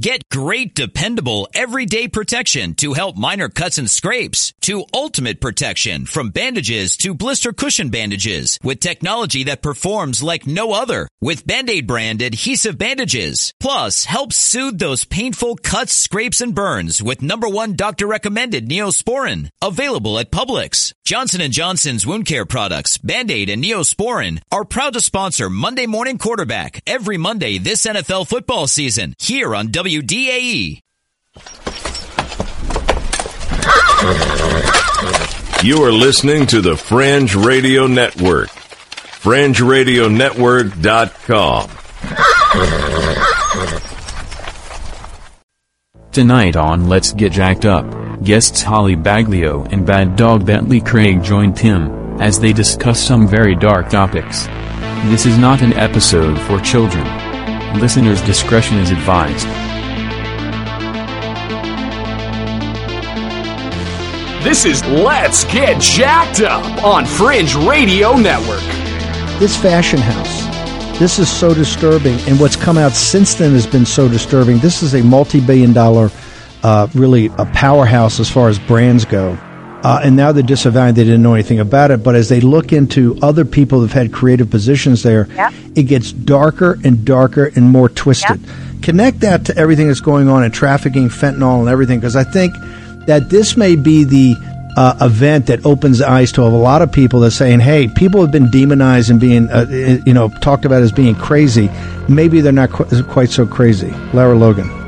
Get great, dependable, everyday protection to help minor cuts and scrapes to ultimate protection from bandages to blister cushion bandages with technology that performs like no other with Band-Aid brand adhesive bandages. Plus, help soothe those painful cuts, scrapes, and burns with number one doctor recommended Neosporin. Available at Publix. Johnson & Johnson's wound care products, Band-Aid and Neosporin are proud to sponsor Monday Morning Quarterback every Monday this NFL football season here on WDAE. You are listening to the Fringe Radio Network. FringeRadioNetwork.com. Tonight on Let's Get Jacked Up, guests Holly Baglio and Bad Dog Bentley Craig join Tim, as they discuss some very dark topics. This is not an episode for children. Listener's discretion is advised. This is Let's Get Jacked Up on Fringe Radio Network. This fashion house, this is so disturbing. And what's come out since then has been so disturbing. This is a multi billion dollar, uh, really a powerhouse as far as brands go. Uh, and now they're disavowing they didn't know anything about it. But as they look into other people who've had creative positions there, Yep. it gets darker and darker and more twisted. Connect that to everything that's going on in trafficking, fentanyl, and everything, because I think that this may be the uh, event that opens eyes to a lot of people that saying, "Hey, people have been demonized and being, uh, you know, talked about as being crazy. Maybe they're not qu- quite so crazy." Lara Logan.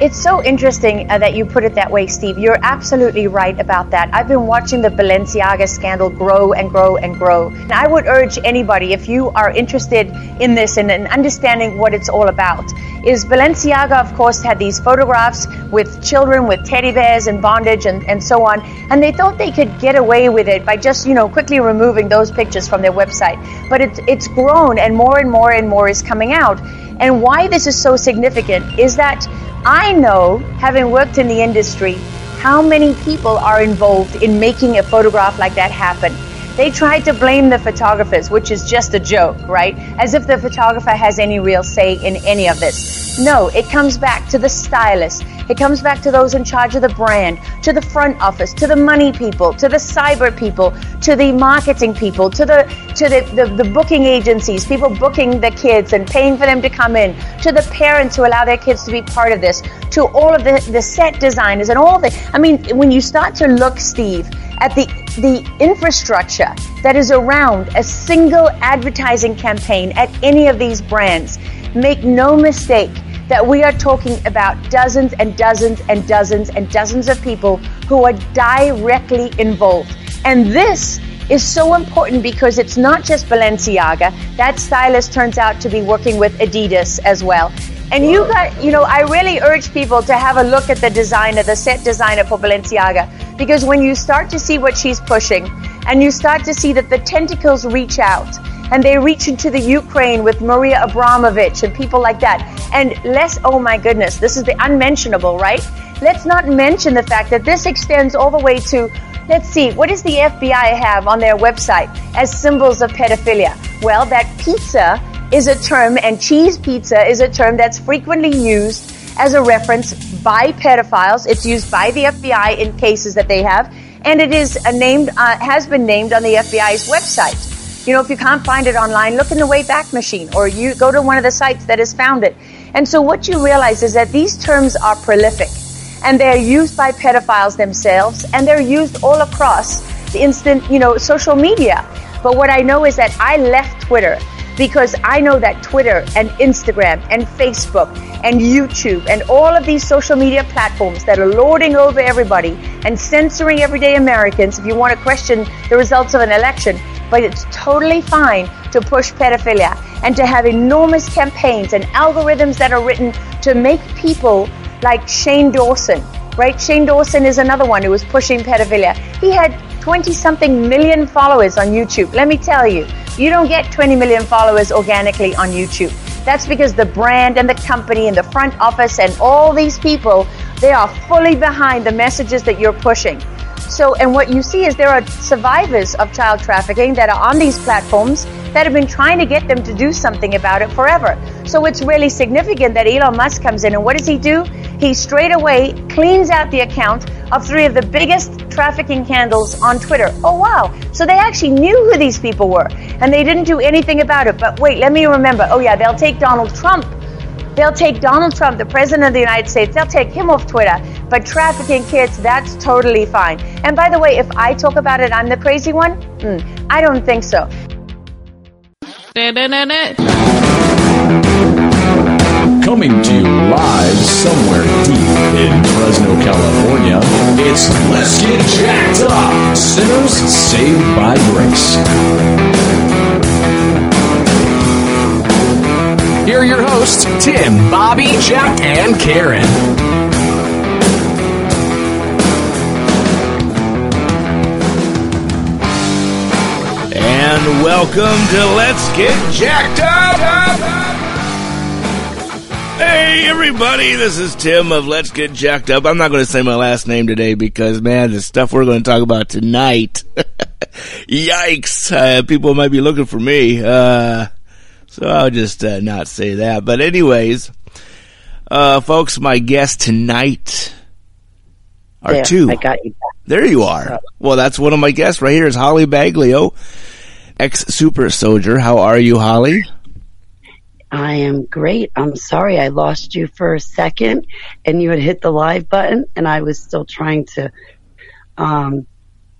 It's so interesting uh, that you put it that way, Steve. You're absolutely right about that. I've been watching the Balenciaga scandal grow and grow and grow. And I would urge anybody, if you are interested in this and, and understanding what it's all about, is Balenciaga, of course, had these photographs with children with teddy bears and bondage and, and so on. And they thought they could get away with it by just, you know, quickly removing those pictures from their website. But it's, it's grown and more and more and more is coming out. And why this is so significant is that I know, having worked in the industry, how many people are involved in making a photograph like that happen. They tried to blame the photographers, which is just a joke, right? As if the photographer has any real say in any of this. No, it comes back to the stylist. It comes back to those in charge of the brand, to the front office, to the money people, to the cyber people, to the marketing people, to the to the, the, the booking agencies, people booking the kids and paying for them to come in, to the parents who allow their kids to be part of this, to all of the, the set designers and all the I mean, when you start to look, Steve, at the the infrastructure that is around a single advertising campaign at any of these brands, make no mistake that we are talking about dozens and dozens and dozens and dozens of people who are directly involved. And this is so important because it's not just Balenciaga. That stylist turns out to be working with Adidas as well. And you got, you know, I really urge people to have a look at the designer, the set designer for Balenciaga, because when you start to see what she's pushing and you start to see that the tentacles reach out and they reach into the Ukraine with Marina Abramović and people like that. And less, oh my goodness, this is the unmentionable, right? Let's not mention the fact that this extends all the way to, let's see, what does the FBI have on their website as symbols of pedophilia? Well, that pizza is a term, and cheese pizza is a term that's frequently used as a reference by pedophiles. It's used by the FBI in cases that they have, and it is a named, uh, has been named on the FBI's website. You know, if you can't find it online, look in the Wayback Machine or you go to one of the sites that has found it. And so what you realize is that these terms are prolific and they're used by pedophiles themselves and they're used all across the instant, you know, social media. But what I know is that I left Twitter because I know that Twitter and Instagram and Facebook and YouTube and all of these social media platforms that are lording over everybody and censoring everyday Americans if you want to question the results of an election, but it's totally fine to push pedophilia and to have enormous campaigns and algorithms that are written to make people like Shane Dawson, right? Shane Dawson is another one who was pushing pedophilia. He had 20 something million followers on YouTube. Let me tell you, you don't get 20 million followers organically on YouTube. That's because the brand and the company and the front office and all these people, they are fully behind the messages that you're pushing. So, and what you see is there are survivors of child trafficking that are on these platforms that have been trying to get them to do something about it forever. So it's really significant that Elon Musk comes in and what does he do? He straight away cleans out the account of three of the biggest trafficking scandals on Twitter. Oh wow. So they actually knew who these people were and they didn't do anything about it. But wait, let me remember. Oh yeah, they'll take Donald Trump They'll take Donald Trump, the President of the United States, they'll take him off Twitter. But trafficking kids, that's totally fine. And by the way, if I talk about it, I'm the crazy one? Mm, I don't think so. Coming to you live somewhere deep in Fresno, California, it's Let's Get Jacked Up! Sinners Saved by Grace. Here are your hosts, Tim, Bobby, Jack, and Karen. And welcome to Let's Get Jacked Up. Hey, everybody, this is Tim of Let's Get Jacked Up. I'm not going to say my last name today because, man, the stuff we're going to talk about tonight. Yikes. Uh, people might be looking for me. Uh, so I'll just uh, not say that. But anyways, uh, folks, my guest tonight are there, two. I got you. There you are. Well, that's one of my guests right here is Holly Baglio, ex super soldier. How are you, Holly? I am great. I'm sorry I lost you for a second and you had hit the live button and I was still trying to um,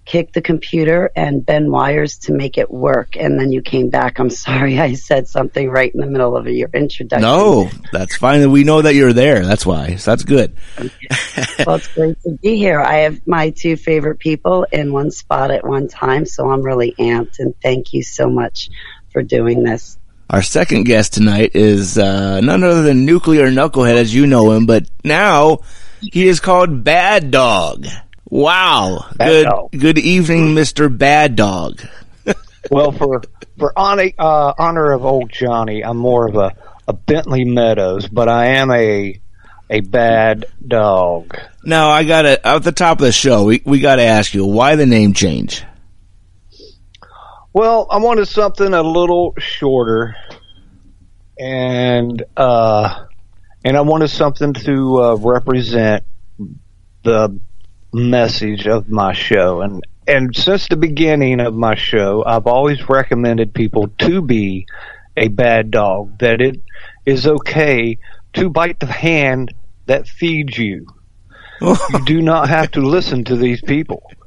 kick the computer and bend wires to make it work. And then you came back. I'm sorry I said something right in the middle of your introduction. No, that's fine. We know that you're there. That's why. So that's good. well, it's great to be here. I have my two favorite people in one spot at one time. So I'm really amped and thank you so much for doing this. Our second guest tonight is uh, none other than Nuclear Knucklehead, as you know him, but now he is called Bad Dog. Wow. Bad good dog. good evening, Mr. Bad Dog. well, for for honor, uh, honor of old Johnny, I'm more of a, a Bentley Meadows, but I am a a bad dog. Now I gotta at the top of the show, we we gotta ask you why the name change. Well, I wanted something a little shorter, and uh, and I wanted something to uh, represent the message of my show. And and since the beginning of my show, I've always recommended people to be a bad dog. That it is okay to bite the hand that feeds you. you do not have to listen to these people.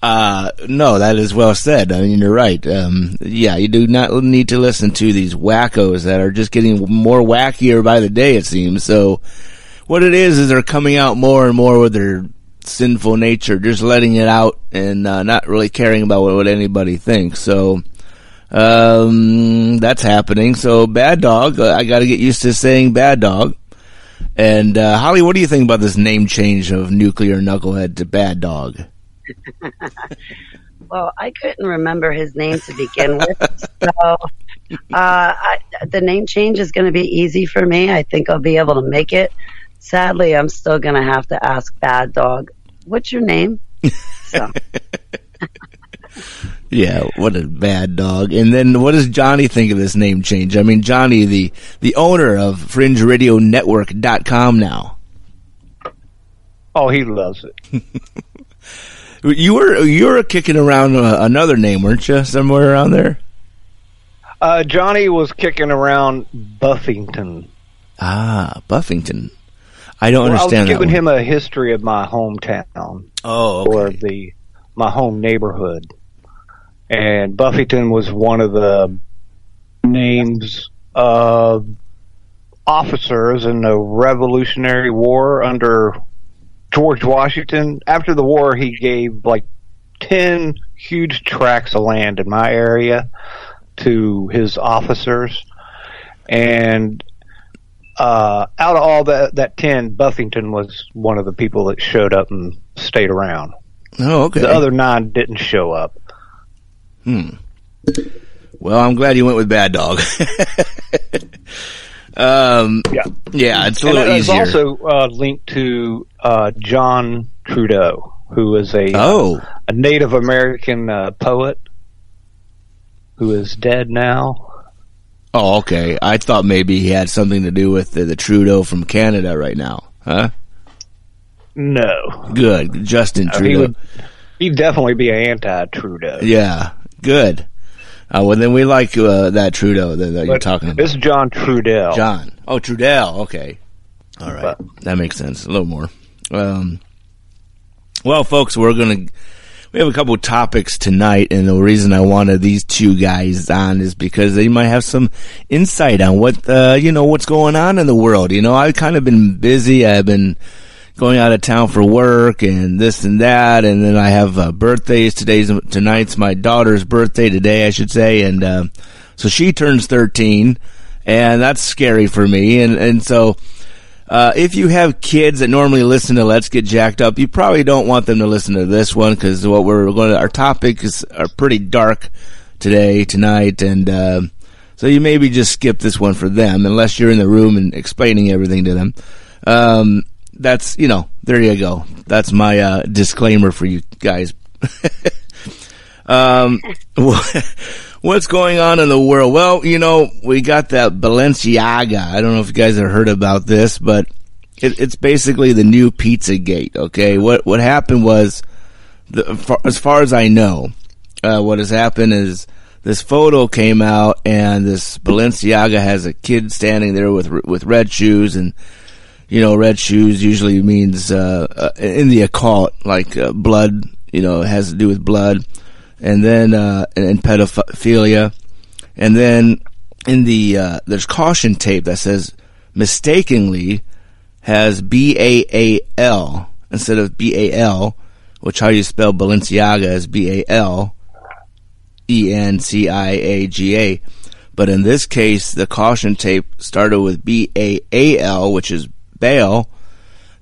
Uh, no, that is well said. I mean, you're right. Um, yeah, you do not need to listen to these wackos that are just getting more wackier by the day, it seems. So, what it is, is they're coming out more and more with their sinful nature, just letting it out and uh, not really caring about what, what anybody thinks. So, um, that's happening. So, bad dog, uh, I gotta get used to saying bad dog. And, uh, Holly, what do you think about this name change of Nuclear Knucklehead to Bad Dog? well, I couldn't remember his name to begin with, so uh, I, the name change is going to be easy for me. I think I'll be able to make it. Sadly, I'm still going to have to ask Bad Dog, "What's your name?" So. yeah, what a bad dog. And then what does Johnny think of this name change? I mean, Johnny, the the owner of FringeRadioNetwork.com now. Oh, he loves it. You were you were kicking around uh, another name, weren't you? Somewhere around there. Uh, Johnny was kicking around Buffington. Ah, Buffington. I don't well, understand. I was giving that him a history of my hometown. Oh, okay. or the my home neighborhood, and Buffington was one of the names of officers in the Revolutionary War under George Washington. After the war, he gave like 10 huge tracts of land in my area to his officers. And uh, out of all that, that 10, Buffington was one of the people that showed up and stayed around. Oh, okay. The other nine didn't show up. Hmm. Well, I'm glad you went with Bad Dog. um, yeah, yeah, it's a and little it was easier. also uh, linked to uh, John Trudeau, who is a oh. a Native American uh, poet who is dead now. Oh, okay. I thought maybe he had something to do with the, the Trudeau from Canada right now. Huh? No. Good. Justin Uh, he Trudeau. would he'd definitely be an anti-Trudeau. Yeah. Good. Uh, well, then we like uh, that Trudeau that, that you're talking about. This is John Trudell. John. Oh, Trudell. Okay. All right. But- that makes sense. A little more. Um, well, folks, we're going to, we have a couple topics tonight, and the reason I wanted these two guys on is because they might have some insight on what, uh, you know, what's going on in the world. You know, I've kind of been busy. I've been going out of town for work and this and that, and then I have uh, birthdays. Today's tonight's my daughter's birthday today, I should say, and uh, so she turns thirteen, and that's scary for me. And and so, uh, if you have kids that normally listen to Let's Get Jacked Up, you probably don't want them to listen to this one because what we're going to our topics are pretty dark today, tonight, and. Uh, so you maybe just skip this one for them, unless you're in the room and explaining everything to them. Um, that's you know, there you go. That's my uh, disclaimer for you guys. um, what's going on in the world? Well, you know, we got that Balenciaga. I don't know if you guys have heard about this, but it, it's basically the new Pizza Gate. Okay, what what happened was, the, far, as far as I know, uh, what has happened is this photo came out, and this Balenciaga has a kid standing there with with red shoes, and you know, red shoes usually means uh, uh, in the occult, like uh, blood. You know, has to do with blood, and then uh, and, and pedophilia, and then in the uh, there's caution tape that says mistakenly has B A A L instead of B A L, which how you spell Balenciaga is B A L E N C I A G A. But in this case, the caution tape started with B A A L, which is Baal.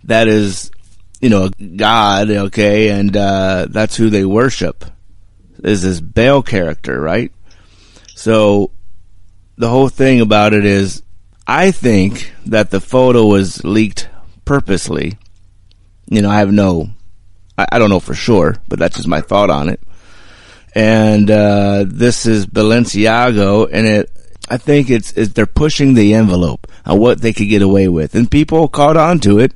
That is, you know, God, okay, and uh, that's who they worship. Is this Baal character, right? So the whole thing about it is, I think that the photo was leaked purposely. You know, I have no, I, I don't know for sure, but that's just my thought on it and uh, this is Balenciago, and it. I think it's, it's they're pushing the envelope on what they could get away with, and people caught on to it,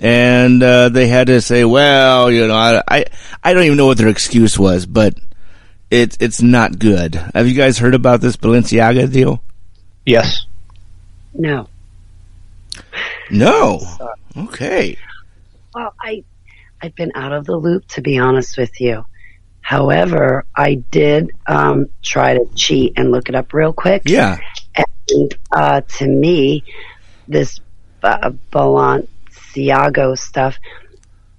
and uh, they had to say, "Well, you know, I, I I don't even know what their excuse was, but it's it's not good." Have you guys heard about this Balenciaga deal? Yes. No. No. Okay. Well, I, I've been out of the loop to be honest with you. However, I did um, try to cheat and look it up real quick. Yeah. And uh, to me, this uh, Balenciago stuff,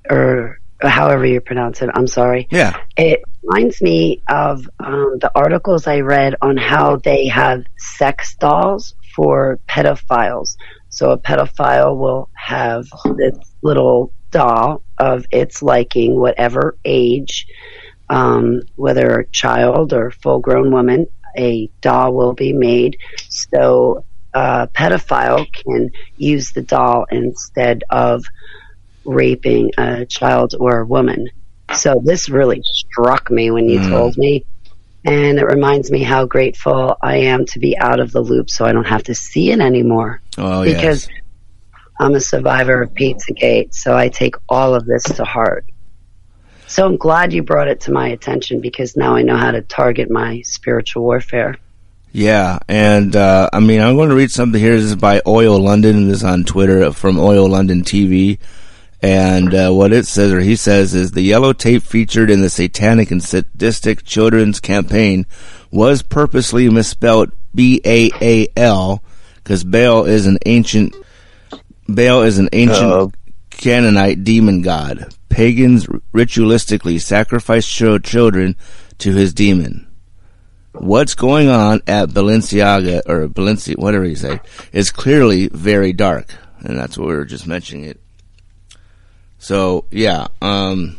or however you pronounce it, I'm sorry. Yeah. It reminds me of um, the articles I read on how they have sex dolls for pedophiles. So a pedophile will have this little doll of its liking, whatever age, um, whether a child or full grown woman, a doll will be made. So a pedophile can use the doll instead of raping a child or a woman. So this really struck me when you Mm. told me. And it reminds me how grateful I am to be out of the loop so I don't have to see it anymore. Oh because yes. I'm a survivor of Pizzagate, so I take all of this to heart. So I'm glad you brought it to my attention because now I know how to target my spiritual warfare. Yeah, and uh, I mean, I'm going to read something here. This is by Oli London, and this is on Twitter from Oli London TV. And uh, what it says, or he says, is the yellow tape featured in the satanic and sadistic children's campaign was purposely misspelled B A A L because Baal is an ancient Baal is an ancient Uh-oh. Canaanite demon god. Pagans ritualistically sacrificed children to his demon what's going on at Balenciaga or Balenci, whatever you say, is clearly very dark, and that's what we were just mentioning it. So yeah, um,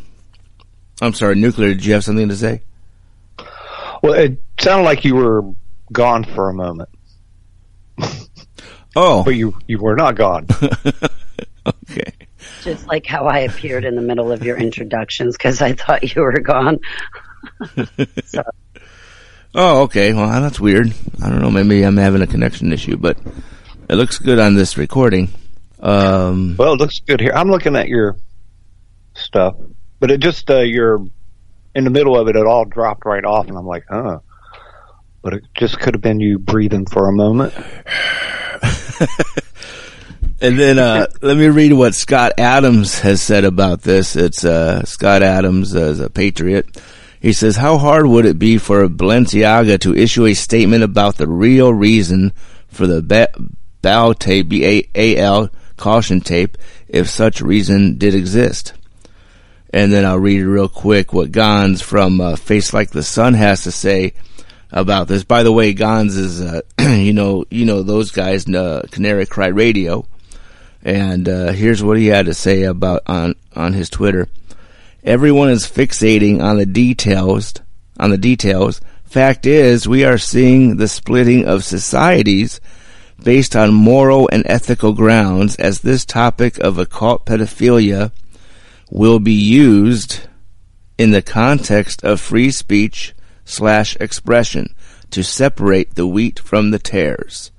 I'm sorry, nuclear. Did you have something to say? Well, it sounded like you were gone for a moment, Oh, but you you were not gone. okay. Just like how I appeared in the middle of your introductions because I thought you were gone. Oh, okay. Well, that's weird. I don't know. Maybe I'm having a connection issue, but it looks good on this recording. Um, Well, it looks good here. I'm looking at your stuff, but it just uh, you're in the middle of it. It all dropped right off, and I'm like, huh. But it just could have been you breathing for a moment. and then uh, let me read what Scott Adams has said about this. It's uh, Scott Adams as a patriot. He says, "How hard would it be for Balenciaga to issue a statement about the real reason for the ba- BAL tape, B-A-A-L caution tape, if such reason did exist?" And then I'll read real quick what Gonz from uh, Face Like the Sun has to say about this. By the way, Gonz is, uh, you know, you know those guys, uh, Canary Cry Radio, and uh, here's what he had to say about on on his Twitter. Everyone is fixating on the details. On the details. Fact is, we are seeing the splitting of societies based on moral and ethical grounds, as this topic of occult pedophilia will be used in the context of free speech slash expression to separate the wheat from the tares.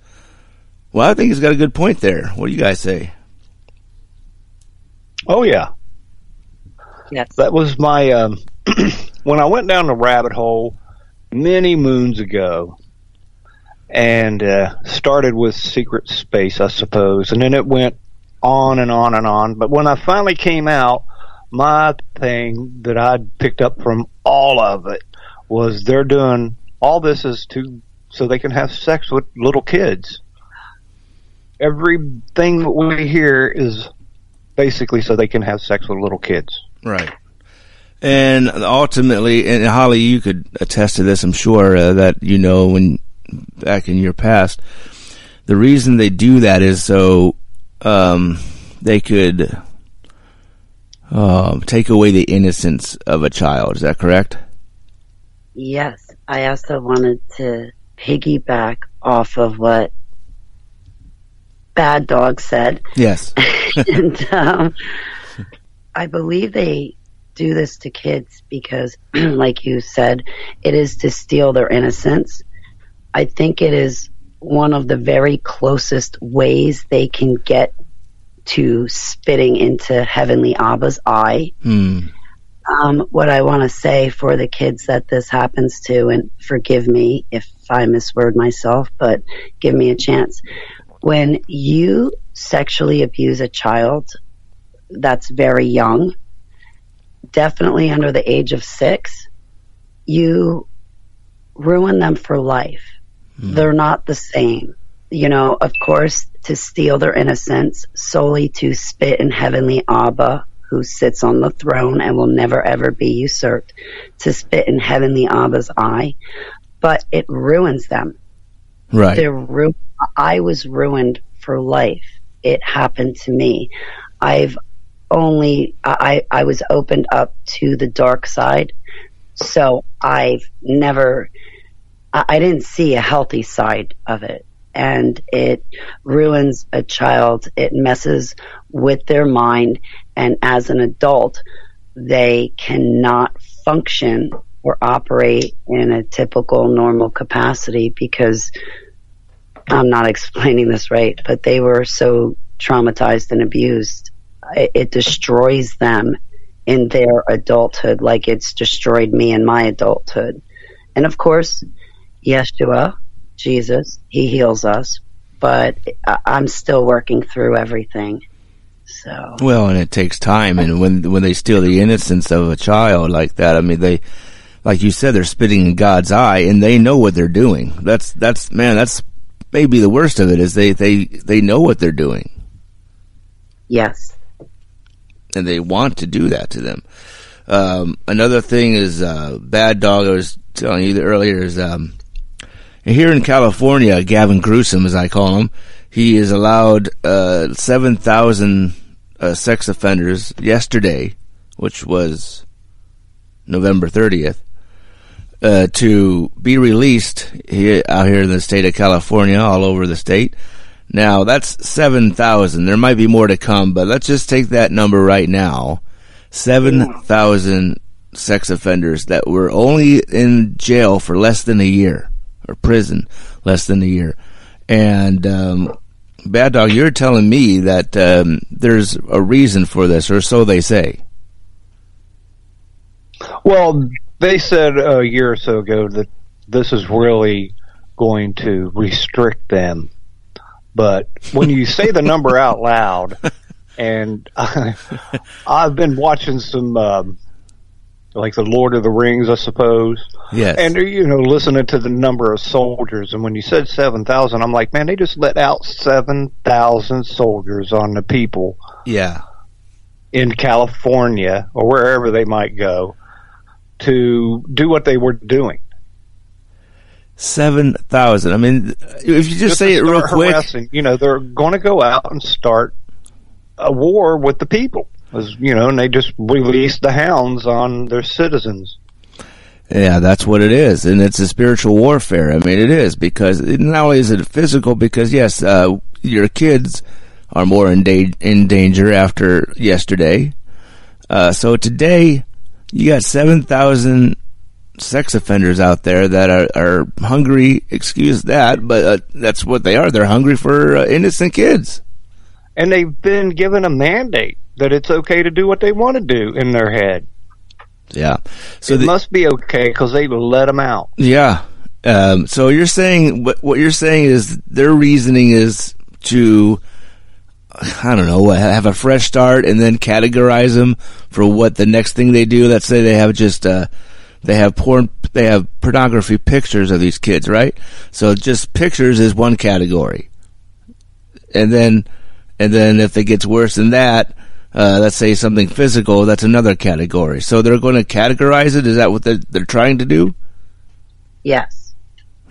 Well, I think he's got a good point there. What do you guys say? Oh yeah, Yes. that was my um, when I went down the rabbit hole many moons ago, and uh, started with Secret Space, I suppose, and then it went on and on and on. But when I finally came out, my thing that I'd picked up from all of it was they're doing all this is to so they can have sex with little kids. Everything that we hear is basically so they can have sex with little kids. Right. And ultimately, and Holly, you could attest to this, I'm sure, uh, that you know when back in your past, the reason they do that is so um, they could uh, take away the innocence of a child. Is that correct? Yes, I also wanted to piggyback off of what Bad Dog said. Yes. and um, I believe they do this to kids because, like you said, it is to steal their innocence. I think it is one of the very closest ways they can get to spitting into Heavenly Abba's eye. Hmm. Um, what I want to say for the kids that this happens to, and forgive me if I misword myself, but give me a chance. When you sexually abuse a child that's very young, definitely under the age of six, you ruin them for life. Hmm. They're not the same. You know, of course, to steal their innocence solely to spit in heavenly Abba, who sits on the throne and will never ever be usurped, to spit in heavenly Abba's eye, but it ruins them. Right. They're ru- I was ruined for life. It happened to me. I've only I I was opened up to the dark side, so I've never I, I didn't see a healthy side of it, and it ruins a child. It messes with their mind, and as an adult, they cannot function or operate in a typical normal capacity because I'm not explaining this right, but they were so traumatized and abused. It, destroys them in their adulthood like it's destroyed me in my adulthood. And of course, Yeshua, Jesus, he heals us, but I'm still working through everything. So, Well, and it takes time, and when when they steal the innocence of a child like that, I mean, they, like you said, they're spitting in God's eye, and they know what they're doing. That's that's man, that's maybe the worst of it is they they they know what they're doing, yes. And they want to do that to them. Um, another thing is uh, bad dog. I was telling you earlier is um, here in California, Gavin Gruesome, as I call him, he is allowed uh, seven thousand uh, sex offenders yesterday, which was November thirtieth, uh, to be released here out here in the state of California, all over the state. Now that's seven thousand. There might be more to come, but let's just take that number right now. Seven thousand sex offenders that were only in jail for less than a year or prison less than a year. And um, Bad Dog, you're telling me that um, there's a reason for this, or so they say. Well, they said a year or so ago that this is really going to restrict them. But when you say the number out loud, and I, I've been watching some, um, like the Lord of the Rings, I suppose. Yes. And you know, listening to the number of soldiers, and when you said seven thousand, I'm like, man, they just let out seven thousand soldiers on the people Yeah. in California or wherever they might go to do what they were doing. Seven thousand. I mean, if you just, say it real quick, harassing, you know, they're going to go out and start a war with the people. As, you know, and they just released the hounds on their citizens. Yeah, that's what it is, and it's a spiritual warfare. I mean, it is because it, not only is it physical, because yes, uh, your kids are more in, da- in danger after yesterday. Uh, so today, you got seven thousand sex offenders out there that are, are hungry. Excuse that, but uh, that's what they are. They're hungry for uh, innocent kids. And they've been given a mandate that it's okay to do what they want to do in their head. Yeah. So it the, must be okay because they let them out. Yeah. Um, so you're saying what what you're saying is their reasoning is to I don't know have a fresh start and then categorize them for what the next thing they do. Let's say they have just uh, they have porn they have pornography pictures of these kids, right? So just pictures is one category, and then and then if it gets worse than that. Uh, let's say something physical, that's another category. So they're going to categorize it. Is that what they're, they're trying to do? Yes.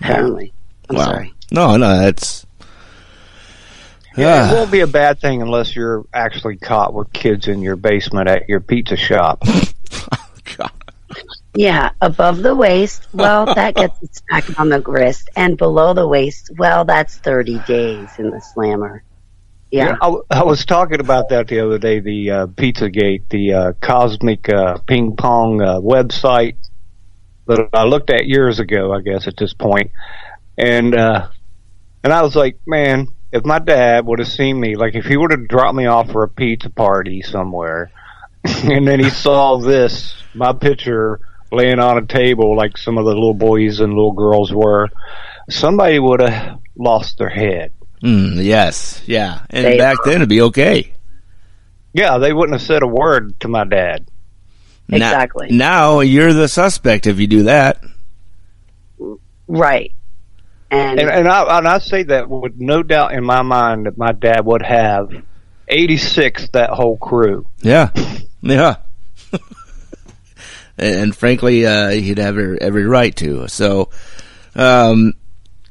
Apparently. I'm Wow. sorry. No, no, that's Yeah, it won't be a bad thing unless you're actually caught with kids in your basement at your pizza shop. Yeah, above the waist, well, that gets a smack on the wrist, and below the waist, well, that's 30 days in the slammer. Yeah. I, I was talking about that the other day. The uh, Pizzagate, the uh, Cosmic uh, Ping Pong uh, website that I looked at years ago. I guess at this point, and uh, and I was like, man, if my dad would have seen me, like if he would have dropped me off for a pizza party somewhere, and then he saw this, my picture laying on a table like some of the little boys and little girls were, somebody would have lost their head. mm, yes, yeah. And They- back then it'd be okay. Yeah, they wouldn't have said a word to my dad. Now- Exactly. Now, you're the suspect if you do that. Right. And, And, and I and I say that with no doubt in my mind that my dad would have 86 that whole crew. Yeah, yeah. And, and frankly, uh, he'd have every, right to. So, um,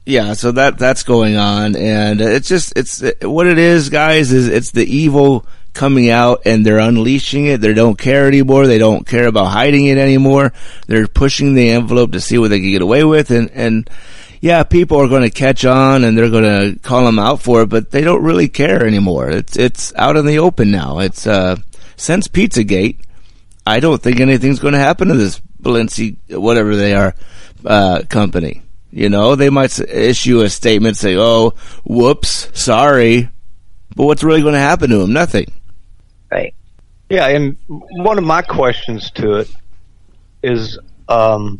yeah. So that that's going on, and it's just it's what it is, guys. Is it's the evil coming out, and they're unleashing it. They don't care anymore. They don't care about hiding it anymore. They're pushing the envelope to see what they can get away with, and and yeah, people are going to catch on and they're going to call them out for it, but they don't really care anymore. It's it's out in the open now. It's uh since Pizzagate, I don't think anything's going to happen to this Balenci whatever they are uh company. You know, they might issue a statement say, "Oh, whoops, sorry." But what's really going to happen to them? Nothing. right. Yeah, and one of my questions to it is um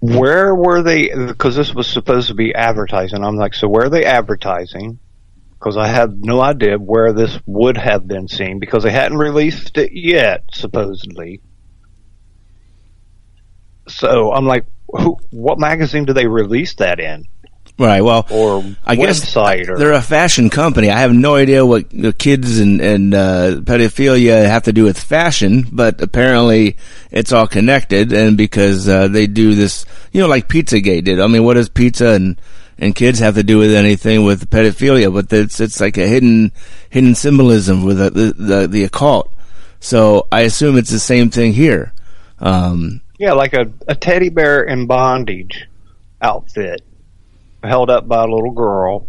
where were they because this was supposed to be advertising. I'm like, so where are they advertising? Because I have no idea where this would have been seen because they hadn't released it yet, supposedly. So I'm like, who, what magazine do they release that in? Right. Well, Or I guess website or they're a fashion company. I have no idea what the kids and and uh, pedophilia have to do with fashion, but apparently it's all connected. And because uh, they do this, you know, like Pizzagate did. I mean, what is pizza and and kids have to do with anything with pedophilia? But it's it's like a hidden hidden symbolism with the the, the, the occult. So I assume it's the same thing here. Um, Yeah, like a, a teddy bear in bondage outfit held up by a little girl.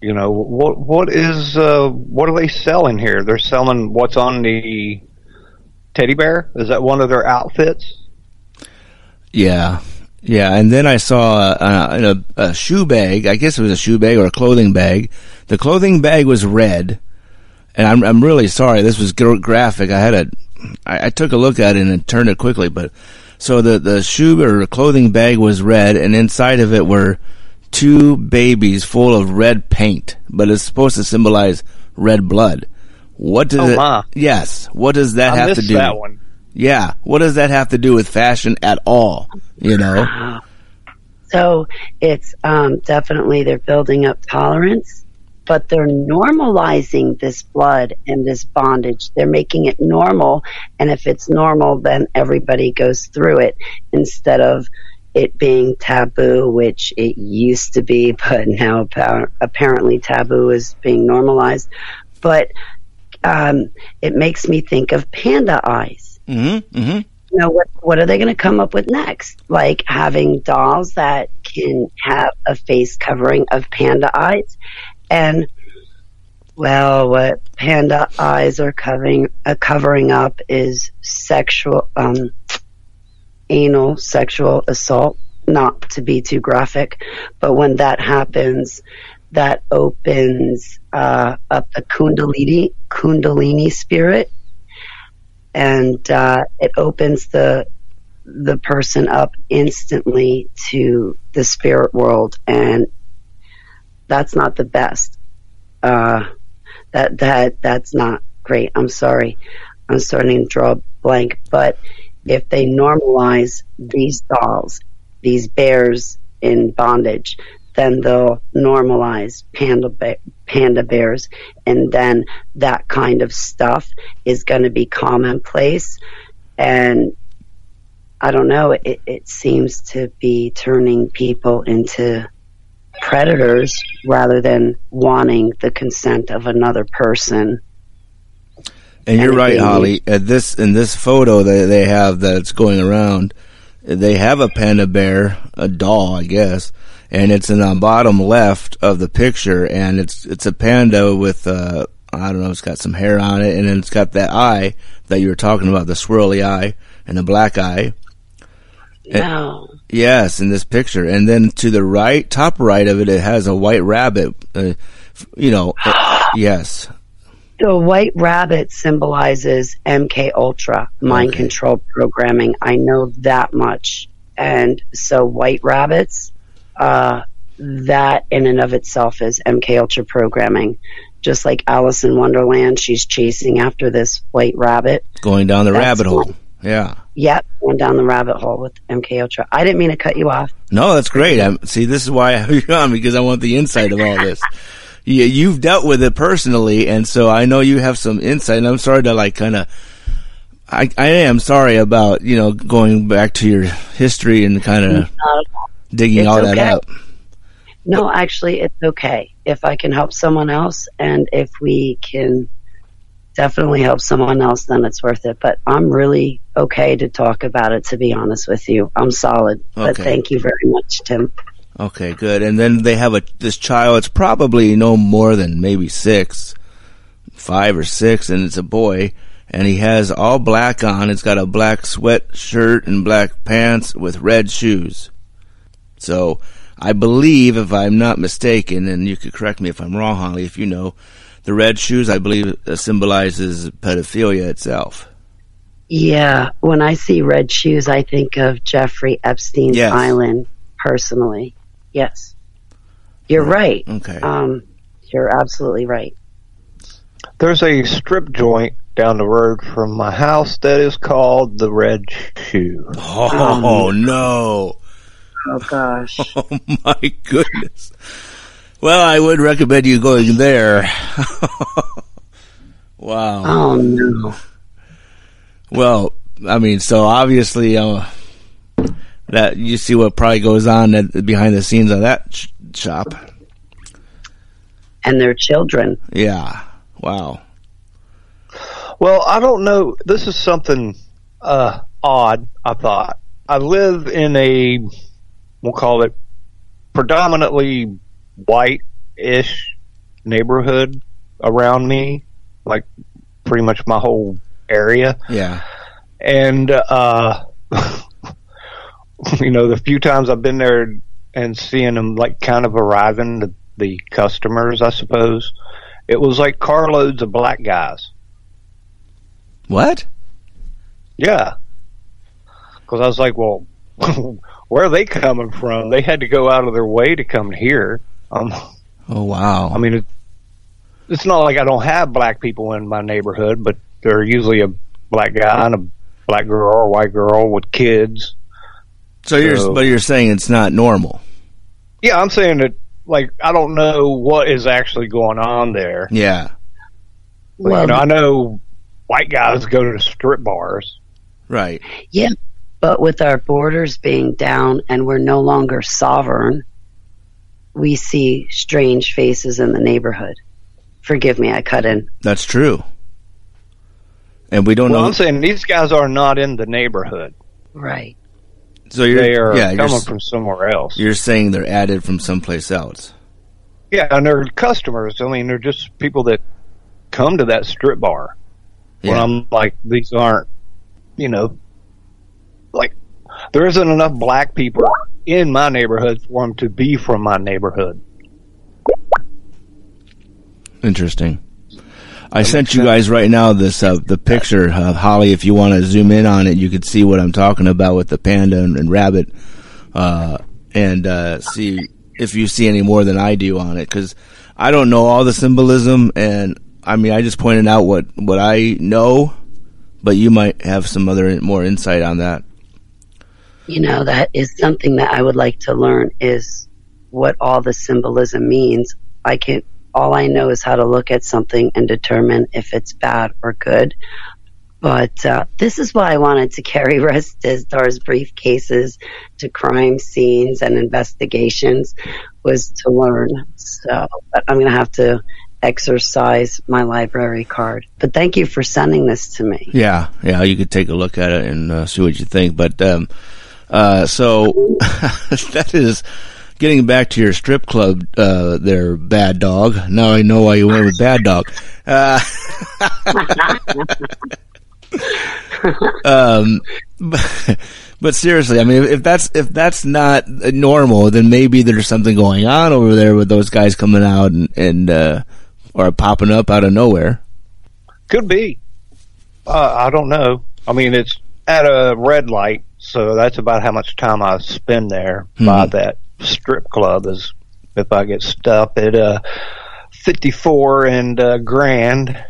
You know, what, what is, uh, what are they selling here? They're selling what's on the, teddy bear? Is that one of their outfits? Yeah, yeah. And then I saw uh, a, a shoe bag. I guess it was a shoe bag or a clothing bag. The clothing bag was red, and I'm I'm really sorry. This was graphic. I had a I, I took a look at it and turned it quickly, but so the the shoe or clothing bag was red, and inside of it were two babies full of red paint, but it's supposed to symbolize red blood. What does Oh, it? my. Yes. What does that I have to do? that one. Yeah. What does that have to do with fashion at all? You know? So it's um, definitely they're building up tolerance, but they're normalizing this blood and this bondage. They're making it normal, and if it's normal, then everybody goes through it instead of it being taboo, which it used to be, but now apparently taboo is being normalized. But um, it makes me think of panda eyes Mm-hmm. Mm-hmm. you know what what are they going to come up with next like having dolls that can have a face covering of panda eyes and well what panda eyes are covering uh, covering up is sexual um anal sexual assault not to be too graphic but when that happens that opens uh, up the kundalini kundalini spirit and uh, it opens the the person up instantly to the spirit world, and that's not the best. Uh, that that that's not great. I'm sorry. I'm starting to draw a blank, but if they normalize these dolls, these bears in bondage, then they'll normalize panda panda bears, and then that kind of stuff is going to be commonplace. And I don't know. It, it seems to be turning people into predators rather than wanting the consent of another person. And you're right, Holly. At this in this photo that they have that's going around, they have a panda bear, a doll, I guess, and it's in the bottom left of the picture, and it's it's a panda with uh, I don't know, it's got some hair on it, and then it's got that eye that you were talking about, the swirly eye and the black eye. No. Yes, in this picture, and then to the right, top right of it, it has a white rabbit. Uh, you know, uh, yes, The white rabbit symbolizes MK Ultra, mind Okay. control programming. I know that much. And so white rabbits, uh, that in and of itself is MK Ultra programming. Just like Alice in Wonderland, she's chasing after this white rabbit. going down the That's rabbit hole. fine. Yeah. Yep, went down the rabbit hole with MK Ultra. I didn't mean to cut you off. No, that's great. I'm, see, this is why I have you on because I want the insight of all this. you, you've dealt with it personally, and so I know you have some insight. And I'm sorry to like kind of. I, I am sorry about you know going back to your history and kind of digging It's all that okay. up. No, actually, it's okay if I can help someone else, and if we can definitely help someone else, then it's worth it. But I'm really okay to talk about it. To be honest with you, I'm solid. But thank you very much, Tim. Okay, good. And then they have a this child. It's probably no more than maybe six, five or six, and it's a boy. And he has all black on. It's got a black sweatshirt and black pants with red shoes. So I believe, if I'm not mistaken, and you could correct me if I'm wrong, Holly, if you know, the red shoes I believe uh, symbolizes pedophilia itself. Yeah, when I see red shoes, I think of Jeffrey Epstein's Yes. island. Personally, yes, you're right. Okay. Um, you're absolutely right. There's a strip joint down the road from my house that is called the Red Shoe. Oh no. Oh gosh. Oh my goodness. Well, I would recommend you going there. wow. Oh no. Well, I mean, so obviously, uh, that you see what probably goes on at, behind the scenes of that sh- shop. And their children. Yeah. Wow. Well, I don't know. This is something uh, odd. I thought I live in a we'll call it predominantly white-ish neighborhood around me, like pretty much my whole area. Yeah. and uh, you know, the few times I've been there and seeing them like kind of arriving, the, the customers, I suppose, it was like carloads of black guys. What? Yeah. Because I was like, well, where are they coming from? They had to go out of their way to come here. Um, Oh wow. I mean, it, it's not like I don't have black people in my neighborhood, but they're usually a black guy and a black girl or white girl with kids. so you're but you're saying it's not normal. Yeah, I'm saying that, like, I don't know what is actually going on there. Yeah. But, Well, you know, I know white guys go to strip bars. Right. Yeah, but with our borders being down and we're no longer sovereign, we see strange faces in the neighborhood. Forgive me, I cut in. That's true. And we don't Well, know. I'm saying these guys are not in the neighborhood. Right. so you're They are yeah, you're, coming from somewhere else. you're saying they're added from someplace else. Yeah, and they're customers. I mean, they're just people that come to that strip bar. When I'm like, these aren't, you know, like, there isn't enough black people in my neighborhood for them to be from my neighborhood. Interesting. I sent you guys right now this uh, the picture, uh, Holly. If you want to zoom in on it, you could see what I'm talking about with the panda and, and rabbit, uh, and uh, see if you see any more than I do on it. Because I don't know all the symbolism, and I mean, I just pointed out what what I know, but you might have some other more insight on that. You know, that is something that I would like to learn is what all the symbolism means. I can all I know is how to look at something and determine if it's bad or good. But uh, this is why I wanted to carry Dizdar's briefcases to crime scenes and investigations was to learn. So I'm going to have to exercise my library card. But thank you for sending this to me. Yeah, yeah, you could take a look at it and uh, see what you think. But um, uh, so that is getting back to your strip club uh, there, Bad Dog. Now I know why you went with Bad Dog. Uh, um, but, but seriously, I mean, if that's if that's not normal, then maybe there's something going on over there with those guys coming out and, and uh, or popping up out of nowhere. Could be. Uh, I don't know. I mean, it's at a red light, so that's about how much time I spend there by that strip club. Is if I get stuck at uh, 54 and uh, Grand.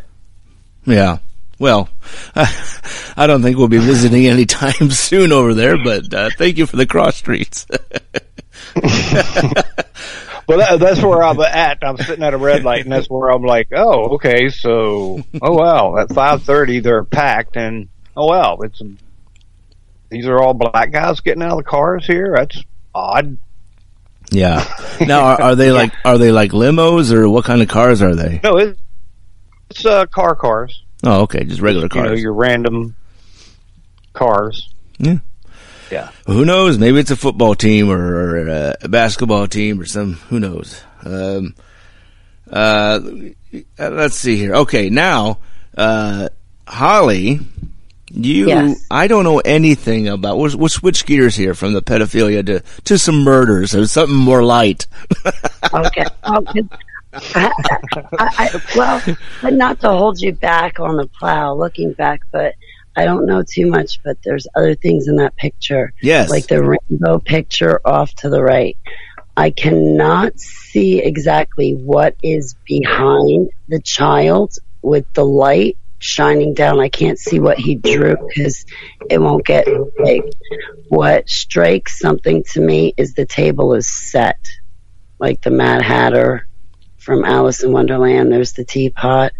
Yeah. Well, I don't think we'll be visiting anytime soon over there, but uh, thank you for the cross streets. Well, that, that's where I'm at. I'm sitting at a red light, and that's where I'm like, oh, okay, so, oh wow, at 5:30 they're packed, and oh wow, it's these are all black guys getting out of the cars here. That's odd. yeah. Now, are, are they like are they like limos or what kind of cars are they? No, it, it's uh, car cars. Oh, okay, just regular cars. You know, your random cars. Yeah. Yeah. Who knows? Maybe it's a football team or, or a basketball team or some. Who knows? Um, uh, let's see here. Okay, now, uh, Holly, you. Yes. I don't know anything about. We'll, we'll switch gears here from the pedophilia to to some murders or something more light. okay. Oh, good. I, I, well, but not to hold you back on the plow, looking back, but I don't know too much, but there's other things in that picture. Yes. Like the rainbow picture off to the right. I cannot see exactly what is behind the child with the light shining down. I can't see what he drew because it won't get big. What strikes something to me is the table is set, like the Mad Hatter from Alice in Wonderland. There's the teapot.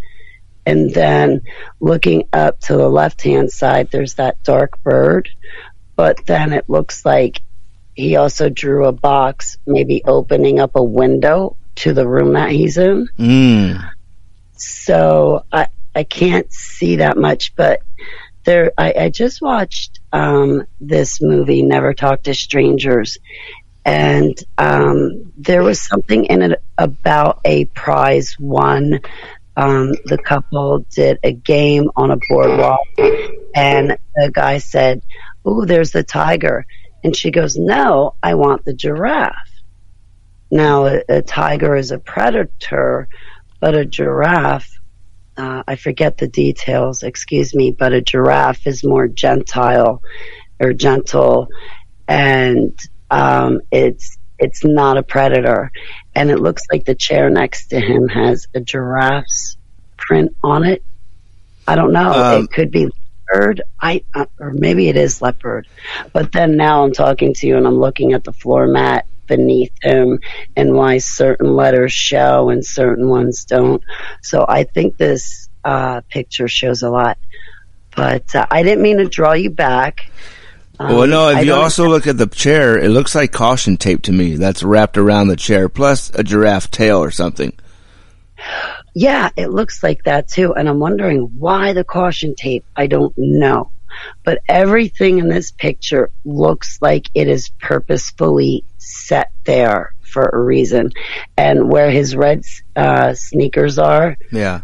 And then looking up to the left hand side, there's that dark bird. But then it looks like he also drew a box, maybe opening up a window to the room that he's in. Mm. So I I can't see that much, but there I, I just watched um, this movie, Never Talk to Strangers, and um, there was something in it about a prize won um, the couple did a game on a boardwalk, and the guy said, "Ooh, there's the tiger," and she goes, "No, I want the giraffe." Now, a, a tiger is a predator, but a giraffe. Uh, I forget the details, excuse me, but a giraffe is more gentile or gentle, and um, it's it's not a predator. And it looks like the chair next to him has a giraffe's print on it. I don't know. Um, it could be leopard. I uh, or maybe it is leopard. But then now I'm talking to you and I'm looking at the floor mat beneath him and why certain letters show and certain ones don't. So I think this uh, picture shows a lot. But uh, I didn't mean to draw you back. Um, well, no, if I you also look at the chair, it looks like caution tape to me. That's wrapped around the chair, plus a giraffe tail or something. Yeah, it looks like that too. And I'm wondering why the caution tape. I don't know. But everything in this picture looks like it is purposefully set there for a reason. And where his red uh, sneakers are, Yeah.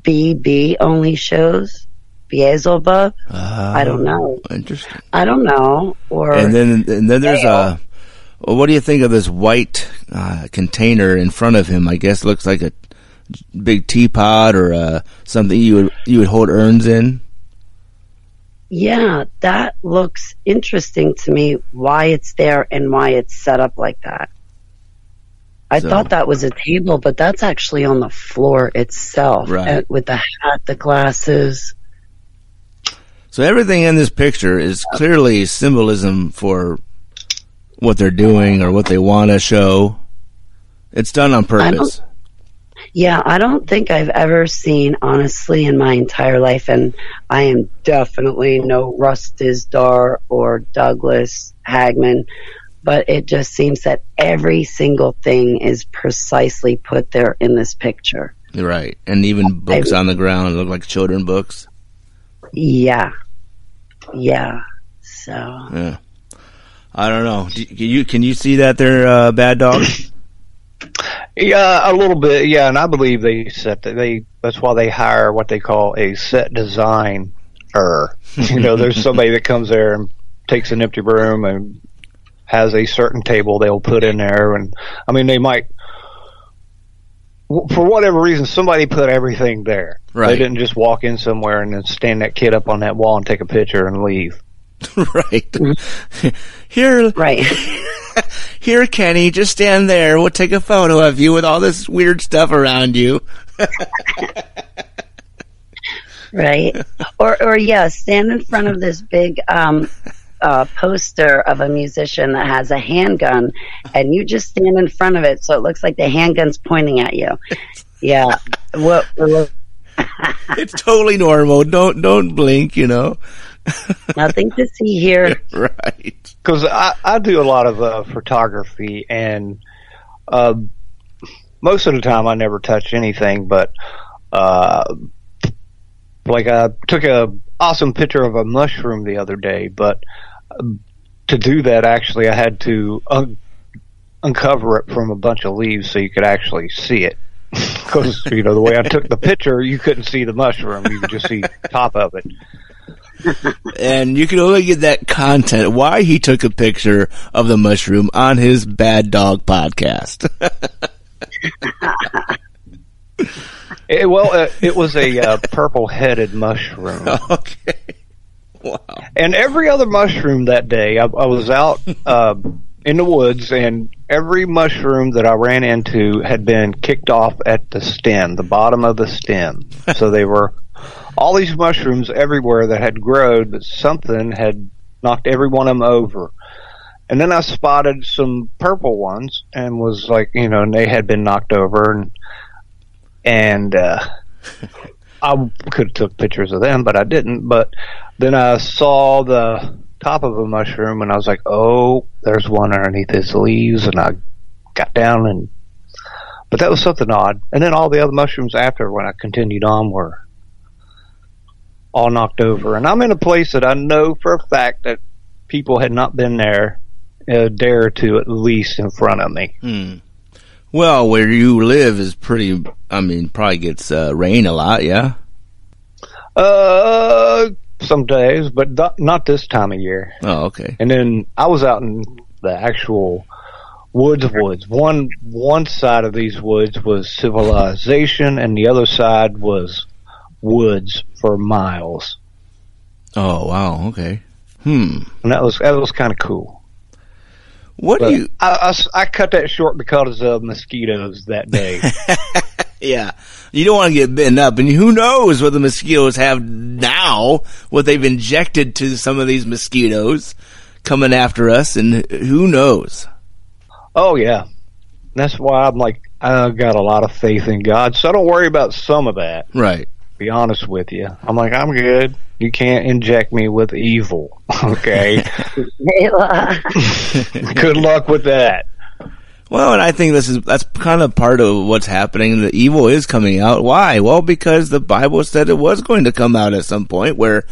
BB only shows Beelzebub. I don't know. Interesting. I don't know. Or And then, and then there's a. Well, what do you think of this white uh, container in front of him? I guess looks like a big teapot or uh, something you would you would hold urns in. Yeah, that looks interesting to me why it's there and why it's set up like that. I So- thought that was a table, but that's actually on the floor itself Right. uh, with the hat, the glasses. So everything in this picture is clearly symbolism for what they're doing or what they want to show. It's done on purpose. Yeah, I don't think I've ever seen, honestly, in my entire life, and I am definitely no Russ Dizdar or Douglas Hagmann, but it just seems that every single thing is precisely put there in this picture. Right. And even books on the ground look like children books. Yeah. Yeah. So, Yeah. I don't know. Do, can you can you see that there, uh, bad dog? Yeah, a little bit. Yeah, and I believe they set that they. That's why they hire what they call a set designer. you know, there's somebody that comes there and takes an empty room and has a certain table they'll put in there, and I mean they might. For whatever reason, somebody put everything there. Right. They didn't just walk in somewhere and then stand that kid up on that wall and take a picture and leave. right. Mm-hmm. Here, right. here, Kenny, just stand there. We'll take a photo of you with all this weird stuff around you. right. Or, or yeah, stand in front of this big, um, uh, poster of a musician that has a handgun and you just stand in front of it so it looks like the handgun's pointing at you. Yeah. What, what It's totally normal. Don't don't blink. You know. nothing to see here. right. because I, I do a lot of uh, photography and uh, most of the time I never touch anything but uh, like I took a awesome picture of a mushroom the other day but um, to do that actually I had to un- uncover it from a bunch of leaves so you could actually see it because you know the way I took the picture you couldn't see the mushroom you could just see top of it And you can only get that content. Why he took a picture of the mushroom on his Bad Dog podcast. It, well, uh, it was a uh, purple-headed mushroom. okay. Wow. And every other mushroom that day, I, I was out uh, in the woods, and every mushroom that I ran into had been kicked off at the stem, the bottom of the stem. so they were all these mushrooms everywhere that had grown, but something had knocked every one of them over. And then I spotted some purple ones, and was like, you know, and they had been knocked over, and and uh, I could have took pictures of them, but I didn't. But then I saw the top of a mushroom, and I was like, "Oh, there's one underneath his leaves," and I got down and. But that was something odd. And then all the other mushrooms after, when I continued on, were all knocked over. And I'm in a place that I know for a fact that people had not been there a day or two at least in front of me. Hmm. Well, where you live is pretty. I mean, probably gets uh, rain a lot. Yeah. Uh, some days, but not, not this time of year. Oh, okay. And then I was out in the actual woods woods. One one side of these woods was civilization, and the other side was woods for miles. Oh, wow. Okay. Hmm. And that was that was kind of cool. What But do you? I, I, I cut that short because of mosquitoes that day. Yeah, you don't want to get bitten up, and who knows what the mosquitoes have now? What they've injected to some of these mosquitoes coming after us, and who knows? oh yeah, that's why I'm like I've got a lot of faith in God, so I don't worry about some of that. Right. Be honest with you, I'm like I'm good. You can't inject me with evil. Okay, good luck with that. Well, and I think this is that's kind of part of what's happening. The evil is coming out. Why? Well, because the Bible said it was going to come out at some point where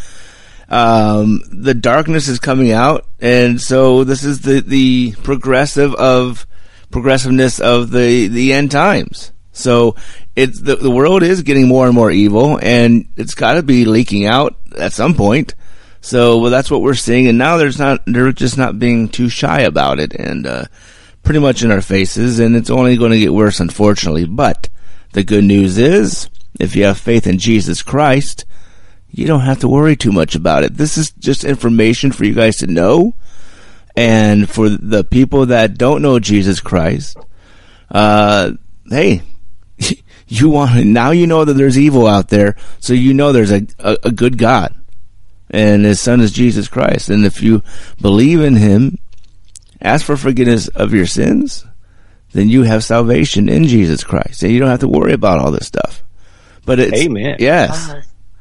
um, the darkness is coming out, and so this is the the progressive of progressiveness of the the end times. So it's the the world is getting more and more evil, and it's got to be leaking out at some point. So well, that's what we're seeing, and now there's not they're just not being too shy about it, and uh, pretty much in our faces, and it's only going to get worse, unfortunately. But the good news is, if you have faith in Jesus Christ, you don't have to worry too much about it. This is just information for you guys to know, and for the people that don't know Jesus Christ, uh, hey, you want now you know that there's evil out there, so you know there's a, a, a good God, and His Son is Jesus Christ, and if you believe in Him, ask for forgiveness of your sins, then you have salvation in Jesus Christ, and you don't have to worry about all this stuff. But it's Amen. yes,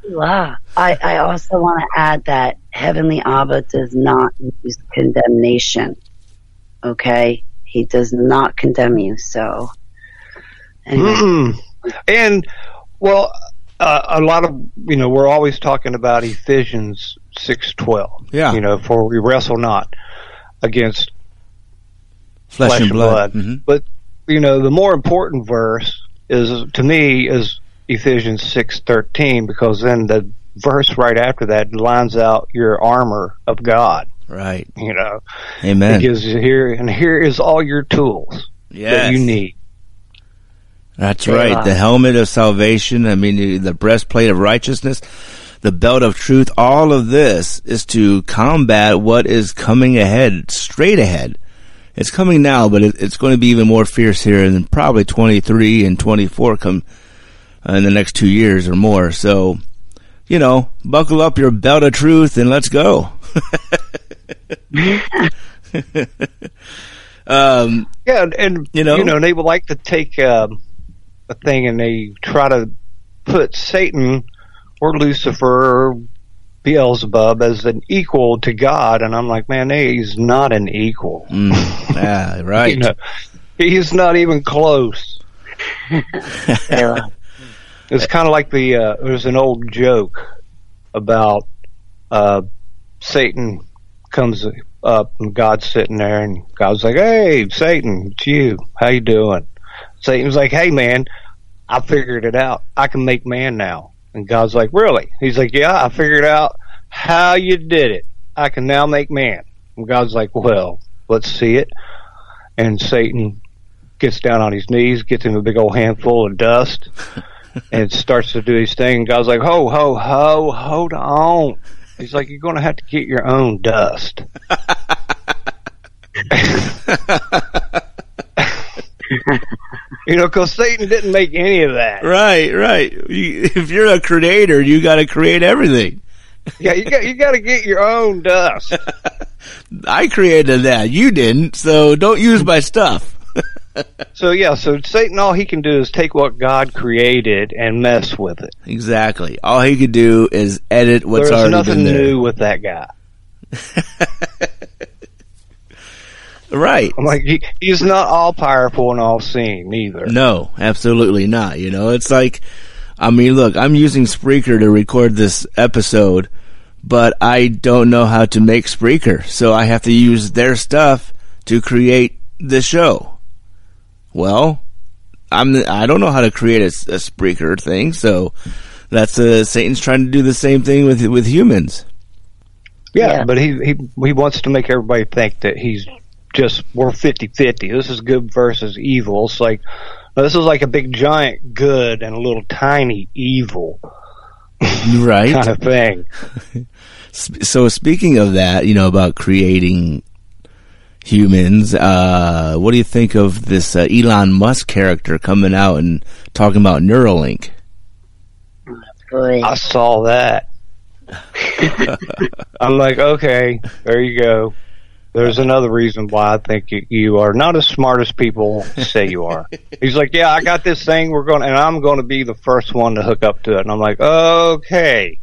Wow. I, I also want to add that Heavenly Abba does not use condemnation. Okay? He does not condemn you. So, anyway. And well, uh, a lot of you know we're always talking about Ephesians six twelve. Yeah. You know, for we wrestle not against flesh, flesh and blood. blood. Mhm. But you know, the more important verse is to me is Ephesians six thirteen because then the verse right after that lines out your armor of God. Right. You know, Amen. it gives you here and here is all your tools Yes. that you need. That's Yeah. right. The helmet of salvation. I mean, the breastplate of righteousness, the belt of truth. All of this is to combat what is coming ahead, straight ahead. It's coming now, but it, it's going to be even more fierce here in probably 23 and 24 come uh, in the next two years or more. So, you know, buckle up your belt of truth and let's go. um, Yeah, and, and You know? you know, they would like to take um, a thing and they try to put Satan or Lucifer or Beelzebub as an equal to God, and I'm like, man, he's not an equal. mm, yeah, right. You know, he's not even close. Yeah. It's kind of like the uh, there's an old joke about uh, Satan comes up and God's sitting there and God's like, "Hey, Satan, it's you. How you doing?" Satan's like, "Hey, man, I figured it out. I can make man now." And God's like, "Really?" He's like, "Yeah, I figured out how you did it. I can now make man." And God's like, "Well, let's see it." And Satan gets down on his knees, gets him a big old handful of dust and starts to do his thing. God's like, ho, ho, ho, hold on. He's like, you're going to have to get your own dust. you know, because Satan didn't make any of that. Right, right. You, if you're a creator, you got to create everything. Yeah, you got you got to get your own dust. I created that. You didn't, so don't use my stuff. So yeah, so Satan, all he can do is take what God created and mess with it. Exactly. All he could do is edit what's There's already nothing new with that guy. Right. I'm like, he, he's not all powerful and all seeing either. No, absolutely not. You know, it's like, I mean, look, I'm using Spreaker to record this episode, but I don't know how to make Spreaker, so I have to use their stuff to create the show. Well, I'm I don't know how to create a, a Spreaker thing, so that's uh, Satan's trying to do the same thing with with humans. Yeah, Yeah. but he, he he wants to make everybody think that he's just we're 50-50. This is good versus evil. It's like this is like a big giant good and a little tiny evil Right. kind of thing. So speaking of that, you know about creating humans. Uh, what do you think of this uh, Elon Musk character coming out and talking about Neuralink? Boy. I saw that. I'm like, okay, there you go. There's another reason why I think you, you are not as smart as people say you are. He's like, yeah, I got this thing. We're going, and I'm going to be the first one to hook up to it. And I'm like, okay.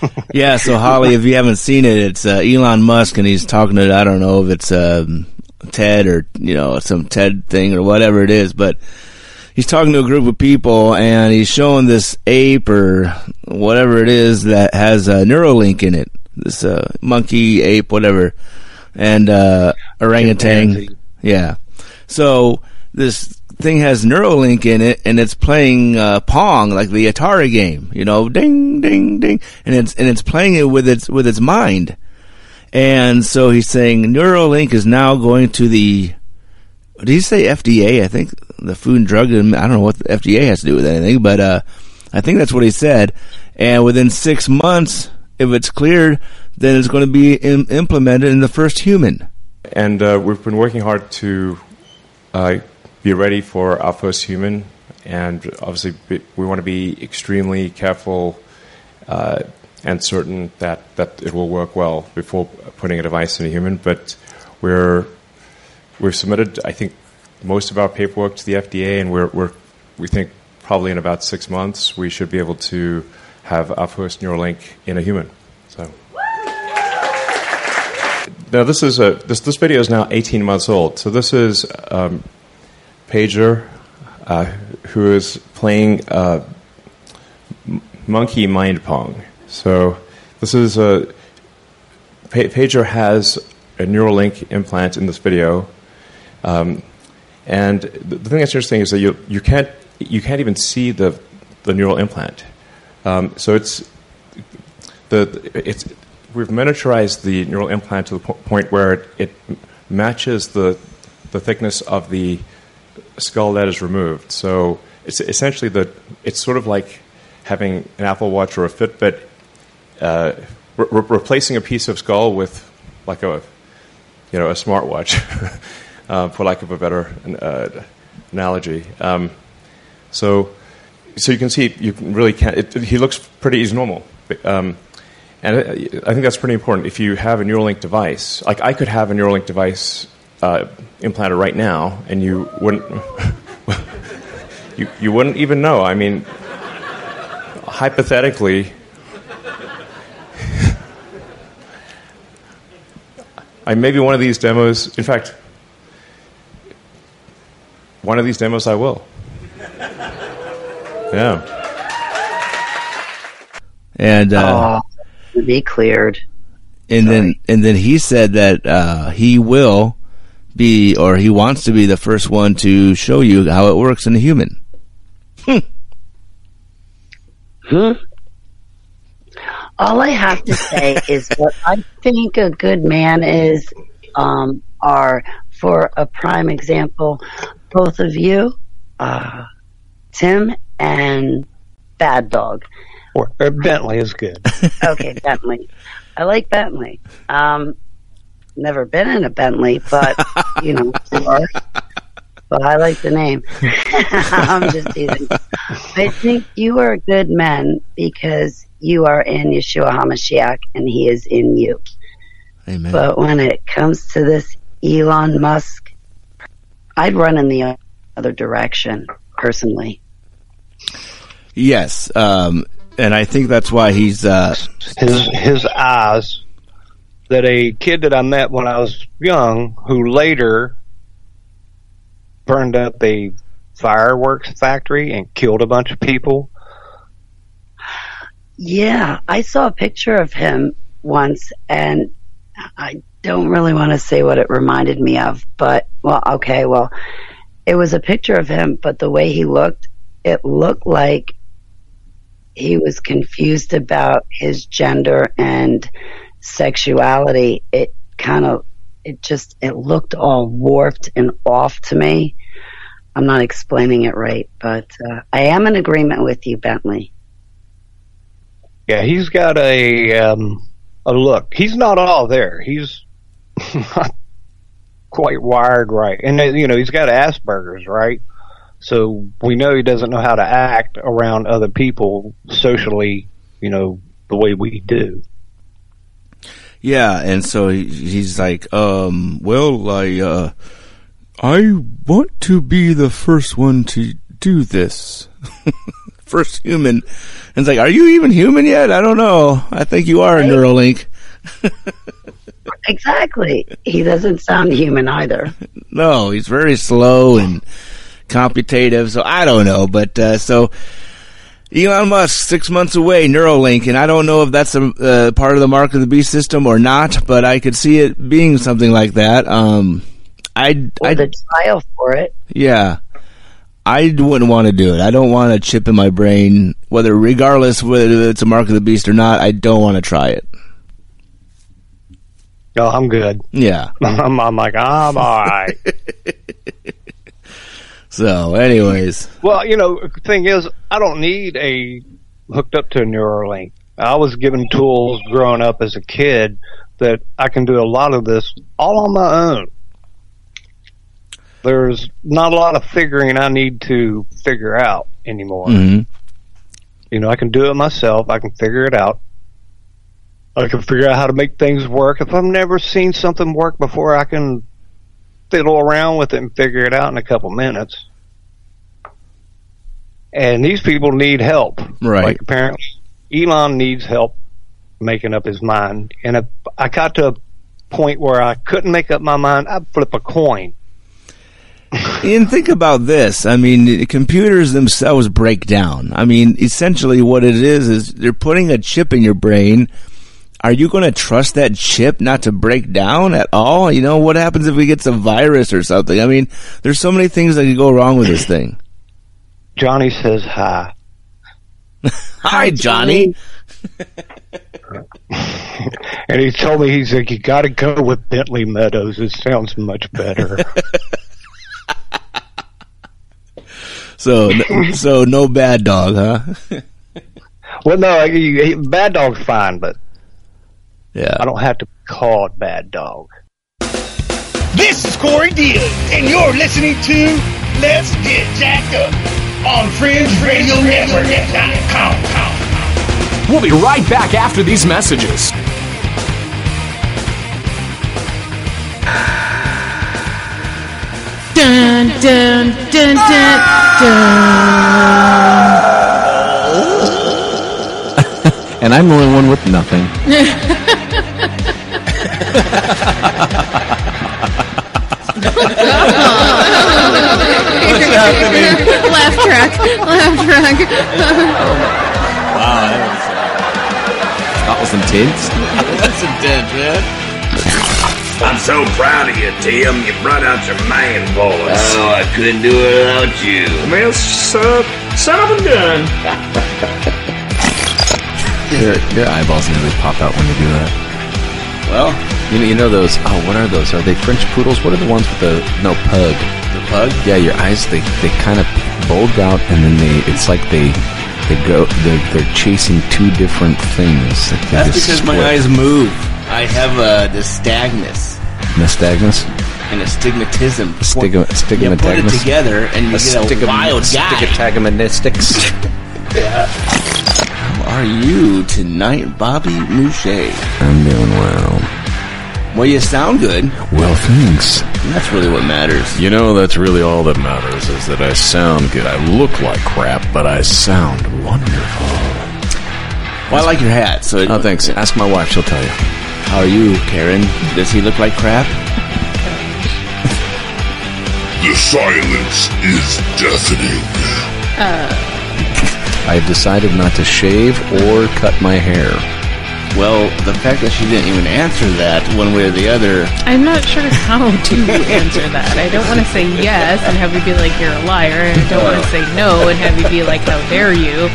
Yeah, so Holly, if you haven't seen it, it's uh, Elon Musk, and he's talking to I don't know if it's um, TED or you know some TED thing or whatever it is, but he's talking to a group of people, and he's showing this ape or whatever it is that has a Neuralink in it. This uh, monkey, ape, whatever, and uh, orangutan. Yeah. So this thing has Neuralink in it, and it's playing uh, Pong, like the Atari game. You know, ding, ding, ding, and it's and it's playing it with its with its mind. And so he's saying Neuralink is now going to the. Did he say FDA? I think the Food and Drug. I don't know what the FDA has to do with anything, but uh, I think that's what he said. And within six months, if it's cleared, then it's going to be Im- implemented in the first human. And uh, we've been working hard to uh, be ready for our first human, and obviously we want to be extremely careful uh, and certain that, that it will work well before putting a device in a human. But we're we've submitted, I think, most of our paperwork to the FDA, and we're, we're we think probably in about six months we should be able to have our first Neuralink in a human. So. Now this is a this this video is now 18 months old. So this is um, Pager, uh, who is playing uh, Monkey Mind Pong. So this is a Pa- Pager has a Neuralink implant in this video, um, and the, the thing that's interesting is that you you can't you can't even see the the neural implant. Um, so it's the it's we've miniaturized the neural implant to the po- point where it, it matches the the thickness of the skull that is removed. So it's essentially the it's sort of like having an Apple Watch or a Fitbit, uh, re- re- replacing a piece of skull with like a you know a smartwatch, uh, for lack of a better uh, analogy. Um, so so you can see you really can't. It, he looks pretty. He's normal. Um, and I I think that's pretty important. If you have a Neuralink device, like I could have a Neuralink device uh, implanted right now, and you wouldn't, you you wouldn't even know. I mean, hypothetically, I maybe one of these demos. In fact, one of these demos I will. Yeah. And uh, Oh, be cleared. and then and then he said that uh, he will be or he wants to be the first one to show you how it works in a human. Hmm? All I have to say is what I think a good man is um, are, for a prime example, both of you, uh, Tim and Bad Dog. Or, or Bentley is good. Okay, Bentley. I like Bentley. Um, never been in a Bentley, but you know, sure. But I like the name. I'm just teasing. I think you are a good men because you are in Yeshua HaMashiach and he is in you. Amen. But when it comes to this Elon Musk, I'd run in the other direction personally. yes, um, and I think that's why he's. Uh, his his eyes that a kid that I met when I was young, who later burned up a fireworks factory and killed a bunch of people. Yeah, I saw a picture of him once and I don't really want to say what it reminded me of, but well, okay, well, it was a picture of him, but the way he looked, it looked like he was confused about his gender and sexuality. It kind of, it just, it looked all warped and off to me. I'm not explaining it right, but uh, I am in agreement with you, Bentley. Yeah, he's got a um, a look. He's not all there. He's not quite wired right, and uh, you know he's got Asperger's, right? So we know he doesn't know how to act around other people socially, you know, the way we do. Yeah, and so he, he's like, um, well, I, uh, I want to be the first one to do this. first human. And it's like, are you even human yet? I don't know. I think you are a Neuralink. Exactly. He doesn't sound human either. No, he's very slow and computative. So I don't know, but uh, so Elon Musk six months away, Neuralink, and I don't know if that's a uh, part of the mark of the beast system or not, but I could see it being something like that. Um, I, Or I, the trial for it. yeah. I wouldn't want to do it. I don't want a chip in my brain, whether regardless whether it's a mark of the beast or not. I don't want to try it. No, I'm good. Yeah. I'm, I'm like, I'm all right. So, anyways, well, you know, the thing is, I don't need a hooked up to a Neuralink. I was given tools growing up as a kid that I can do a lot of this all on my own. There's not a lot of figuring I need to figure out anymore. mhm. You know, I can do it myself. I can figure it out. I can figure out how to make things work. If I've never seen something work before, I can fiddle around with it and figure it out in a couple minutes. And these people need help. Right. Like apparently Elon needs help making up his mind. And if I got to a point where I couldn't make up my mind, I'd flip a coin. and think about this. I mean, computers themselves break down. I mean, essentially what it is is they're putting a chip in your brain. Are you going to trust that chip not to break down at all? You know, what happens if it gets a virus or something? I mean, there's so many things that could go wrong with this thing. Johnny says hi. Hi, Johnny. And he told me, he's like, you got to go with Bentley Meadows. It sounds much better. So, so no bad dog, huh? well, no, he, he, Bad Dog's fine, but Yeah. I don't have to call it Bad Dog. This is Corey Diaz, and you're listening to Let's Get Jacked Up on FringeRadioNetwork.com. We'll be right back after these messages. Dun, dun, dun, dun, dun. And I'm the only one with nothing. What's happening? Laugh track. Laugh track. Wow, that was, uh, that was intense. That's intense, man. I'm so proud of you, Tim. You brought out your man voice. Oh, I couldn't do it without you. Well, son, son of a gun. Your, your eyeballs nearly pop out when you do that. Well, You know, you know those. Oh, what are those? Are they French poodles? What are the ones with the no pug? the pug? Yeah, your eyes they they kind of bulge out, and then they it's like they they go they're they're chasing two different things. Like That's because my eyes move. I have uh, a nystagmus nystagmus, and astigmatism. Stigma, You put it stigmatism, together and you get a wild guy. Stigmatagonistics. How are you tonight, Bobby Mouche? I'm doing well. Well, you sound good. Well, thanks. And that's really what matters. You know, that's really all that matters is that I sound good. I look like crap, but I sound wonderful. Well, I like your hat. So, Oh, thanks. Ask my wife; she'll tell you. how are you, Karen? Does he look like crap? The silence is deafening. I have decided not to shave or cut my hair. Well, the fact that she didn't even answer that one way or the other. I'm not sure how to answer that. I don't want to say yes and have you be like you're a liar, and I don't want to say no and have you be like how dare you.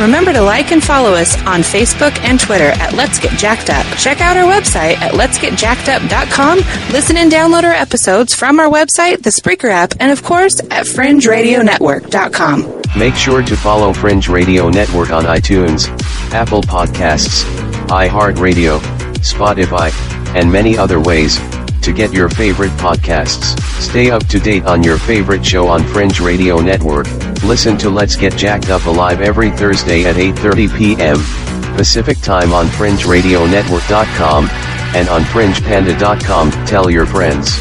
Remember to like and follow us on Facebook and Twitter at Let's Get Jacked Up. Check out our website at letsgetjackedup.com. Listen and download our episodes from our website, the Spreaker app, and of course at fringeradionetwork.com. Make sure to follow Fringe Radio Network on iTunes, Apple Podcasts, iHeartRadio, Spotify, and many other ways to get your favorite podcasts. Stay up to date on your favorite show on Fringe Radio Network. Listen to Let's Get Jacked Up Alive every Thursday at 8:30 p.m. Pacific Time on fringeradionetwork.com and on fringepanda.com. Tell your friends.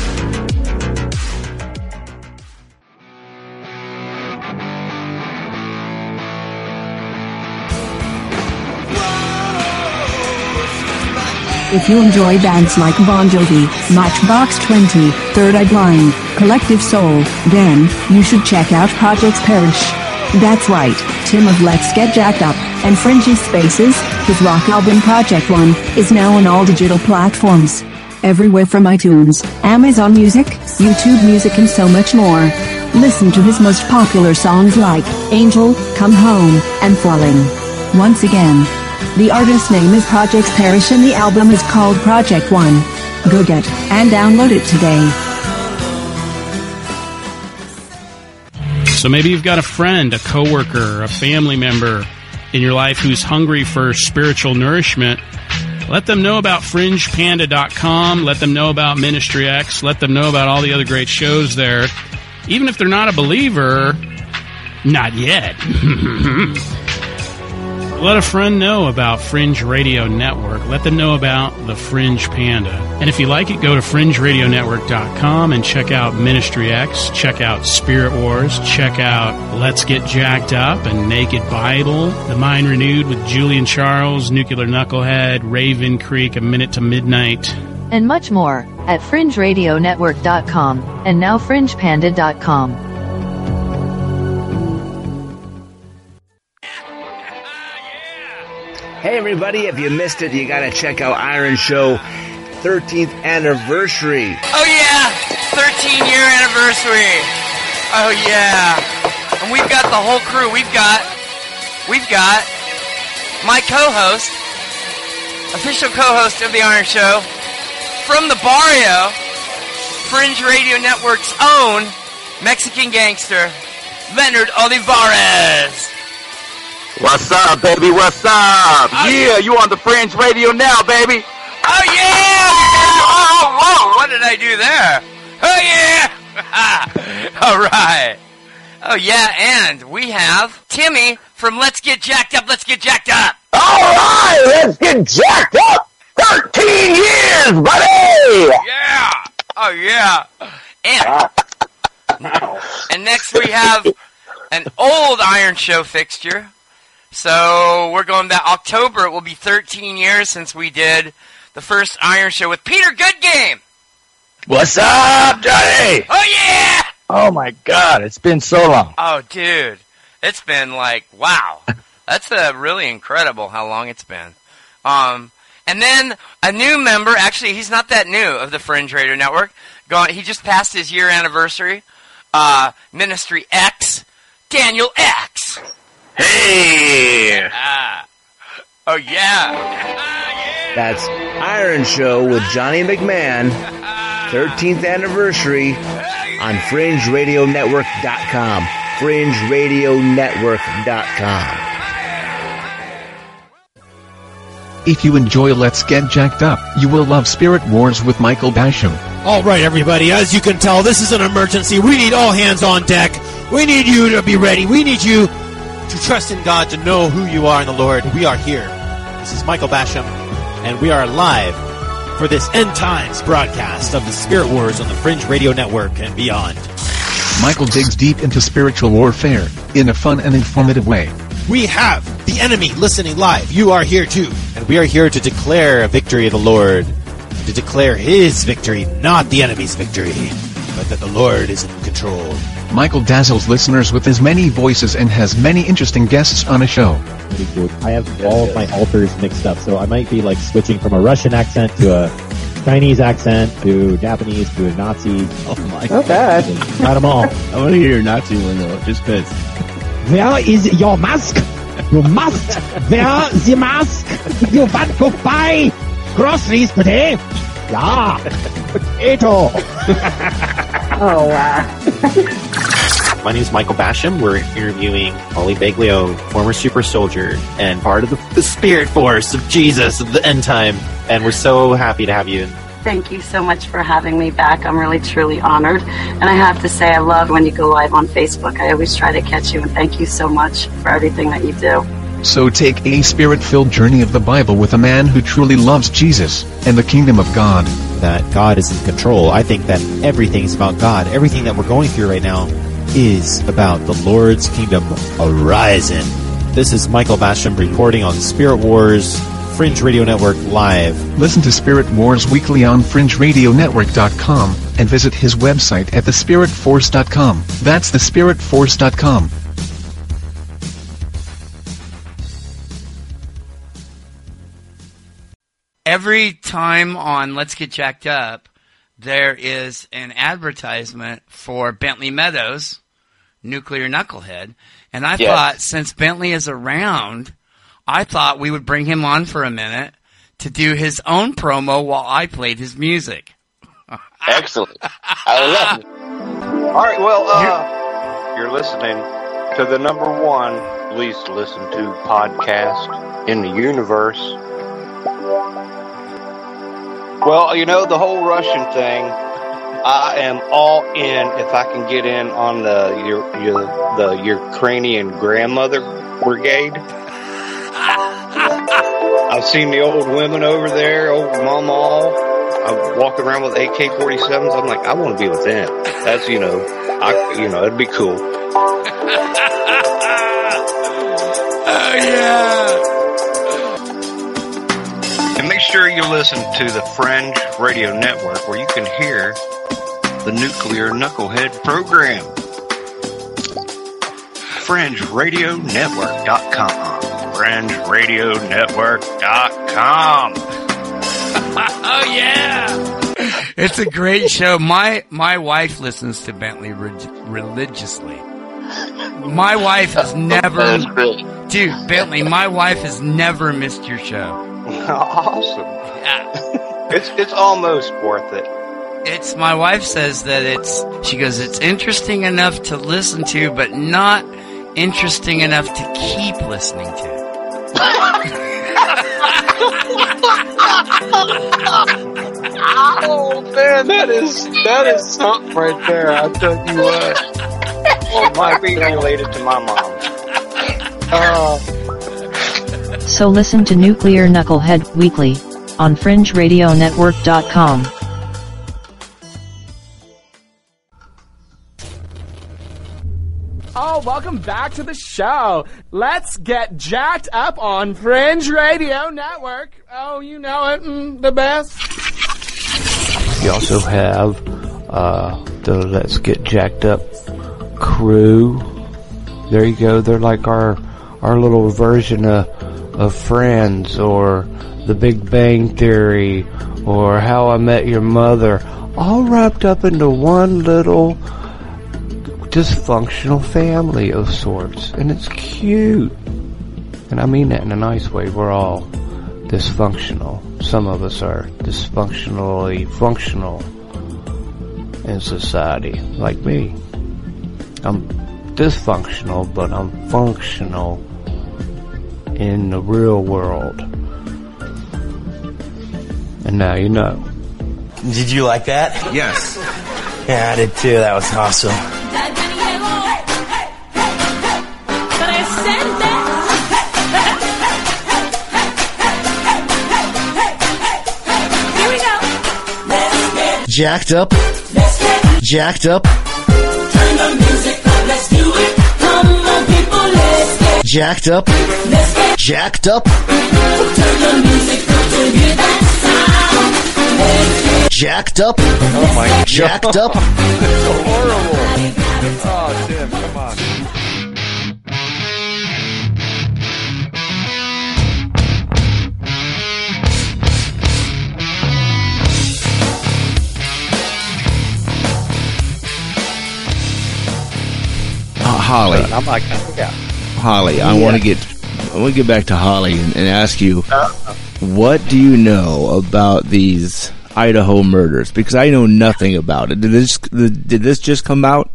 If you enjoy bands like Bon Jovi, Matchbox 20, Third Eye Blind, Collective Soul, then you should check out Projects Perish. That's right, Tim of Let's Get Jacked Up and Fringy Spaces, his rock album Project One, is now on all digital platforms. Everywhere from iTunes, Amazon Music, YouTube Music and so much more. Listen to his most popular songs like Angel, Come Home, and Falling. Once again, the artist's name is Project Parish and the album is called Project One. Go get and download it today. So maybe you've got a friend, a coworker, a family member in your life who's hungry for spiritual nourishment. Let them know about fringepanda.com. Let them know about Ministry X. Let them know about all the other great shows there. Even if they're not a believer, not yet. Let a friend know about Fringe Radio Network. Let them know about the Fringe Panda. And if you like it, go to fringeradionetwork.com and check out Ministry X, check out Spirit Wars, check out Let's Get Jacked Up and Naked Bible, The Mind Renewed with Julian Charles, Nuclear Knucklehead, Raven Creek, A Minute to Midnight. and much more at fringeradionetwork.com and now fringepanda.com. Hey everybody, if you missed it, you gotta check out Iron Show 13th anniversary. Oh yeah, 13 year anniversary. Oh yeah, and we've got the whole crew. We've got, we've got my co-host, official co-host of the Iron Show, from the barrio, Fringe Radio Network's own Mexican gangster, Leonard Olivares. What's up, baby? What's up? yeah, you on the Fringe Radio now, baby. Oh yeah! Oh, whoa! What did I do there? Oh yeah! All right. Oh yeah, and we have Timmy from Let's Get Jacked Up. Let's get jacked up. All right, let's get jacked up. Thirteen years, buddy. Yeah. Oh yeah. And ah. and next we have an old Iron Show fixture. So we're going back October. It will be 13 years since we did the first Iron Show with Peter Goodgame. What's up, Johnny? Oh yeah! Oh my God, it's been so long. Oh dude, it's been like wow. That's uh, really incredible how long it's been. Um, and then a new member. Actually, he's not that new of the Fringe Radio Network. Gone. He just passed his year anniversary. Uh, Ministry X, Daniel X. Hey! Ah. Oh yeah. That's Iron Show with Johnny McMahon, 13th anniversary on FringeRadioNetwork.com. FringeRadioNetwork.com. If you enjoy Let's Get Jacked Up, you will love Spirit Wars with Michael Basham. All right, everybody. As you can tell, this is an emergency. We need all hands on deck. We need you to be ready. We need you to trust in God, to know who you are in the Lord. We are here. This is Michael Basham, and we are live for this end times broadcast of the Spirit Wars on the Fringe Radio Network and beyond. Michael digs deep into spiritual warfare in a fun and informative way. We have the enemy listening live. You are here too. And we are here to declare a victory of the Lord. To declare his victory, not the enemy's victory, but that the Lord is in control. Michael dazzles listeners with his many voices and has many interesting guests on a show. I have all of my alters mixed up, so I might be like switching from a Russian accent to a Chinese accent to Japanese to a Nazi. Oh my Not bad. Got them all. I want to hear your Nazi one though, just because. Where is your mask? You must wear the mask. You want to buy groceries today? Yeah. Potato. Oh, wow. My name is Michael Basham. We're interviewing Holly Baglio, former super soldier and part of the, the spirit force of Jesus of the end time. And we're so happy to have you. Thank you so much for having me back. I'm really truly honored. And I have to say, I love when you go live on Facebook. I always try to catch you, and thank you so much for everything that you do. So take a spirit-filled journey of the Bible with a man who truly loves Jesus and the kingdom of God. That God is in control. I think that everything is about God. Everything that we're going through right now is about the Lord's kingdom arising. This is Michael Basham reporting on Spirit Wars Fringe Radio Network live. Listen to Spirit Wars weekly on FringeRadioNetwork.com and visit his website at thespiritforce.com. That's thespiritforce.com. Every time on Let's Get Jacked Up, there is an advertisement for Bentley Meadows, Nuclear Knucklehead. And I Yes. thought since Bentley is around, I thought we would bring him on for a minute to do his own promo while I played his music. Excellent. I love it. All right, well, uh, you're listening to the number one least listened to podcast in the universe. Well, you know, the whole Russian thing, I am all in if I can get in on the, your, your, the Ukrainian grandmother brigade. I've seen the old women over there, old mama. I'm walking around with AK-47s. I'm like, I want to be with them. That's you know, I you know, it'd be cool. Oh yeah. And make sure you listen to the Fringe Radio Network where you can hear the Nuclear Knucklehead program. FringeRadioNetwork.com. FringeRadioNetwork.com. oh yeah. It's a great show. My my wife listens to Bentley re- religiously. My wife has never Dude, Bentley, my wife has never missed your show. awesome. Yeah. It's it's almost worth it. It's my wife says that it's she goes it's interesting enough to listen to but not interesting enough to keep listening to. oh man, that is that is something right there. I tell you what. Well, it might be related to my mom. Uh, So listen to Nuclear Knucklehead weekly on FringeRadioNetwork.com. Oh, welcome back to the show. Let's get jacked up on Fringe Radio Network. Oh, you know it, mm, the best. We also have uh, the Let's Get Jacked Up crew. There you go. They're like our our little version of of Friends or The Big Bang Theory or How I Met Your Mother, all wrapped up into one little dysfunctional family of sorts, and it's cute. And I mean that in a nice way. We're all dysfunctional. Some of us are dysfunctionally functional in society, like me. I'm dysfunctional, but I'm functional in the real world. And now you know. Did you like that? Yes. Yeah, I did too. That was awesome. Here we go. Jacked up. Jacked up. Turn the music up. Let's do it. Come on, people. Let's get. Jacked up. Let's get. Jacked up. Turn the music up to hear that sound. Let's get. Jacked up. Oh my god. Jacked up. horrible. Oh, Tim, come on. Uh, Holly, I'm like, yeah. Holly, I want to get, I want to get back to Holly and, and ask you, uh-huh. what do you know about these Idaho murders? Because I know nothing about it. Did this, did this just come out?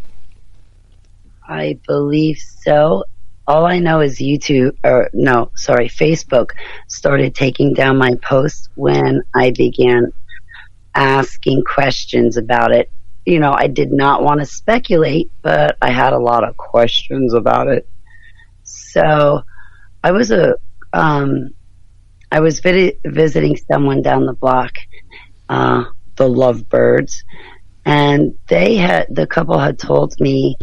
I believe so. All I know is YouTube, or no, sorry, Facebook started taking down my posts when I began asking questions about it. You know, I did not want to speculate, but I had a lot of questions about it. So I was a, um, I was vid- visiting someone down the block, uh, the Lovebirds, and they had, the couple had told me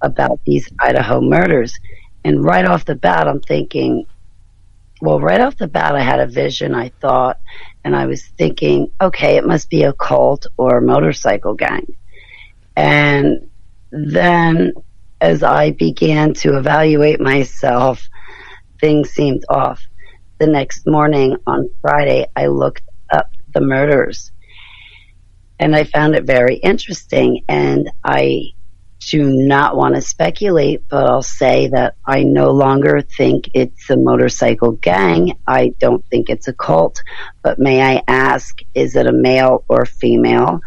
about these Idaho murders. And right off the bat, I'm thinking, well, right off the bat, I had a vision, I thought, and I was thinking, okay, it must be a cult or a motorcycle gang. And then as I began to evaluate myself, things seemed off. The next morning on Friday, I looked up the murders and I found it very interesting. And I do not want to speculate, but I'll say that I no longer think it's a motorcycle gang. I don't think it's a cult. But may I ask, is it a male or female?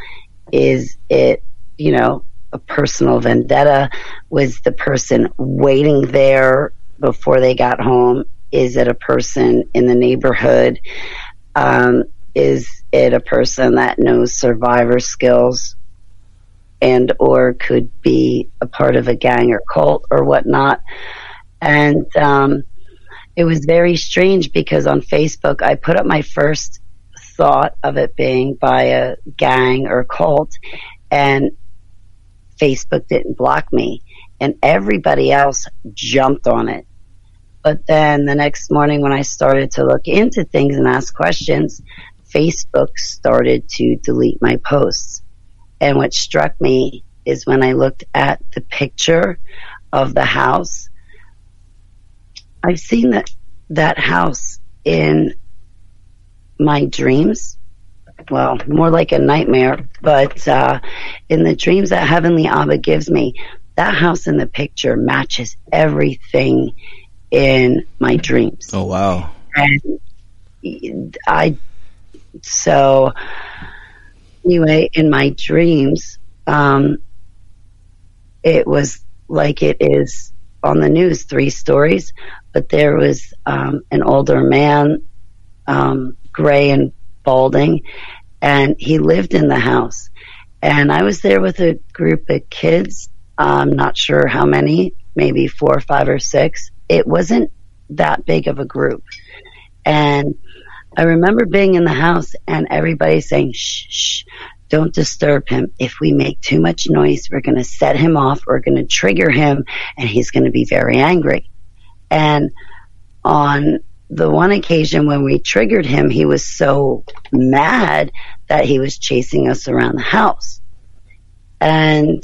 Is it, you know, a personal vendetta? Was the person waiting there before they got home? Is it a person in the neighborhood? Um, is it a person that knows survivor skills and or could be a part of a gang or cult or whatnot? And um, it was very strange because on Facebook I put up my first thought of it being by a gang or cult, and Facebook didn't block me, and everybody else jumped on it. But then the next morning, when I started to look into things and ask questions, Facebook started to delete my posts. And what struck me is when I looked at the picture of the house, I've seen that, that house in my dreams. Well, more like a nightmare, but, uh, in the dreams that Heavenly Abba gives me, that house in the picture matches everything in my dreams. Oh wow! And I so anyway, in my dreams, um, it was like it is on the news, three stories, but there was um, an older man, um, gray and balding, and he lived in the house. And I was there with a group of kids. I'm not sure how many, maybe four or five or six. It wasn't that big of a group. And I remember being in the house and everybody saying, shh, shh, don't disturb him. If we make too much noise, we're going to set him off. We're going to trigger him and he's going to be very angry. And on the one occasion when we triggered him, he was so mad that he was chasing us around the house. And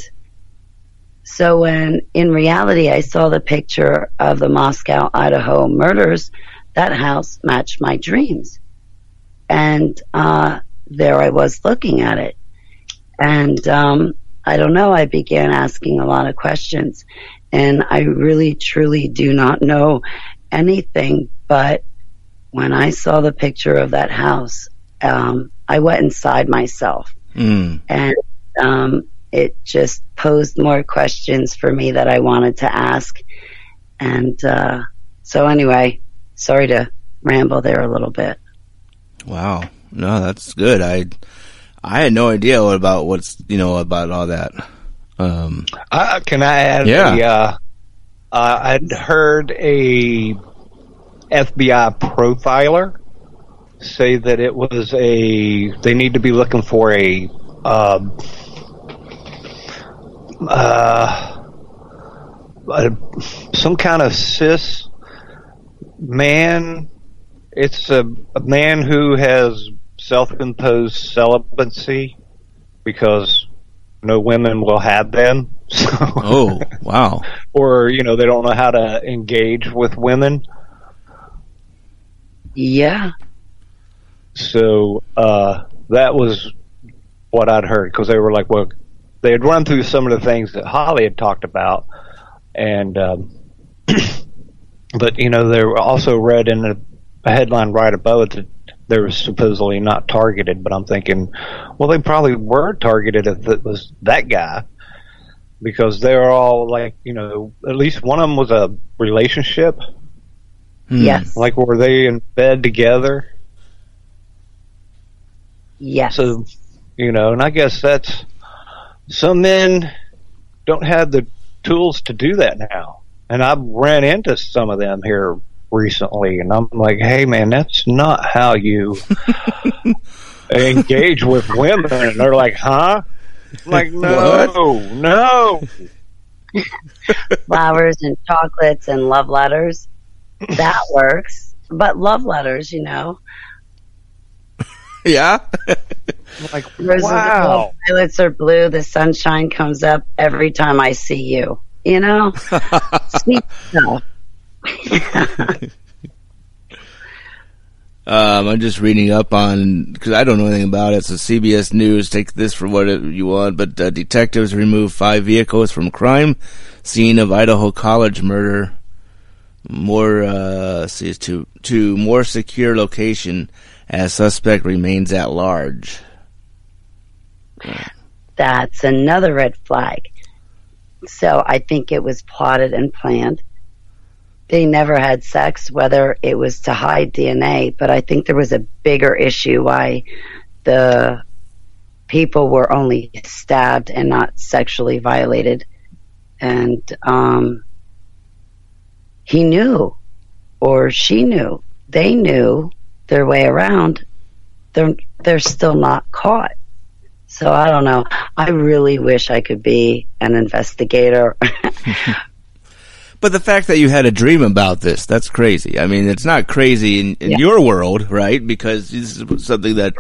so when in reality I saw the picture of the Moscow, Idaho murders, that house matched my dreams. And, uh, there I was looking at it. And, um, I don't know, I began asking a lot of questions and I really truly do not know anything, but when I saw the picture of that house, um, I went inside myself Mm. and, um, it just posed more questions for me that I wanted to ask. And, uh, so anyway, sorry to ramble there a little bit. Wow. No, that's good. I I had no idea what about what's you know about all that. Um, Uh, can I add? Yeah. A, uh, uh, I'd heard a FBI profiler say that it was a. They need to be looking for a. Um, uh, a, some kind of cis man. It's a, a man who has self-imposed celibacy because no women will have them. So, Oh, wow. or you know they don't know how to engage with women. Yeah. So uh, that was what I'd heard because they were like, well, they had run through some of the things that Holly had talked about, and um, but you know they were also read in a, a headline right above it that they were supposedly not targeted. But I'm thinking, well, they probably were targeted if it was that guy because they were all like, you know, at least one of them was a relationship. Hmm. Yes. Like, were they in bed together? Yes. So, you know, and I guess that's some men don't have the tools to do that now. And I've ran into some of them here recently, and I'm like, hey, man, that's not how you engage with women. And they're like, huh? I'm like, no, no. Flowers and chocolates and love letters. That works. But love letters, you know. Yeah. like, Roses wow. are blue, violets are blue. The sunshine comes up every time I see you. You know, sweet stuff. Um, I'm just reading up on because I don't know anything about it. So CBS News, take this for what you want. But uh, detectives remove five vehicles from crime scene of Idaho College murder. More uh, see to to more secure location as suspect remains at large. That's another red flag. So I think it was plotted and planned. They never had sex, whether it was to hide DNA, but I think there was a bigger issue why the people were only stabbed and not sexually violated. And um, he knew, or she knew, they knew their way around. They're they're still not caught. So I don't know. I really wish I could be an investigator. But the fact that you had a dream about this, that's crazy. I mean, it's not crazy in, in your world, right? Because this is something that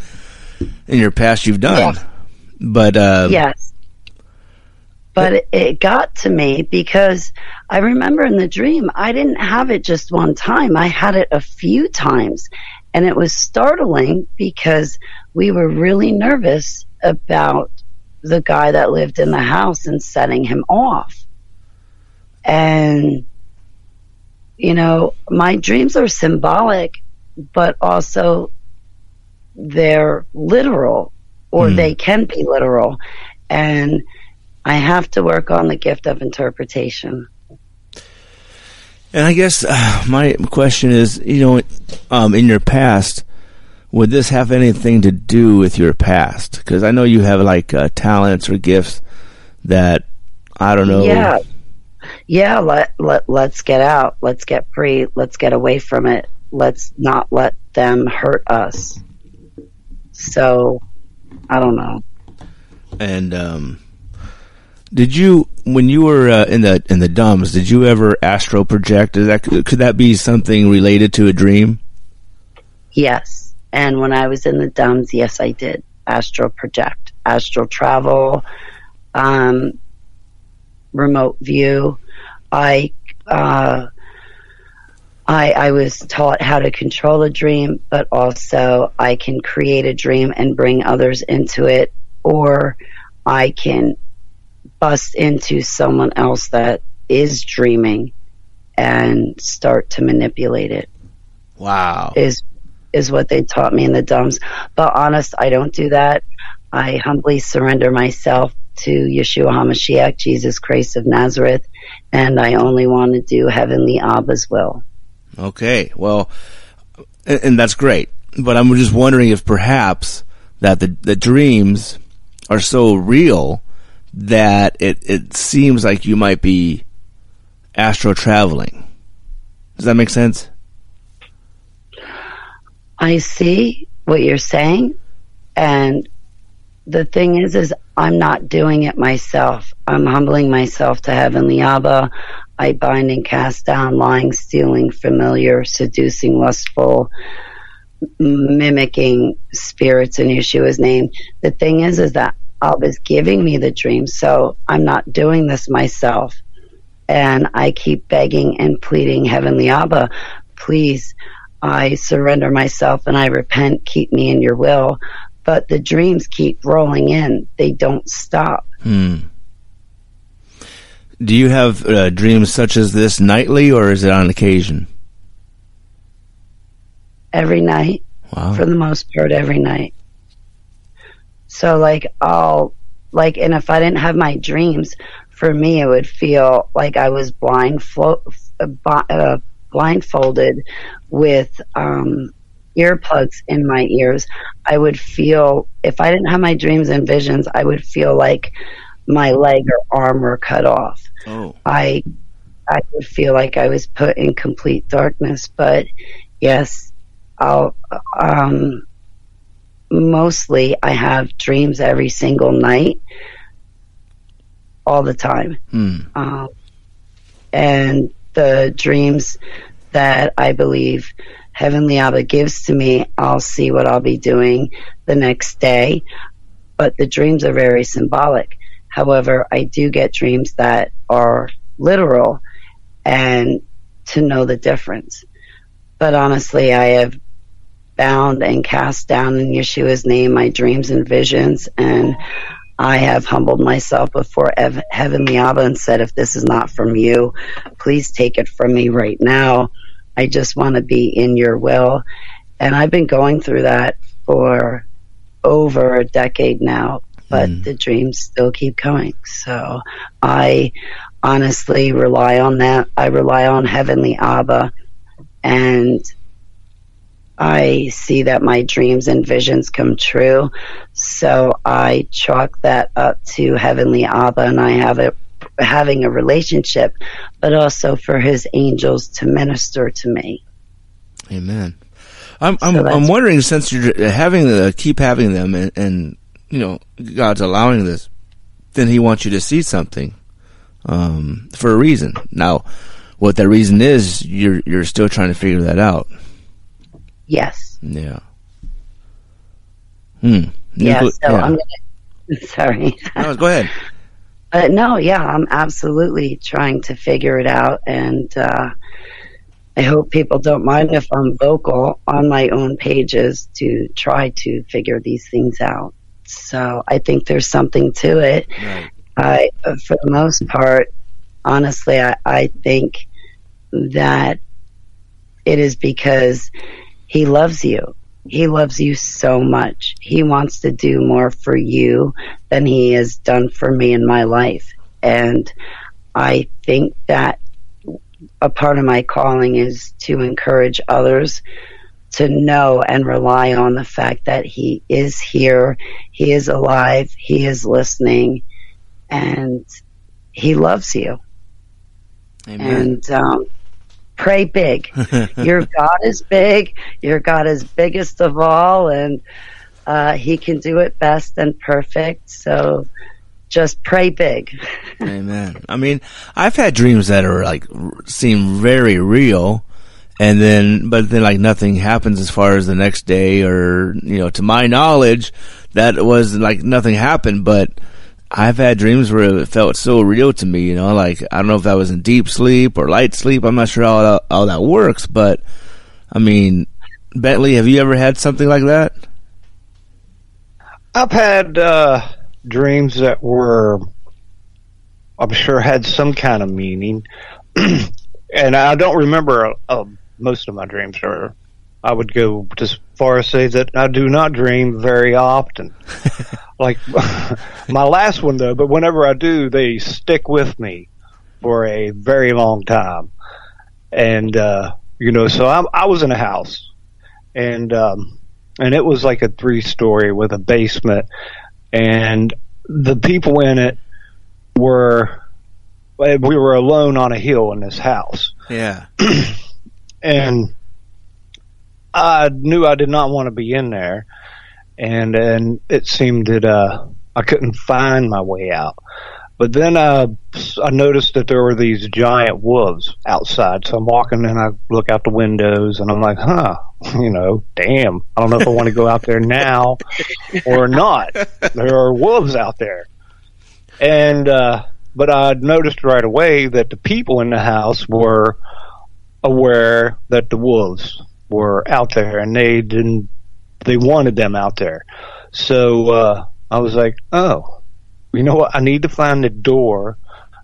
in your past you've done. But, uh, yes. But it, it got to me because I remember in the dream, I didn't have it just one time. I had it a few times. And it was startling because we were really nervous about the guy that lived in the house and setting him off. And, you know, my dreams are symbolic, but also they're literal or Hmm. they can be literal. And I have to work on the gift of interpretation. And I guess uh, my question is, you know, um, in your past, would this have anything to do with your past? Because I know you have like uh, talents or gifts that I don't know. Yeah. Yeah, let, let, let's get out. Let's get free. Let's get away from it. Let's not let them hurt us. So, I don't know. And um, did you, when you were uh, in the in the DUMBs, did you ever astral project? Is that could that be something related to a dream? Yes. And when I was in the DUMBs, yes, I did. Astral project, astral travel, um, remote view. I, uh, I, I was taught how to control a dream, but also I can create a dream and bring others into it, or I can bust into someone else that is dreaming and start to manipulate it Wow. is is what they taught me in the DUMBs. But honest, I don't do that. I humbly surrender myself to Yeshua HaMashiach, Jesus Christ of Nazareth, and I only want to do Heavenly Abba's will. Okay, well, and, and that's great. But I'm just wondering if perhaps that the the dreams are so real that it it seems like you might be astro traveling. Does that make sense? I see what you're saying, and the thing is, is I'm not doing it myself. I'm humbling myself to Heavenly Abba. I bind and cast down lying, stealing, familiar, seducing, lustful, mimicking spirits in Yeshua's name. The thing is, is that Abba's giving me the dream, so I'm not doing this myself. And I keep begging and pleading, Heavenly Abba, please, I surrender myself and I repent, keep me in your will. But the dreams keep rolling in, they don't stop. Hmm. Do you have uh, dreams such as this nightly, or is it on occasion? Every night, Wow. for the most part, every night. So, like, I'll, like, and if I didn't have my dreams, for me, it would feel like I was blind, flo- uh, uh, blindfolded with um, earplugs in my ears. I would feel, if I didn't have my dreams and visions, I would feel like my leg or arm were cut off. Oh. I I would feel like I was put in complete darkness. But yes, I'll um mostly I have dreams every single night, all the time. Hmm. Um, and the dreams that I believe Heavenly Abba gives to me, I'll see what I'll be doing the next day. But the dreams are very symbolic. However, I do get dreams that are literal and to know the difference. But honestly, I have bound and cast down in Yeshua's name my dreams and visions and I have humbled myself before Ev- Heavenly Abba and said, if this is not from you, please take it from me right now. I just want to be in your will. And I've been going through that for over a decade now, but mm. the dreams still keep coming. So I honestly rely on that. I rely on Heavenly Abba and I see that my dreams and visions come true. So I chalk that up to Heavenly Abba and I have a having a relationship, but also for his angels to minister to me. Amen. I'm I'm, I'm wondering since you're having the keep having them and, and you know God's allowing this, then He wants you to see something um, for a reason. Now, what that reason is, you're you're still trying to figure that out. Yes. Yeah. Hmm. Yeah. Nucle- So I'm gonna, sorry. No, go ahead. Uh, no, yeah, I'm absolutely trying to figure it out, and uh, I hope people don't mind if I'm vocal on my own pages to try to figure these things out. So I think there's something to it. I, uh, for the most part, honestly, I, I think that it is because he loves you. He loves you so much. He wants to do more for you than he has done for me in my life. And I think that a part of my calling is to encourage others to know and rely on the fact that he is here, he is alive, he is listening, and he loves you. Amen. And um, pray big. Your God is big. Your God is biggest of all, and uh, He can do it best and perfect. So just pray big. Amen. I mean, I've had dreams that are like seem very real, and then but then like nothing happens as far as the next day, or you know, to my knowledge, that was like nothing happened. But I've had dreams where it felt so real to me. You know, like I don't know if that was in deep sleep or light sleep. I'm not sure how that, how that works, but I mean, Bentley, have you ever had something like that? I've had uh, dreams that were, I'm sure, had some kind of meaning, and I don't remember uh, most of my dreams. Or I would go as far as say that I do not dream very often. like my last one, though. But whenever I do, they stick with me for a very long time, and uh, you know, so I, I was in a house, and um, and it was like a three story with a basement and the people in it were we were alone on a hill in this house Yeah. and I knew I did not want to be in there and and it seemed that uh I couldn't find my way out But then uh, I noticed that there were these giant wolves outside. So I'm walking and I look out the windows and I'm like, huh, you know, damn. I don't know if I want to go out there now or not. There are wolves out there. And, uh, but I noticed right away that the people in the house were aware that the wolves were out there and they didn't, they wanted them out there. So, uh, I was like, oh, you know what? I need to find the door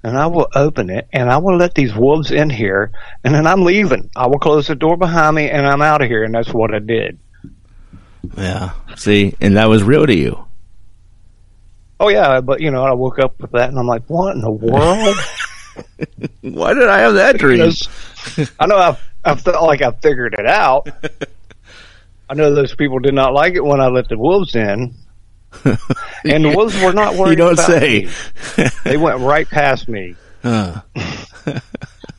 and I will open it and I will let these wolves in here and then I'm leaving. I will close the door behind me and I'm out of here. And that's what I did. Yeah. See, and that was real to you. Oh yeah, but you know, I woke up with that and I'm like, what in the world? Why did I have that dream? I know I, I felt like I figured it out. I know those people did not like it when I let the wolves in. and the wolves were not worried You don't about say. me. They went right past me. Huh.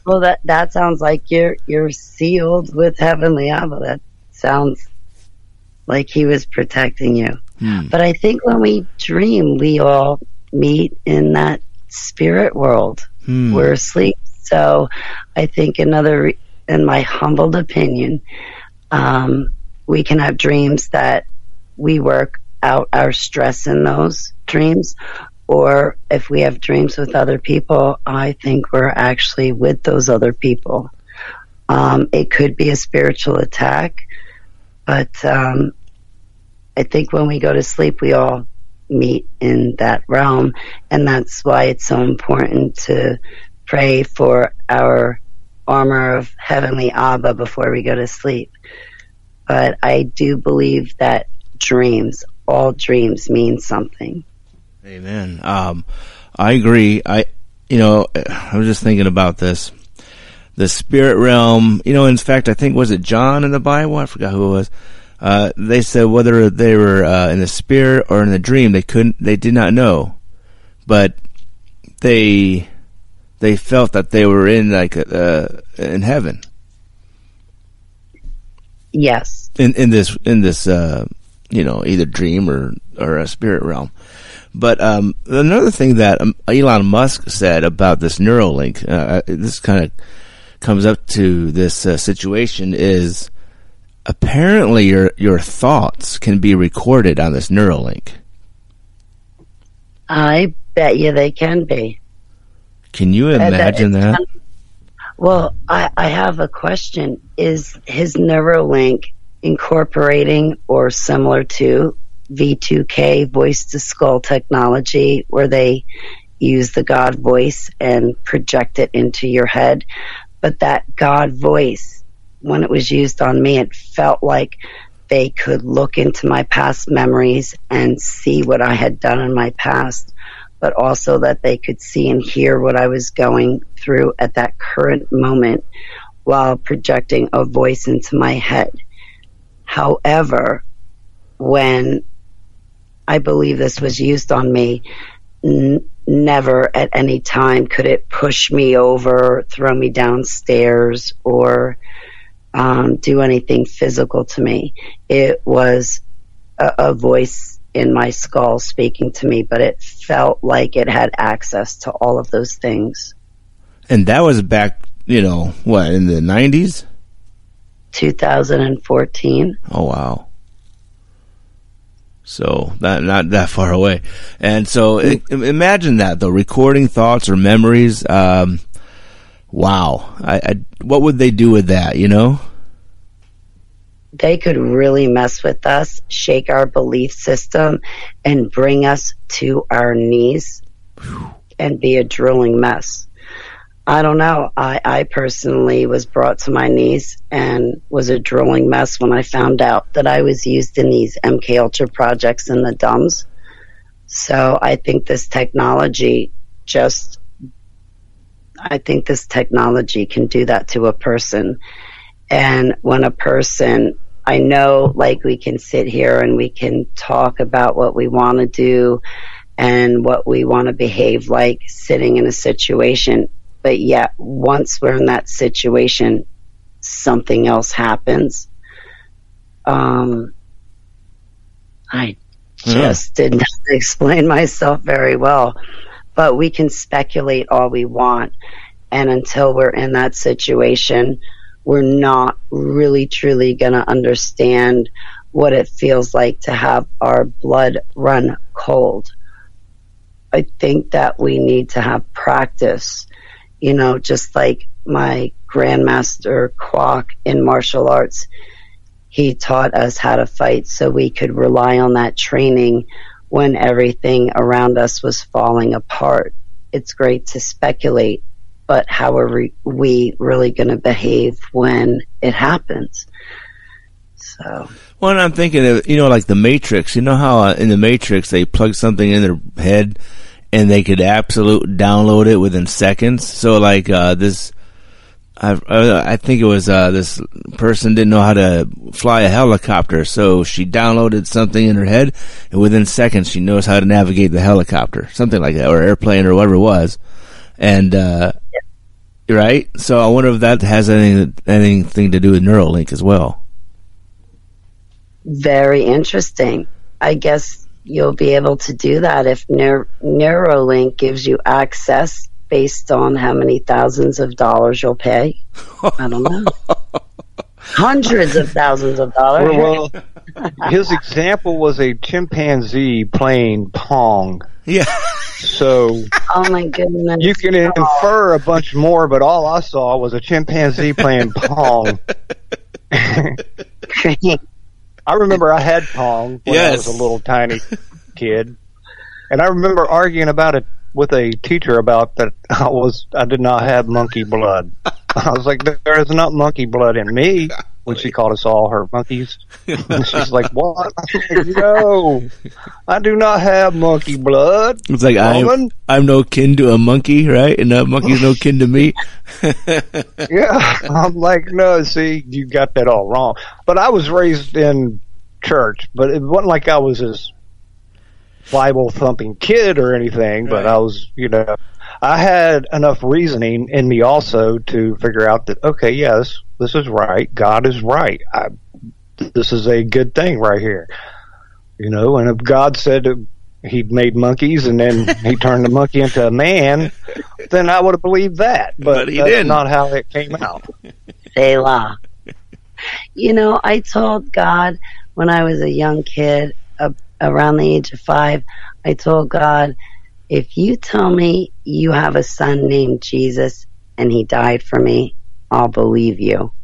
Well, that that sounds like you're you're sealed with Heavenly Abba. That sounds like He was protecting you. Hmm. But I think when we dream, we all meet in that spirit world. Hmm. We're asleep. So I think another, re- in my humbled opinion, um, we can have dreams that we work out our stress in those dreams. Or if we have dreams with other people, I think we're actually with those other people. Um, it could be a spiritual attack, but um, I think when we go to sleep, we all meet in that realm, and that's why it's so important to pray for our armor of heavenly Abba before we go to sleep. But I do believe that dreams, all dreams, mean something. Amen. Um, I agree. I, you know, I was just thinking about this. The spirit realm, you know, in fact, I think, was it John in the Bible? I forgot who it was. Uh, they said whether they were, uh, in the spirit or in the dream, they couldn't, they did not know. But they, they felt that they were in like, uh, in heaven. Yes. in in this in this uh you know either dream or or a spirit realm but um another thing that um, Elon Musk said about this Neuralink uh, this kind of comes up to this uh, situation is apparently your your thoughts can be recorded on this Neuralink I bet you they can be. Can you that imagine that kind Well, I, I have a question. Is his Neuralink incorporating or similar to V2K voice to skull technology where they use the God voice and project it into your head? But that God voice, when it was used on me, it felt like they could look into my past memories and see what I had done in my past, but also that they could see and hear what I was going through at that current moment while projecting a voice into my head. However, when I believe this was used on me, n- never at any time could it push me over, throw me downstairs, or um, do anything physical to me. It was a, a voice in my skull speaking to me, but it felt like it had access to all of those things. and that was back you know what in the 90s 2014. Oh wow. So that not that far away, and so i imagine that though recording thoughts or memories. Um, wow, I, I what would they do with that? You know? They could really mess with us, shake our belief system, and bring us to our knees and be a drooling mess. I don't know. I, I personally was brought to my knees and was a drooling mess when I found out that I was used in these MK Ultra projects in the DUMS. So I think this technology just, I think this technology can do that to a person. And when a person, I know like we can sit here and we can talk about what we want to do and what we want to behave like sitting in a situation. But yet, once we're in that situation, something else happens. Um, I Yeah. just didn't explain myself very well. but we can speculate all we want. And until we're in that situation, we're not really truly going to understand what it feels like to have our blood run cold. I think that we need to have practice, you know, just like my grandmaster Kwok in martial arts. He taught us how to fight so we could rely on that training when everything around us was falling apart. It's great to speculate, but how are we- really going to behave when it happens? So, Well, I'm thinking of you know like the Matrix. You know how uh, in the Matrix they plug something in their head and they could absolute download it within seconds. So like uh, this, I I think it was uh, this person didn't know how to fly a helicopter, so she downloaded something in her head, and within seconds she knows how to navigate the helicopter, something like that, or airplane or whatever it was, and. uh Right, so I wonder if that has anything anything to do with Neuralink as well. very interesting. I guess you'll be able to do that if Neur- Neuralink gives you access based on how many thousands of dollars you'll pay. I don't know. Hundreds of thousands of dollars. Well, his example was a chimpanzee playing Pong. Yeah. So, oh So my goodness. you can infer a bunch more, but all I saw was a chimpanzee playing Pong. I remember I had Pong when I was a little tiny kid, and I remember arguing about it with a teacher about that I was I did not have monkey blood. I was like, there is not monkey blood in me. When she called us all her monkeys, and she's like, "What? Like, no, I do not have monkey blood." It's like I'm. I'm no kin to a monkey, right? And a monkey's no kin to me. Yeah, I'm like, no, see, you got that all wrong. But I was raised in church, but it wasn't like I was this Bible thumping kid or anything, but I was, you know, I had enough reasoning in me also to figure out that, okay, yes, this is right. God is right. I, this is a good thing right here. You know, and if God said that he made monkeys and then he turned the monkey into a man, then I would have believed that. But, But he that's didn't. not how it came out. Selah. You know, I told God when I was a young kid, uh, around the age of five, I told God, if you tell me you have a son named Jesus and he died for me, I'll believe you.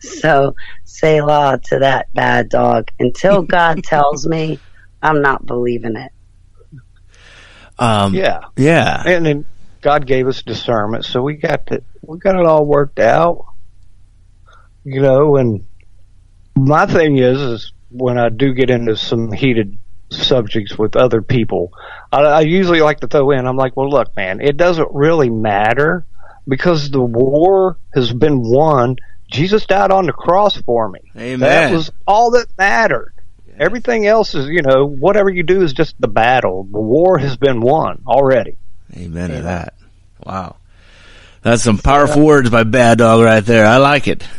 So, Selah to that bad dog. Until God tells me, I'm not believing it. Um, yeah, yeah. And then God gave us discernment, so we got to, we got it all worked out. You know, and my thing is, is when I do get into some heated subjects with other people, I, I usually like to throw in. I'm like, well, look, man, it doesn't really matter because the war has been won. Jesus died on the cross for me. Amen. That was all that mattered. Everything else is, you know, whatever you do is just the battle. The war has been won already. Amen to that. Wow. That's some powerful words by Bad Dog right there. I like it.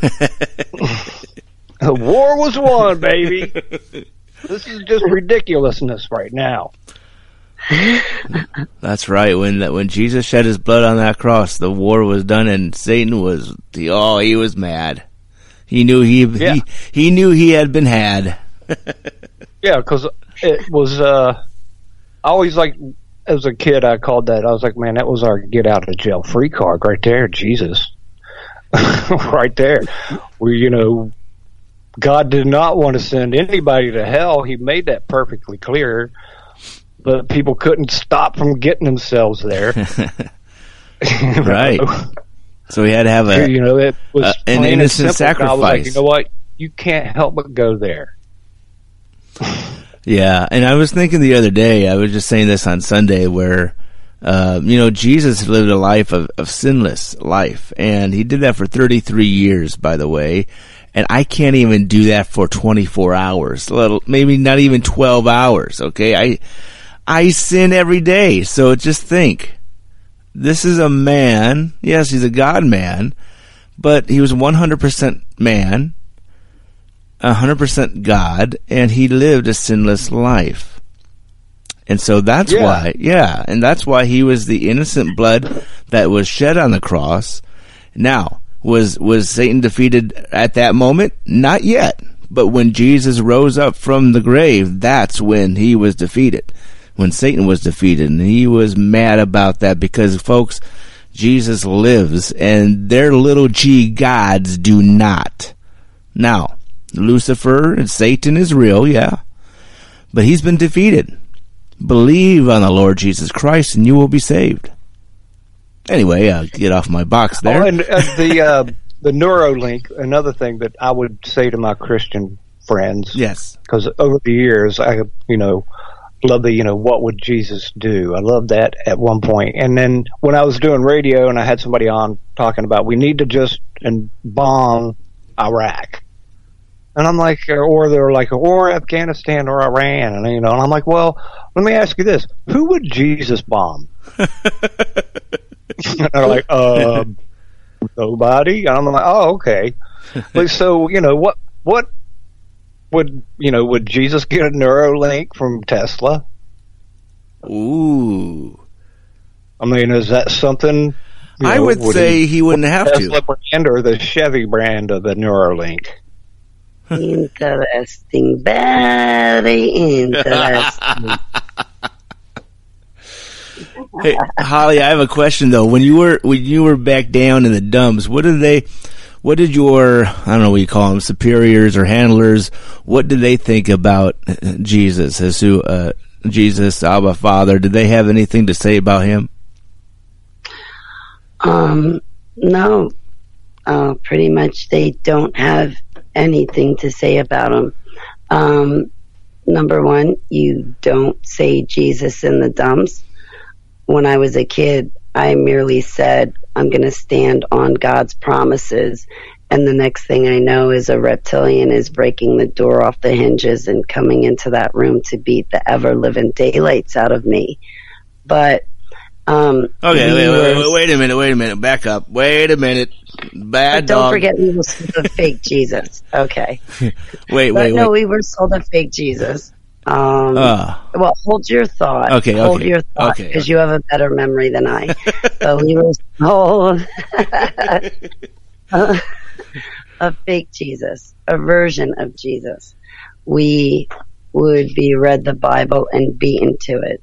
The war was won, baby. this is just ridiculousness right now. That's right. When when Jesus shed his blood on that cross, the war was done, and Satan was the oh he was mad. He knew he Yeah. he, he knew he had been had. Yeah, because it was. uh I always like as a kid, I called that. I was like, man, that was our get out of jail free card right there. Jesus, right there. We, you know, God did not want to send anybody to hell. He made that perfectly clear. But people couldn't stop from getting themselves there. right. So he had to have a you know, it was a- an innocent simple. And I was like, sacrifice. you know what? You can't help but go there. Yeah, and I was thinking the other day, I was just saying this on Sunday, where, uh, you know, Jesus lived a life of, of sinless life, and he did that for 33 years, by the way, and I can't even do that for 24 hours, little, maybe not even 12 hours, okay? I, I sin every day, so just think, this is a man, yes, he's a God man, but he was 100% man, 100% God, and he lived a sinless life. And so that's Yeah. why, yeah, and that's why he was the innocent blood that was shed on the cross. Now, was was Satan defeated at that moment? Not yet. But when Jesus rose up from the grave, that's when he was defeated. When Satan was defeated, and he was mad about that because folks, Jesus lives and their little g gods do not. Now, Lucifer and Satan is real, yeah. But he's been defeated. Believe on the Lord Jesus Christ and you will be saved. Anyway, uh, get off my box there. Oh, and uh, the uh, the Neuralink, another thing that I would say to my Christian friends. Yes. Because over the years, I you know love the you know what would Jesus do? I loved that at one point. point, and then when I was doing radio and I had somebody on talking about we need to just and bomb Iraq. And I'm like, or they're like, or Afghanistan or Iran, and you know, and I'm like, well, let me ask you this: Who would Jesus bomb? and they're like, uh, nobody. And I'm like, oh, okay. But so you know, what what would you know? Would Jesus get a Neuralink from Tesla? Ooh. I mean, is that something? you I know, would say he wouldn't have to. Tesla brand or the Chevy brand of the Neuralink? Interesting. Very interesting. Hey, Holly, I have a question though. When you were when you were back down in the DUMBs, what did they? What did your I don't know what you call them superiors or handlers? What did they think about Jesus, Jesus, uh, Jesus, Abba Father? Did they have anything to say about him? Um, no, uh, pretty much they don't have anything to say about him. Um, number one, you don't say Jesus in the DUMBs. When I was a kid, I merely said, I'm going to stand on God's promises. And the next thing I know is a reptilian is breaking the door off the hinges and coming into that room to beat the ever living daylights out of me. But, um, Okay, wait, wait, were- wait, wait a minute, wait a minute, back up, wait a minute, bad don't dog. forget we were sold a fake Jesus. Okay. wait, but wait, no, wait. we were sold a fake Jesus. Um, Ah. well, hold your thought. Okay, hold okay, your thought okay, because you have a better memory than I. but we were sold a, a fake Jesus, a version of Jesus. We would be read the Bible and beaten to it.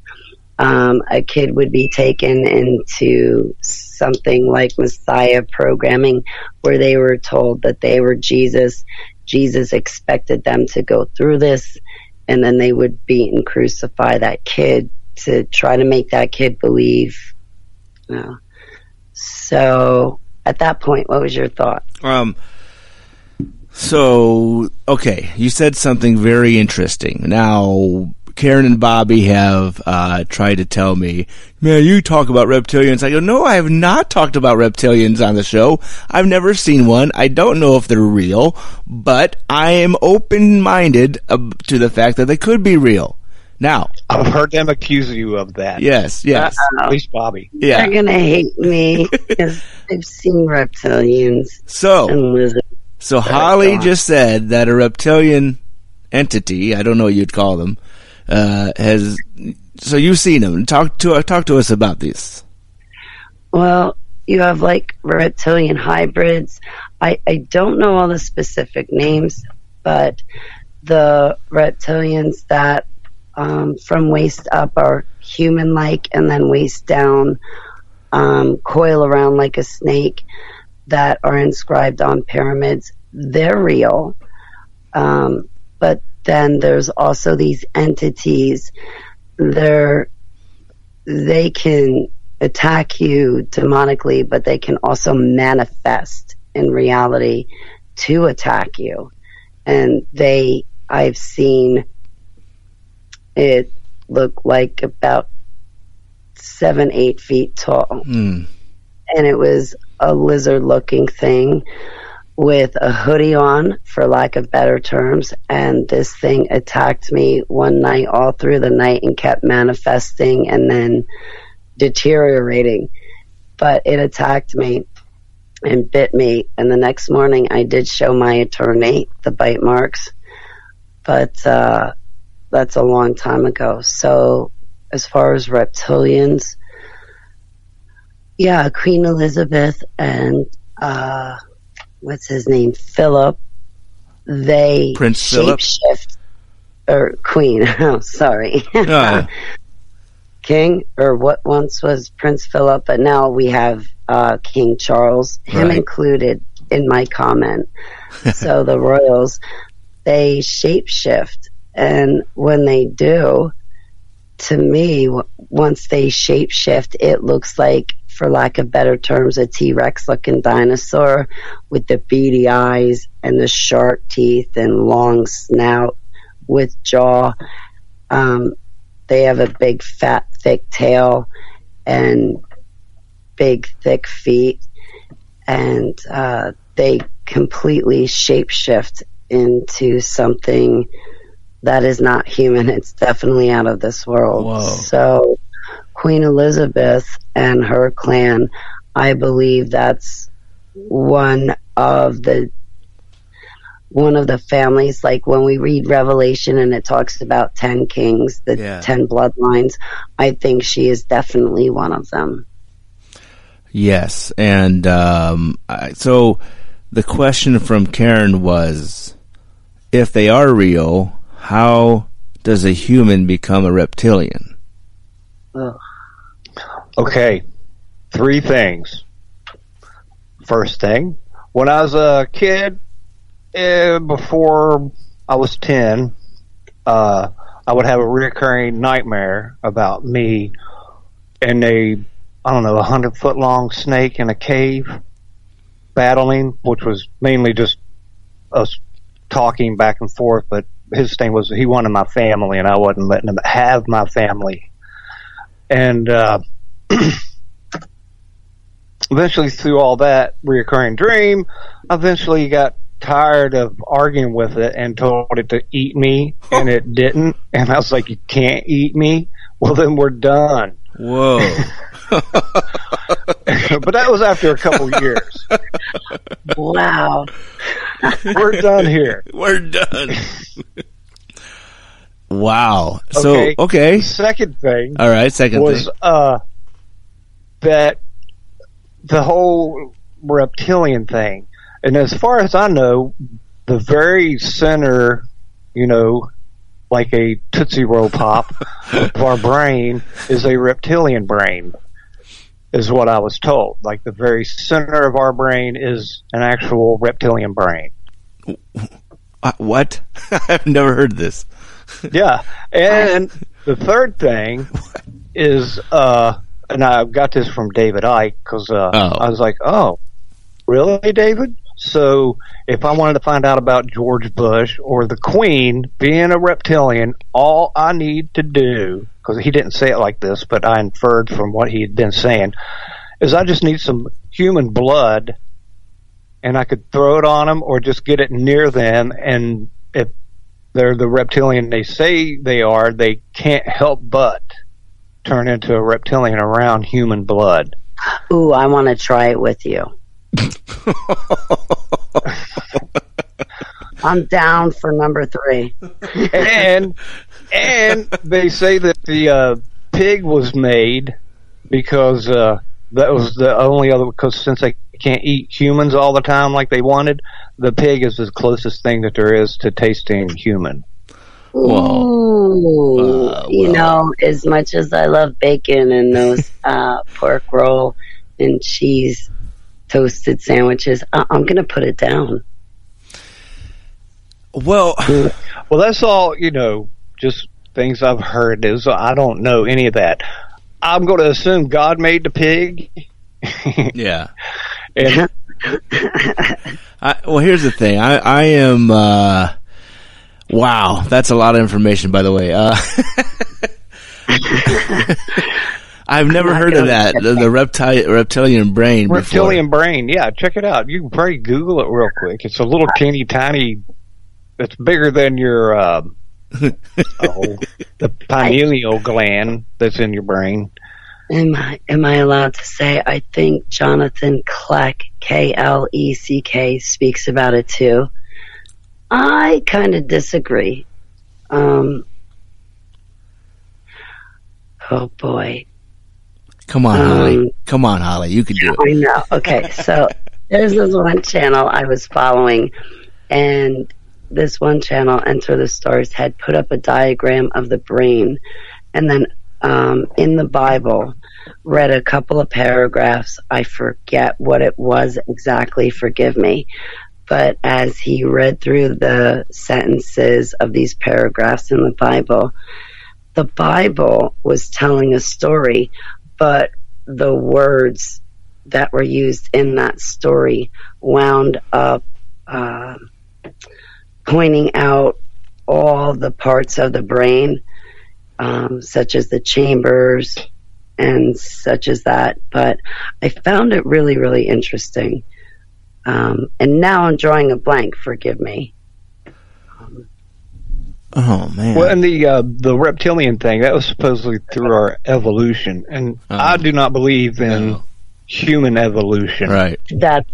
Um, a kid would be taken into something like Messiah programming where they were told that they were Jesus. Jesus expected them to go through this and then they would beat and crucify that kid to try to make that kid believe. You know. So at that point, what was your thought? Um. So okay, you said something very interesting. Now, Karen and Bobby have uh, tried to tell me, man, you talk about reptilians. I go, no, I have not talked about reptilians on the show. I've never seen one. I don't know if they're real, but I am open minded uh, to the fact that they could be real. Now, I've heard them accuse you of that. Yes, yes. At least Bobby. Yeah. They're gonna hate me because I've seen reptilians So. So Holly just said that a reptilian entity, I don't know what you'd call them, uh, has. So you've seen them. Talk to talk to us about these. Well, you have like reptilian hybrids. I, I don't know all the specific names, but the reptilians that um, from waist up are human like and then waist down um, coil around like a snake that are inscribed on pyramids. They're real. Um, but then there's also these entities. They're, they can attack you demonically, but they can also manifest in reality to attack you. And they, I've seen it look like about seven, eight feet tall. Hmm. And it was a lizard looking thing with a hoodie on, for lack of better terms. And this thing attacked me one night all through the night and kept manifesting and then deteriorating. But it attacked me and bit me. And the next morning I did show my attorney the bite marks. But, uh, that's a long time ago. So as far as reptilians, yeah, Queen Elizabeth and uh, what's his name, Philip. They Prince Philip? shapeshift or Queen. Oh, sorry, Uh, King or what once was Prince Philip, but now we have uh, King Charles. Him Right. included in my comment. so the royals, they shapeshift, and when they do, to me, once they shapeshift, it looks like, for lack of better terms, a T Rex looking dinosaur with the beady eyes and the sharp teeth and long snout with jaw. Um, they have a big, fat, thick tail and big, thick feet, and uh, they completely shapeshift into something that is not human. It's definitely out of this world. Whoa. So, Queen Elizabeth and her clan, I believe that's one of the one of the families like when we read revelation and it talks about 10 kings the Yeah. 10 bloodlines i think she is definitely one of them Yes, and um, I, so the question from Karen was, if they are real, how does a human become a reptilian? Ugh. Okay, three things. First thing, when I was a kid, eh, before I was 10, uh, I would have a recurring nightmare about me and a, I don't know, a hundred foot long snake in a cave battling, which was mainly just us talking back and forth, but his thing was he wanted my family and I wasn't letting him have my family. And, uh, eventually through all that reoccurring dream, I eventually got tired of arguing with it and told it to eat me and it didn't. And I was like, you can't eat me. Well, then we're done. Whoa. but that was after a couple years. wow We're done here. We're done. wow. So Okay. okay. Second thing All right. Second was thing. uh that the whole reptilian thing, and as far as I know, the very center, you know, like a tootsie roll pop of our brain is a reptilian brain. Is what I was told. Like the very center of our brain is an actual reptilian brain. What? I've never heard this. yeah. And the third thing is, uh, and I got this from David Icke because uh, Oh. I was like, oh, really, David? So if I wanted to find out about George Bush or the Queen being a reptilian, all I need to do, because he didn't say it like this, but I inferred from what he had been saying, is I just need some human blood and I could throw it on them or just get it near them and if they're the reptilian they say they are, they can't help but turn into a reptilian around human blood. ooh i want to try it with you i'm down for number three and and they say that the uh, pig was made because uh, that was the only other because since they can't eat humans all the time like they wanted, the pig is the closest thing that there is to tasting human. Ooh, Uh, you know, as much as I love bacon and those uh, pork roll and cheese toasted sandwiches, I- I'm going to put it down. Well, well, that's all you know. Just things I've heard. Is I don't know any of that. I'm going to assume God made the pig. yeah. And I, well, here's the thing. I, I am. Uh, wow, that's a lot of information, by the way. Uh, I've never heard of that. The, the reptile, reptilian brain. before. reptilian brain. Yeah, check it out. You can probably Google it real quick. It's a little teeny tiny. It's bigger than your uh, oh, the pineal gland that's in your brain. Am I am I allowed to say? I think Jonathan Kleck, K L E C K, speaks about it too. I kind of disagree. Um, Oh boy. Come on, Um, Holly. Come on, Holly. You can do it. I know. Okay, so there's this one channel I was following, and this one channel, Enter the Stars, had put up a diagram of the brain, and then um, in the Bible, read a couple of paragraphs. I forget what it was exactly. Forgive me. But as he read through the sentences of these paragraphs in the Bible, the Bible was telling a story, but the words that were used in that story wound up uh, pointing out all the parts of the brain, um, such as the chambers and such as that. But I found it really, really interesting. Um, and now I'm drawing a blank. Forgive me. Oh man. Well, and the uh, the reptilian thing that was supposedly through our evolution, and I do not believe in human evolution. Right. That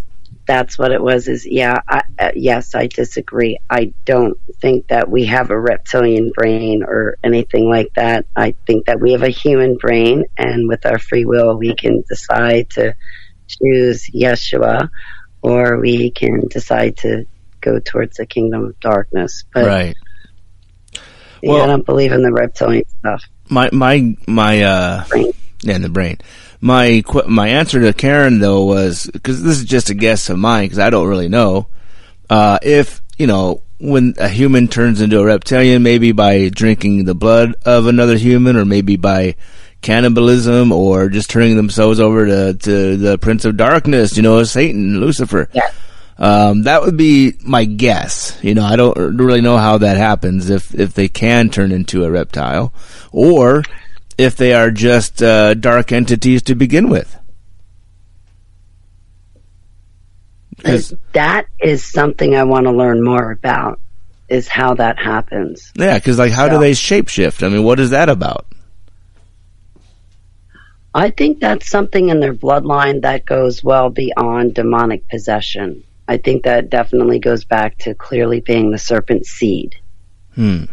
that's what it was. Is yeah. I, uh, yes, I disagree. I don't think that we have a reptilian brain or anything like that. I think that we have a human brain, and with our free will, we can decide to choose Yeshua, or we can decide to go towards the kingdom of darkness. But right. yeah, I don't believe in the reptilian stuff. My my my uh yeah, in the brain. My qu- my answer to Karen though was because this is just a guess of mine because I don't really know. Uh, if you know when a human turns into a reptilian, maybe by drinking the blood of another human, or maybe by cannibalism, or just turning themselves over to to the Prince of Darkness, you know, Satan, Lucifer. Um, that would be my guess. You know, I don't really know how that happens if if they can turn into a reptile, or if they are just uh, dark entities to begin with. That is something I want to learn more about. Is how that happens. yeah, because like, how do they shapeshift? I mean, what is that about? I think that's something in their bloodline that goes well beyond demonic possession. I think that definitely goes back to clearly being the serpent seed. Hmm.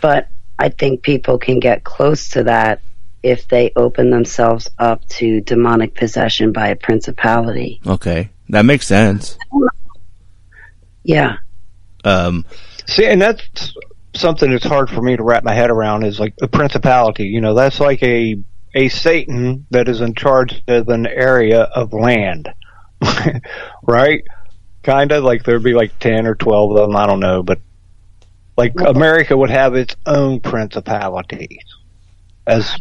But I think people can get close to that if they open themselves up to demonic possession by a principality. Okay, that makes sense. Yeah. Um, See, and that's something that's hard for me to wrap my head around is like a principality. You know, that's like a a Satan that is in charge of an area of land, right? Kind of like there'd be like ten or twelve of them. I don't know, but like America would have its own principalities, as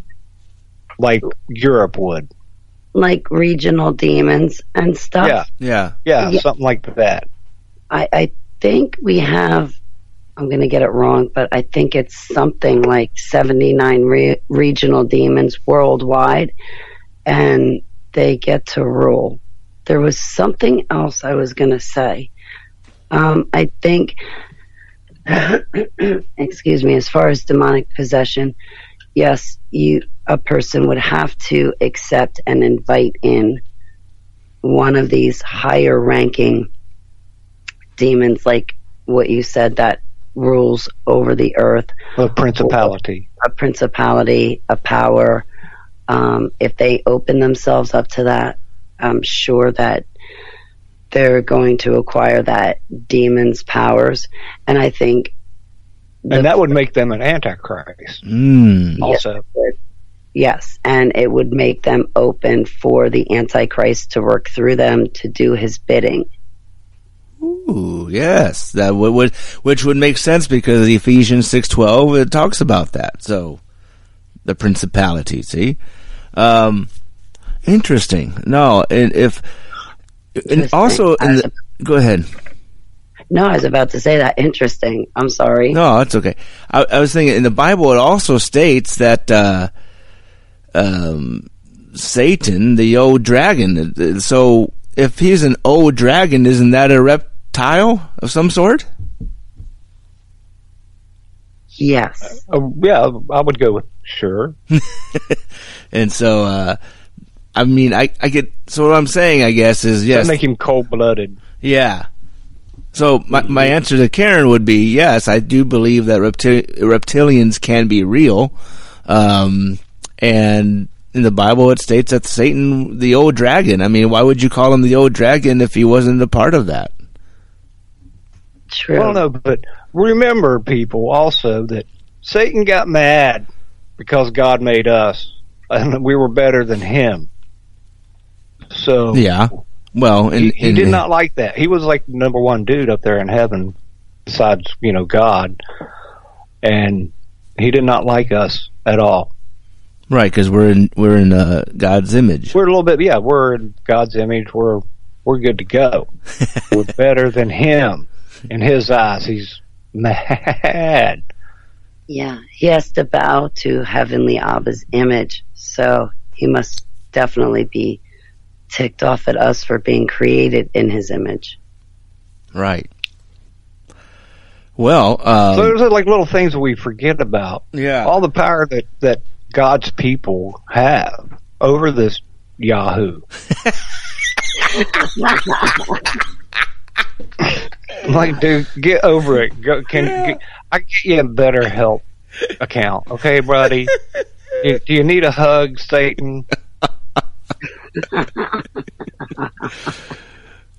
like Europe would. Like regional demons and stuff. Yeah, yeah, yeah, Yeah. something like that. I, I think we have, I'm going to get it wrong, but I think it's something like 79 re- regional demons worldwide, and they get to rule. There was something else I was going to say. Um, I think, excuse me, as far as demonic possession, yes, you a person would have to accept and invite in one of these higher ranking demons like what you said that rules over the earth A principality. a principality a power um, if they open themselves up to that i'm sure that they're going to acquire that demon's powers and i think and that would make them an antichrist. Mm. Also, yes and it would make them open for the antichrist to work through them to do his bidding Ooh, yes, that would, would which would make sense because Ephesians six twelve it talks about that. So the principality, see, um, interesting. No, and if and also in the, go ahead. no i was about to say that interesting i'm sorry No, that's okay. I, I was thinking in the Bible it also states that uh, um, Satan, the old dragon. uh, So if he's an old dragon, isn't that a reptile of some sort? Yes. Uh, yeah, I would go with sure. and so, uh, I mean, I, I get, so what I'm saying, I guess, is yes. That make him cold blooded. Yeah. So my, my answer to Karen would be yes, I do believe that repti- reptilians can be real. Um, and in the Bible, it states that Satan, the old dragon. I mean, why would you call him the old dragon if he wasn't a part of that? True. Well, no, but remember, people, also that Satan got mad because God made us, and we were better than him. So Yeah. Well, and, he, he and- did not like that. He was like the number one dude up there in heaven, besides you know God, and he did not like us at all. right because we're in we're in uh, God's image. We're a little bit, yeah, we're in God's image. We're we're good to go. we're better than him in his eyes. He's mad. Yeah, he has to bow to Heavenly Abba's image, so he must definitely be ticked off at us for being created in his image. Right. Well, um, so those are like little things that we forget about. Yeah. All the power that that God's people have over this Yahoo. like, dude, get over it. Go, can get, I can get you a BetterHelp account, okay, buddy? Do, do you need a hug, Satan?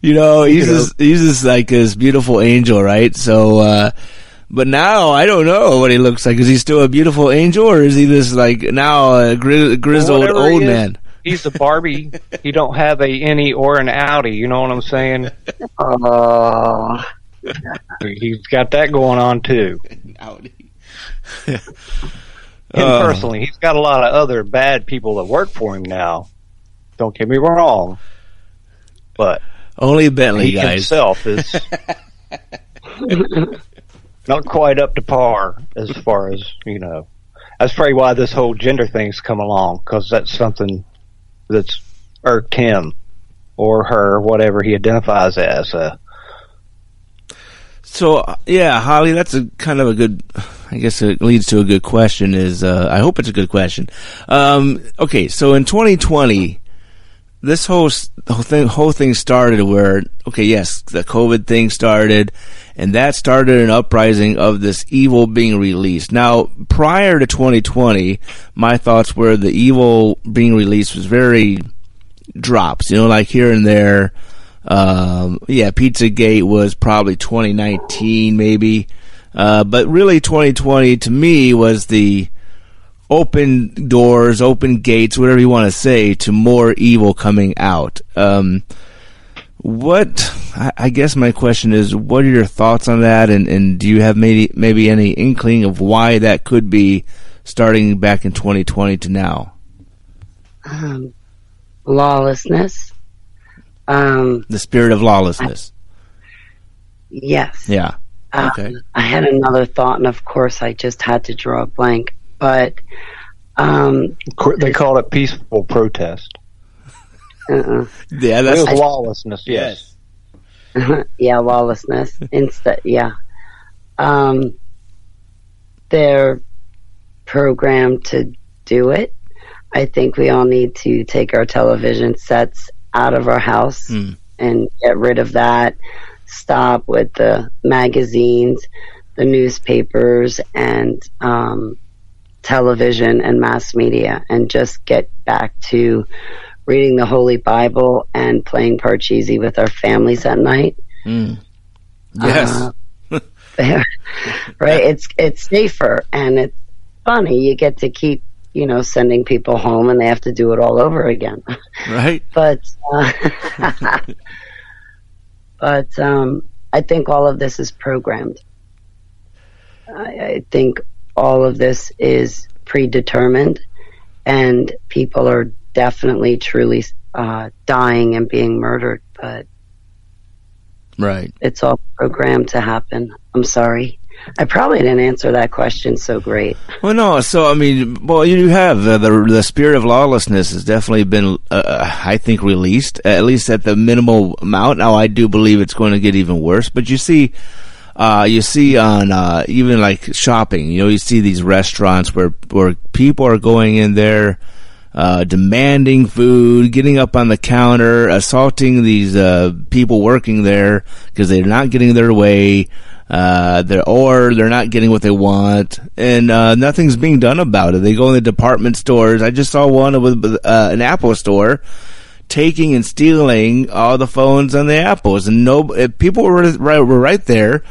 You know, he's You know. just, he's just like this beautiful angel, right? So, uh, but now I don't know what he looks like. Is he still a beautiful angel, or is he this like now a gri- grizzled Whatever he old is, man? He's a Barbie. he don't have a any or an Audi. You know what I'm saying? Oh, He's got that going on too. Audi. Him Uh. personally, he's got a lot of other bad people that work for him now. Don't get me wrong, but Only Bentley he guys. himself is not quite up to par as far as you know. That's probably why this whole gender thing's come along because that's something that's irked him or her, whatever he identifies as. Uh, So uh, yeah, Holly, that's a kind of a good. I guess it leads to a good question. Is uh, I hope it's a good question. Um, okay, so in 2020, this whole whole thing whole thing started where okay, yes, the COVID thing started, and that started an uprising of this evil being released. Now, prior to 2020, my thoughts were the evil being released was very drops, you know, like here and there. Um, yeah, Pizzagate was probably 2019, maybe. Uh, but really 2020 to me was the open doors, open gates, whatever you want to say, to more evil coming out. Um, what, I, I guess my question is, what are your thoughts on that? And, and do you have maybe, maybe any inkling of why that could be starting back in 2020 to now? um, lawlessness. Um, The spirit of lawlessness. yes. Yeah. Um, Okay. I had another thought, and of course, I just had to draw a blank. But um, they called it peaceful protest. uh-uh. Yeah, it that's was lawlessness. Yes. yeah, lawlessness. Instead, yeah. Um, they're programmed to do it. I think we all need to take our television sets out of our house Hmm. and get rid of that. Stop with the magazines, the newspapers, and um, television and mass media, and just get back to reading the Holy Bible and playing Parcheesi with our families at night. Mm. Yes. Uh, right? It's it's safer and it's funny. You get to keep you know sending people home, and they have to do it all over again. right? But uh, but um, I think all of this is programmed. I, I think all of this is predetermined, and people are definitely truly uh, dying and being murdered. But Right. it's all programmed to happen. I'm sorry. I probably didn't answer that question so great. Well, no. So I mean, well, you have uh, the the spirit of lawlessness has definitely been, uh, I think, released at least at the minimal amount. Now, I do believe it's going to get even worse. But you see, uh, you see on uh, even like shopping, you know, you see these restaurants where where people are going in there. Uh, demanding food, getting up on the counter, assaulting these uh, people working there because they're not getting their way. Uh, they're, or they're not getting what they want, and uh, nothing's being done about it. They go in the department stores. I just saw one with an Apple store taking and stealing all the phones and the apples, and no people were right, were right there.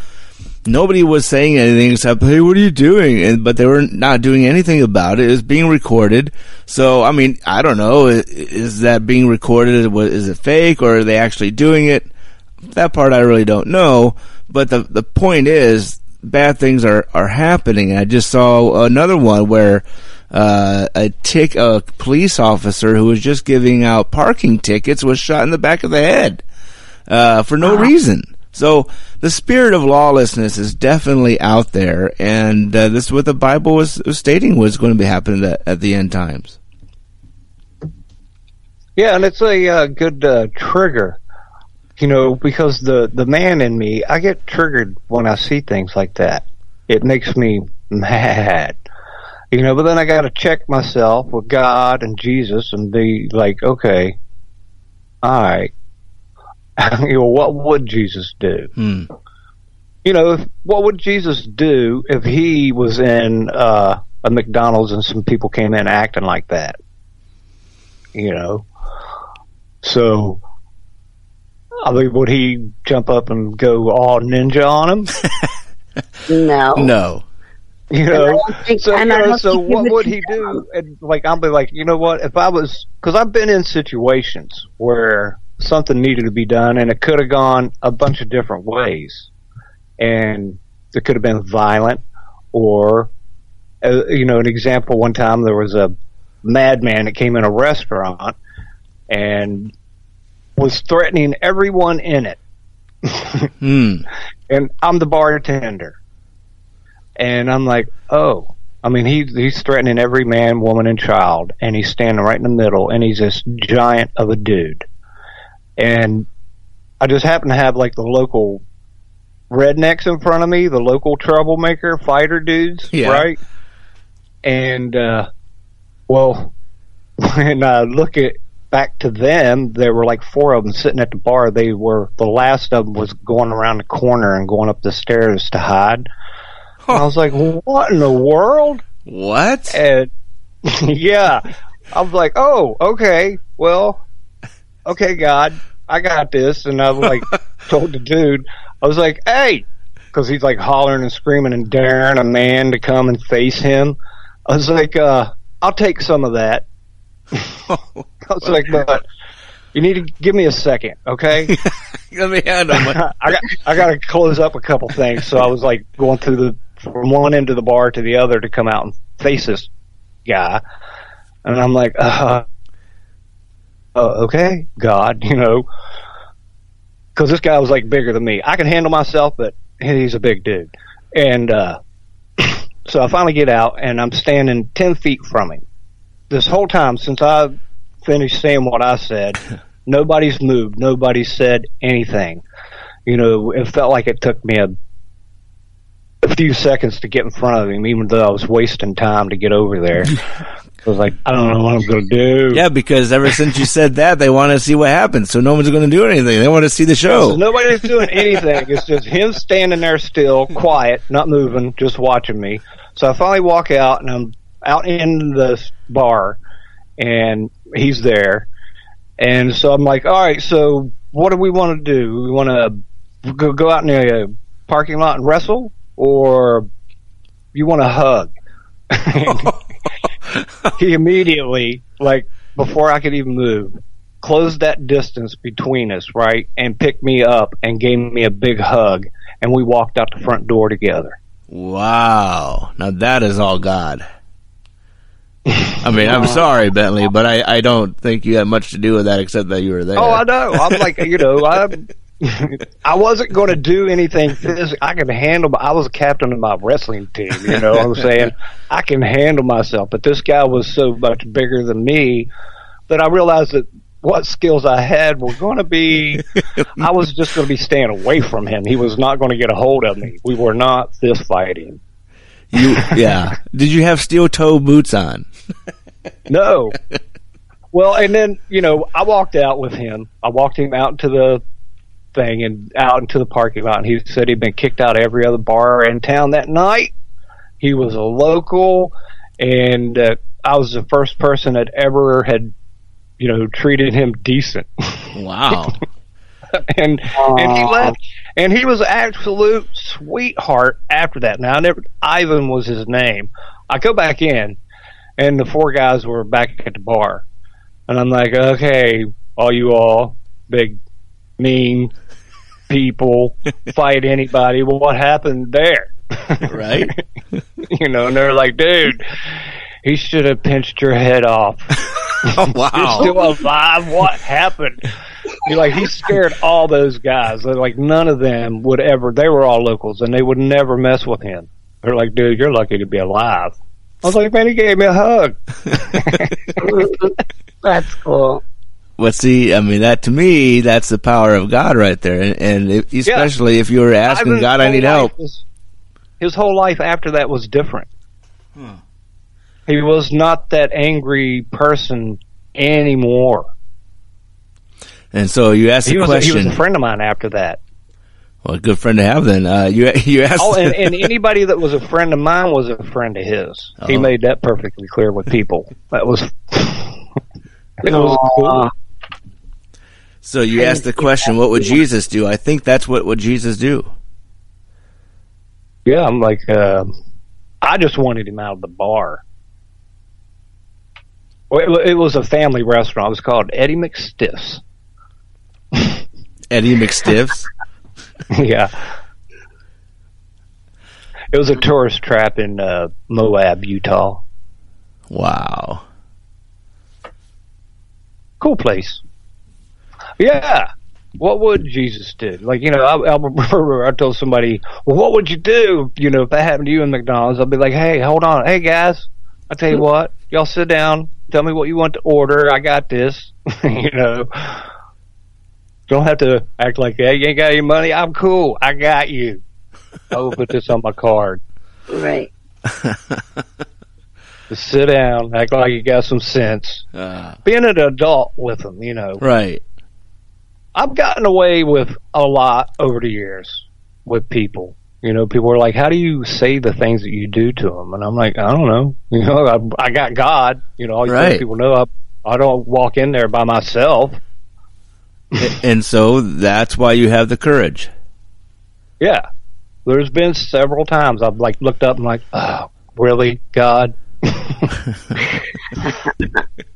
Nobody was saying anything except, "Hey, what are you doing?" And but they were not doing anything about it. It was being recorded. So I mean, I don't know. Is that being recorded? Is it fake, or are they actually doing it? That part I really don't know. But the the point is, bad things are are happening. I just saw another one where uh, a tick a police officer who was just giving out parking tickets was shot in the back of the head uh, for no reason. So the spirit of lawlessness is definitely out there, and uh, this is what the Bible was, stating was going to be happening at, at, the end times. Yeah, and it's a uh, good uh, trigger, you know, because the the man in me, I get triggered when I see things like that. It makes me mad, you know. But then I got to check myself with God and Jesus and be like, okay, all right, you know, what would Jesus do? Hmm. You know, if, what would Jesus do if he was in uh, a McDonald's and some people came in acting like that? You know, so I mean, would he jump up and go all ninja on him? no, no. You know, so, you know, so what would he do? And like, I'll be like, you know what? If I was, because I've been in situations where something needed to be done, and it could have gone a bunch of different ways. And it could have been violent, or uh, you know, an example. One time there was a madman that came in a restaurant and was threatening everyone in it. hmm. And I'm the bartender, and I'm like, oh. I mean, he, he's threatening every man, woman, and child, and he's standing right in the middle, and he's this giant of a dude and I just happen to have like the local rednecks in front of me, the local troublemaker fighter dudes, yeah. right? And uh well, when I look at back to them, there were like four of them sitting at the bar. They were the last of them was going around the corner and going up the stairs to hide. And I was like, "What in the world?" What? And yeah, I was like, "Oh, okay. Well, okay, God, I got this. And I was like, told the dude, I was like, hey, because he's like hollering and screaming and daring a man to come and face him. I was like, uh, I'll take some of that. I was like, but you need to give me a second, okay? Let me handle my- I got I got to close up a couple things, so I was like going through the from one end of the bar to the other to come out and face this guy, and I'm like, uh, uh, okay, God, you know, because this guy was like bigger than me. I can handle myself, but he's a big dude. And uh, so I finally get out, and I'm standing ten feet from him. This whole time since I finished saying what I said, nobody's moved. Nobody said anything. You know, it felt like it took me a a few seconds to get in front of him, even though I was wasting time to get over there. I was like, I don't know what I'm going to do. Yeah, because ever since you said that, they want to see what happens. So no one's going to do anything. They want to see the show. So nobody's doing anything. It's just him standing there still, quiet, not moving, just watching me. So I finally walk out and I'm out in the bar and he's there. And so I'm like, all right, so what do we want to do? We want to go, go out in the parking lot and wrestle or you want to hug? he immediately, like, before I could even move, closed that distance between us, right, and picked me up and gave me a big hug, and we walked out the front door together. Wow. Now that is all God. I mean, I'm sorry, Bentley, but I, I don't think you had much to do with that except that you were there. Oh, I know. I'm like, you know, I'm, I wasn't going to do anything physical. I can handle. I was a captain of my wrestling team. You know what I'm saying? I can handle myself. But this guy was so much bigger than me that I realized that what skills I had were going to be. I was just going to be staying away from him. He was not going to get a hold of me. We were not fist fighting. You, yeah. Did you have steel toe boots on? no. Well, and then you know, I walked out with him. I walked him out into the thing and out into the parking lot. And he said he'd been kicked out of every other bar in town that night. He was a local, and uh, I was the first person that ever had, you know, treated him decent. Wow. and and he left, and he was an absolute sweetheart after that. Now I never Ivan was his name. I go back in, and the four guys were back at the bar, and I'm like, okay, all you all big mean people fight anybody. Well, what happened there? Right. you know, and they're like, dude, he should have pinched your head off. oh, wow. You're still alive. What happened? You're like he scared all those guys. They're like none of them would ever. They were all locals, and they would never mess with him. They're like, dude, you're lucky to be alive. I was like, man, he gave me a hug. That's cool. Well, see, I mean, that to me, that's the power of God right there. And, and if, especially if you were asking God, I need help. was- his whole life after that was different. He was not that angry person anymore. And so you asked He the was, a, he was a friend of mine after that. well, a good friend to have then. Uh, you, you asked. Oh, and, and anybody that was a friend of mine was a friend of his. He Oh. made that perfectly clear with people. That was. it was cool. So you asked the question, what would Jesus do? I think that's what would Jesus do. Yeah, I'm like, uh, I just wanted him out of the bar. Well, it, it was a family restaurant. It was called Eddie McStiff's. Eddie McStiffs. yeah. It was a tourist trap in uh, Moab, Utah. Wow. Cool place. Yeah. What would Jesus do? Like, you know, I, I remember I told somebody, well, what would you do, you know, if that happened to you in McDonald's? I'd be like, hey, hold on. Hey, guys, I tell you what, y'all sit down. Tell me what you want to order. I got this. you know, don't have to act like, that. you ain't got any money. I'm cool. I got you. I will put this on my card. Right. Just sit down, act like you got some sense. Uh, Being an adult with them, you know. right. I've gotten away with a lot over the years with people. You know, people are like, "How do you say the things that you do to them?" And I'm like, "I don't know. You know, I, I got God. You know, all you Right. people know I, I don't walk in there by myself. and so that's why you have the courage. Yeah, there's been several times I've like looked up and like, "Oh, really, God?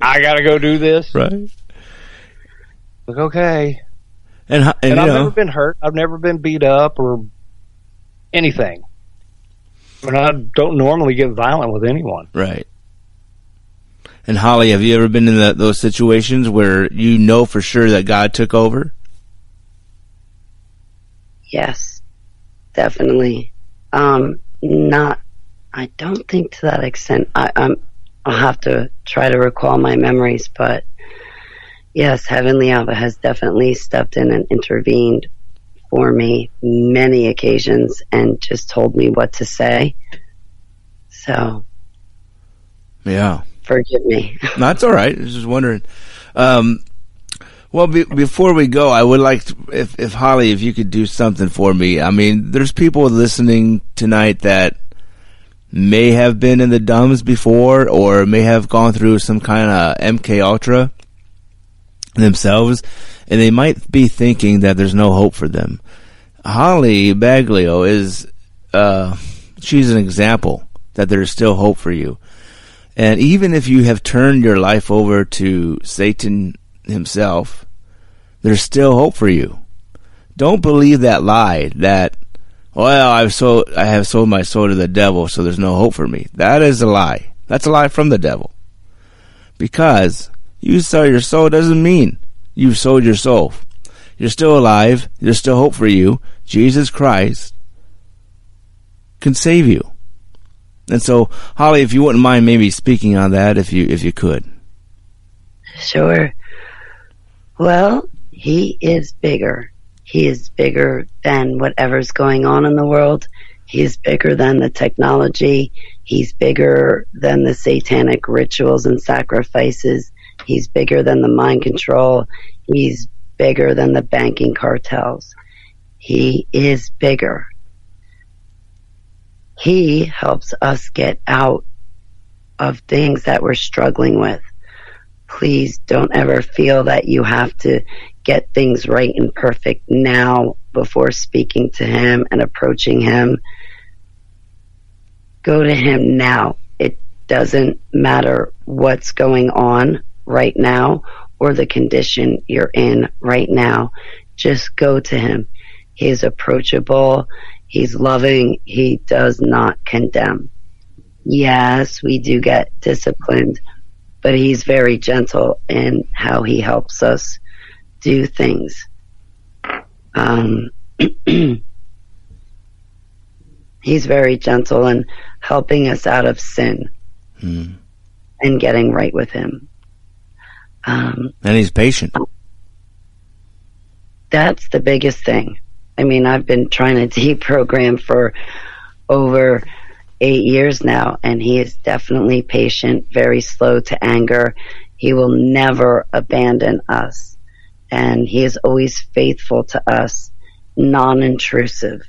I gotta go do this." Right. Like, okay. And, and, And, I've know, never been hurt. I've never been beat up or anything. And I don't normally get violent with anyone. Right. And Holly, have you ever been in that those situations where you know for sure that God took over? Yes, definitely. Um, not, I don't think to that extent. I, I'm, I'll have to try to recall my memories, but yes, Heavenly Abba has definitely stepped in and intervened for me many occasions and just told me what to say. So Yeah. forgive me. That's all right. I was just wondering. Um, well, be, before we go, I would like to, if if Holly, if you could do something for me. I mean, there's people listening tonight that may have been in the DUMBs before, or may have gone through some kind of MK Ultra themselves, and they might be thinking that there's no hope for them. Holly Baglio is, uh, she's an example that there's still hope for you. And even if you have turned your life over to Satan himself, there's still hope for you. Don't believe that lie that, well, I've sold, I have sold my soul to the devil, so there's no hope for me. That is a lie. That's a lie from the devil. Because you sell your soul doesn't mean you've sold your soul. You're still alive. There's still hope for you. Jesus Christ can save you. And so, Holly, if you wouldn't mind maybe speaking on that, if you if you could. Sure. Well, he is bigger. He is bigger than whatever's going on in the world. He is bigger than the technology. He's bigger than the satanic rituals and sacrifices. He's bigger than the mind control. He's bigger than the banking cartels. He is bigger. He helps us get out of things that we're struggling with. Please don't ever feel that you have to get things right and perfect now before speaking to him and approaching him. Go to him now. It doesn't matter what's going on right now or the condition you're in right now. Just go to him. He's approachable. He's loving. He does not condemn. Yes, we do get disciplined, but he's very gentle in how he helps us do things. Um, he's very gentle in helping us out of sin and getting right with him. Um, And he's patient. that's the biggest thing. I mean, I've been trying to deprogram for over eight years now, and he is definitely patient, very slow to anger. He will never abandon us, and he is always faithful to us, non intrusive.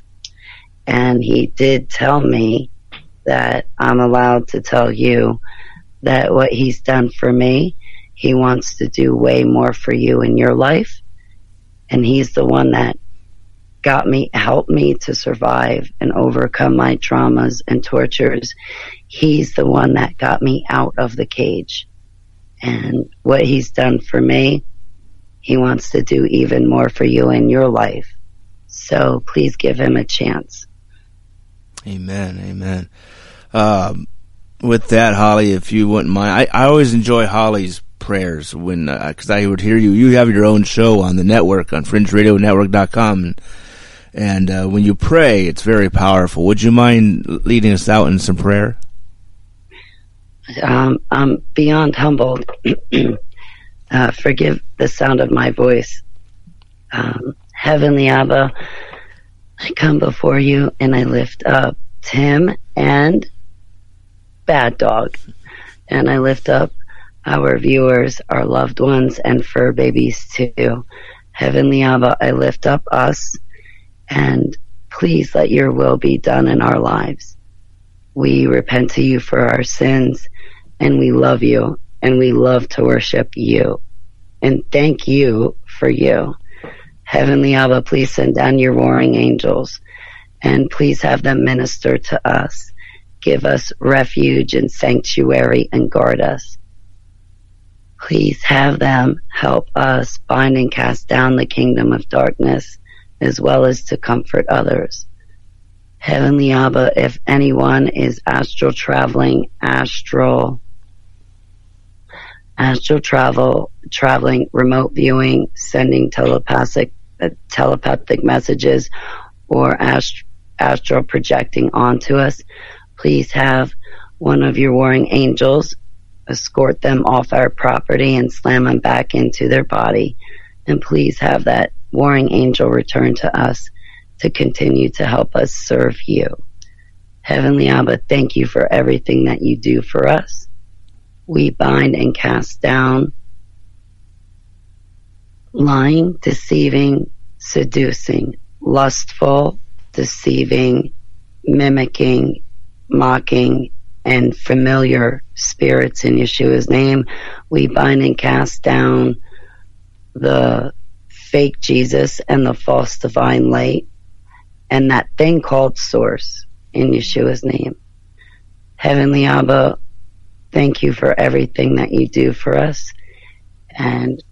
And he did tell me that I'm allowed to tell you that what he's done for me, he wants to do way more for you in your life. And he's the one that got me helped me to survive and overcome my traumas and tortures. He's the one that got me out of the cage. And what he's done for me he wants to do even more for you in your life. So please give him a chance. Amen. Amen. Um, with that, Holly, if you wouldn't mind, I, I always enjoy Holly's prayers when, uh 'cause cause I would hear you, you have your own show on the network on fringeradionetwork.com and, and, uh, when you pray, it's very powerful. Would you mind leading us out in some prayer? um, I'm beyond humbled. uh, forgive the sound of my voice. Um, Heavenly Abba, I come before you and I lift up Tim and Bad Dog. And I lift up our viewers, our loved ones, and fur babies too. Heavenly Abba, I lift up us and please let your will be done in our lives. We repent to you for our sins and we love you and we love to worship you and thank you for you. Heavenly Abba, please send down your warring angels and please have them minister to us. Give us refuge and sanctuary and guard us. Please have them help us bind and cast down the kingdom of darkness as well as to comfort others. Heavenly Abba, if anyone is astral traveling, astral, astral travel, traveling, remote viewing, sending telepathic, uh, telepathic messages, or ast- astral projecting onto us, please have one of your warring angels escort them off our property and slam them back into their body. And please have that warring angel return to us to continue to help us serve you. Heavenly Abba, thank you for everything that you do for us. We bind and cast down lying, deceiving, seducing, lustful, deceiving, mimicking, mocking, and familiar spirits in Yeshua's name. We bind and cast down the fake Jesus and the false divine light and that thing called source in Yeshua's name. Heavenly Abba, thank you for everything that you do for us. And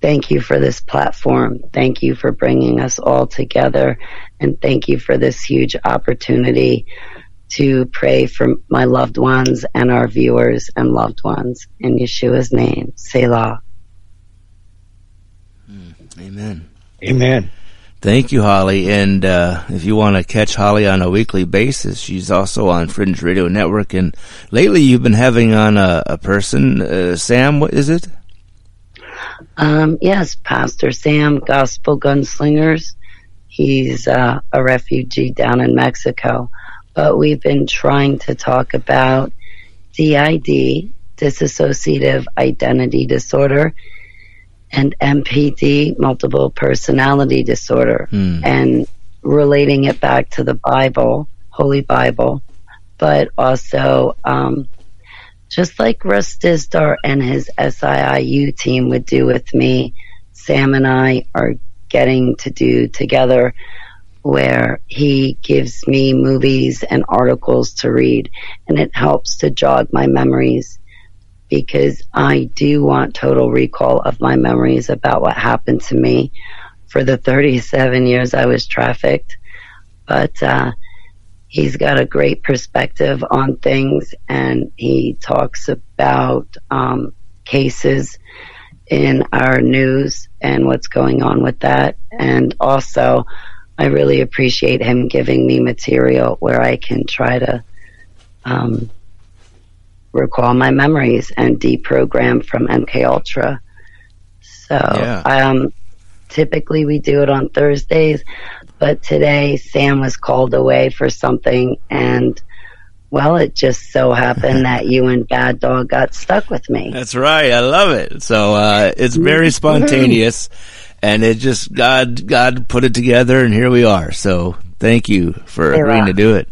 thank you for this platform. Thank you for bringing us all together. And thank you for this huge opportunity to pray for my loved ones and our viewers and loved ones. In Yeshua's name, Selah. Amen. Amen. Thank you, Holly. And uh, if you want to catch Holly on a weekly basis, she's also on Fringe Radio Network. And lately, you've been having on a, a person, uh, Sam. What is it? Um, yes, Pastor Sam, Gospel Gunslingers. He's uh, a refugee down in Mexico. But we've been trying to talk about DID, dissociative identity disorder, and MPD, multiple personality disorder, Hmm. and relating it back to the Bible, Holy Bible, but also um, just like Russ Dizdar and his SIIU team would do with me, Sam and I are getting to do together where he gives me movies and articles to read and it helps to jog my memories because I do want total recall of my memories about what happened to me for the 37 years I was trafficked. But, uh, he's got a great perspective on things and he talks about, um, cases in our news and what's going on with that. And also, I really appreciate him giving me material where I can try to, um, recall my memories and deprogram from MK Ultra. So, Yeah. um, typically we do it on Thursdays, but today Sam was called away for something and well, it just so happened that you and Bad Dog got stuck with me. That's right. I love it. So uh, it's very spontaneous, and it just God God put it together, and here we are. So thank you for Hey, agreeing Rob. to do it.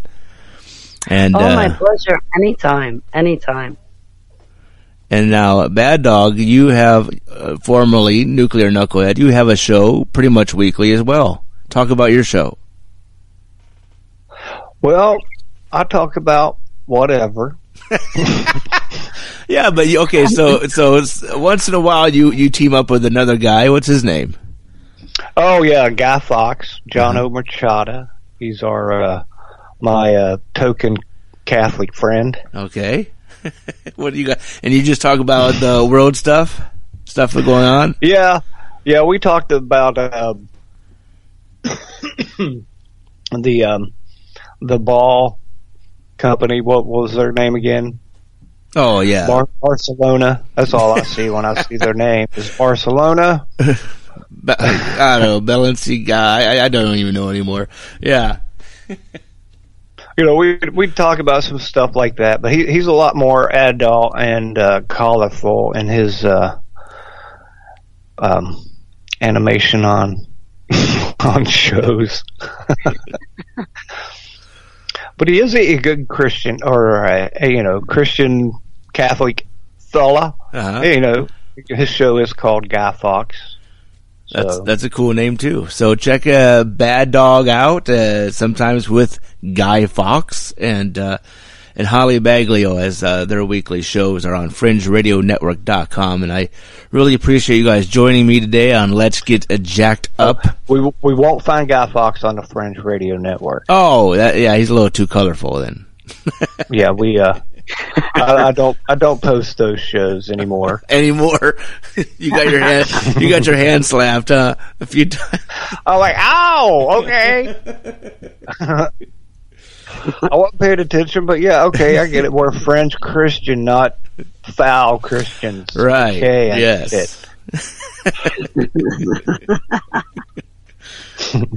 And oh, my uh, pleasure. Anytime. Anytime. and now, Bad Dog, you have uh, formerly Nuclear Knucklehead. You have a show pretty much weekly as well. Talk about your show. Well, I talk about whatever. Yeah, but you- okay. So so it's, once in a while, you you team up with another guy. What's his name? Oh yeah, Guy Fox, John O'Machada. He's our uh, my uh, token Catholic friend. Okay. what do you got? And you just talk about the world stuff, stuff that's going on. Yeah, yeah. We talked about uh, the um, the ball company. What was their name again? Oh yeah, Bar- Barcelona. That's all I see when I see their name is Barcelona. Be- I don't know, Balenciaga. I, I don't even know anymore. Yeah. You know, we we talk about some stuff like that, but he he's a lot more adult and uh, colorful in his uh, um, animation on on shows. but he is a, a good Christian or a, a you know Christian Catholic fella. Uh-huh. You know, his show is called Guy Fox. That's that's a cool name too. So check uh, Bad Dog out. Uh, sometimes with Guy Fox and uh, and Holly Baglio as uh, their weekly shows are on FringeRadioNetwork.com. And I really appreciate you guys joining me today on Let's Get uh, Jacked Up. We we won't find Guy Fox on the Fringe Radio Network. Oh, that, yeah, he's a little too colorful then. yeah, we uh, I, I don't I don't post those shows anymore. Anymore, you got your hand you got your hand slapped, huh? A few times. I'm like, ow, okay. I wasn't paying attention, but yeah, okay, I get it. We're French Christian, not foul Christians. Right. Okay, I yes.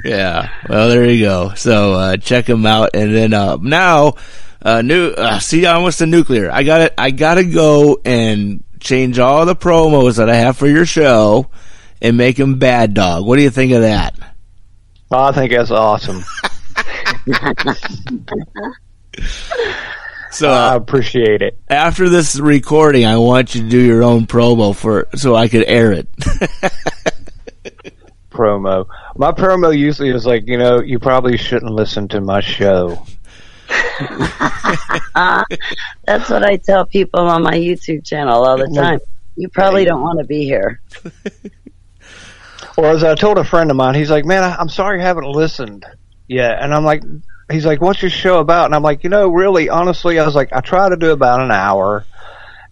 yeah. Well, there you go. So uh, check them out, and then uh, now, uh, new. Uh, see, I almost a nuclear. I got to I got to go and change all the promos that I have for your show and make them bad dog. What do you think of that? I think that's awesome. So I appreciate it. After this recording, I want you to do your own promo for so I could air it. Promo. My promo usually is like, you know, you probably shouldn't listen to my show. That's what I tell people on my YouTube channel all the time. You probably don't want to be here. Or as I told a friend of mine, he's like, "Man, I, I'm sorry I haven't listened yet." And I'm like, "He's like, what's your show about?" And I'm like, "You know, really, honestly, I was like, I try to do about an hour."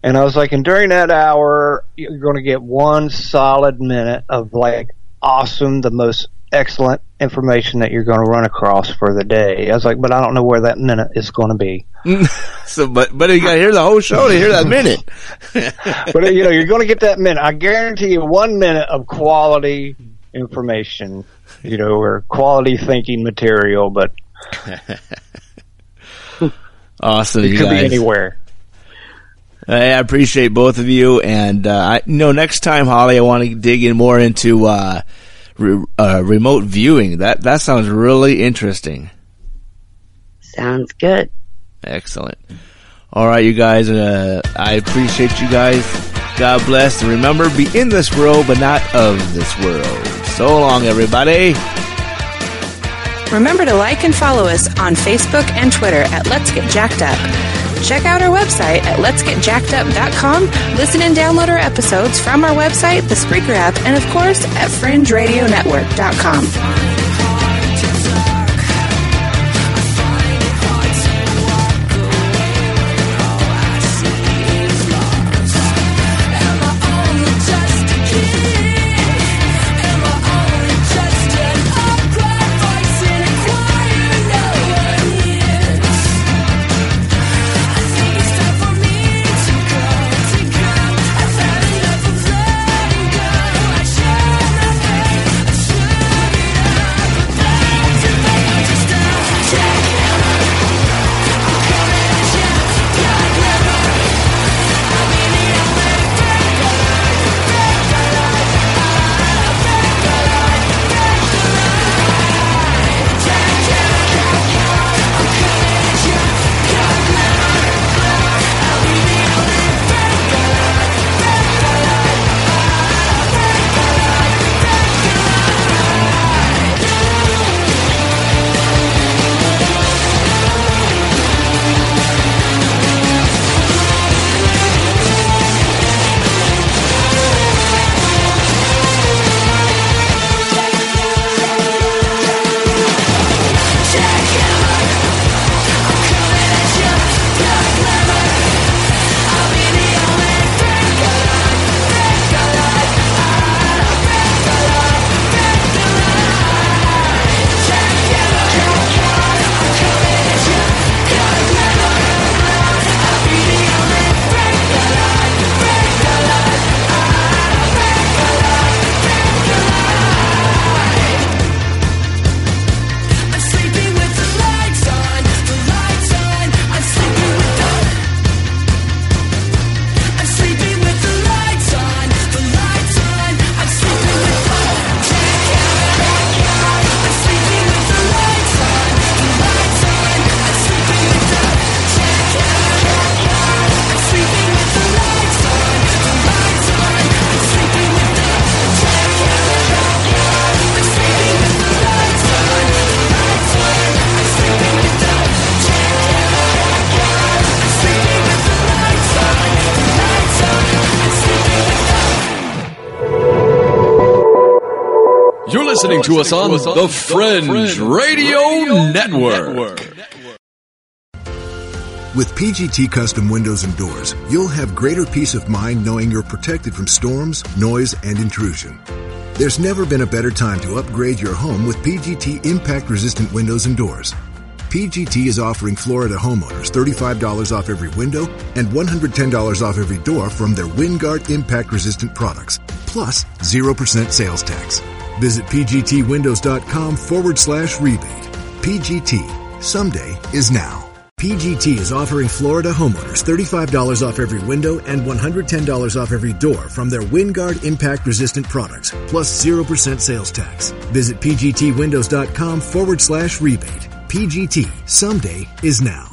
And I was like, and during that hour, you're going to get one solid minute of like awesome, the most excellent information that you're going to run across for the day. I was like, but I don't know where that minute is going to be. so, but but you got to hear the whole show to hear that minute. but you know, you're going to get that minute. I guarantee you one minute of quality information, you know, or quality thinking material, but Awesome, it you could guys. be anywhere. I appreciate both of you, and uh, I you know next time, Holly, I want to dig in more into uh, re- uh, remote viewing. That that sounds really interesting. Sounds good. Excellent. All right, you guys. Uh, I appreciate you guys. God bless. And remember, be in this world, but not of this world. So long, everybody. Remember to like and follow us on Facebook and Twitter at Let's Get Jacked Up. Check out our website at letsgetjackedup.com. Listen and download our episodes from our website, the Spreaker app, and of course at fringeradionetwork.com. listening to us on the Fringe Radio Network. With PGT Custom Windows and Doors, you'll have greater peace of mind knowing you're protected from storms, noise, and intrusion. There's never been a better time to upgrade your home with PGT impact resistant windows and doors. PGT is offering Florida homeowners $35 off every window and $110 off every door from their WinGuard impact resistant products, plus 0% sales tax. Visit PGTWindows.com forward slash rebate. PGT. Someday is now. PGT is offering Florida homeowners $35 off every window and $110 off every door from their WinGuard impact resistant products, plus 0% sales tax. Visit PGTWindows.com forward slash rebate. PGT. Someday is now.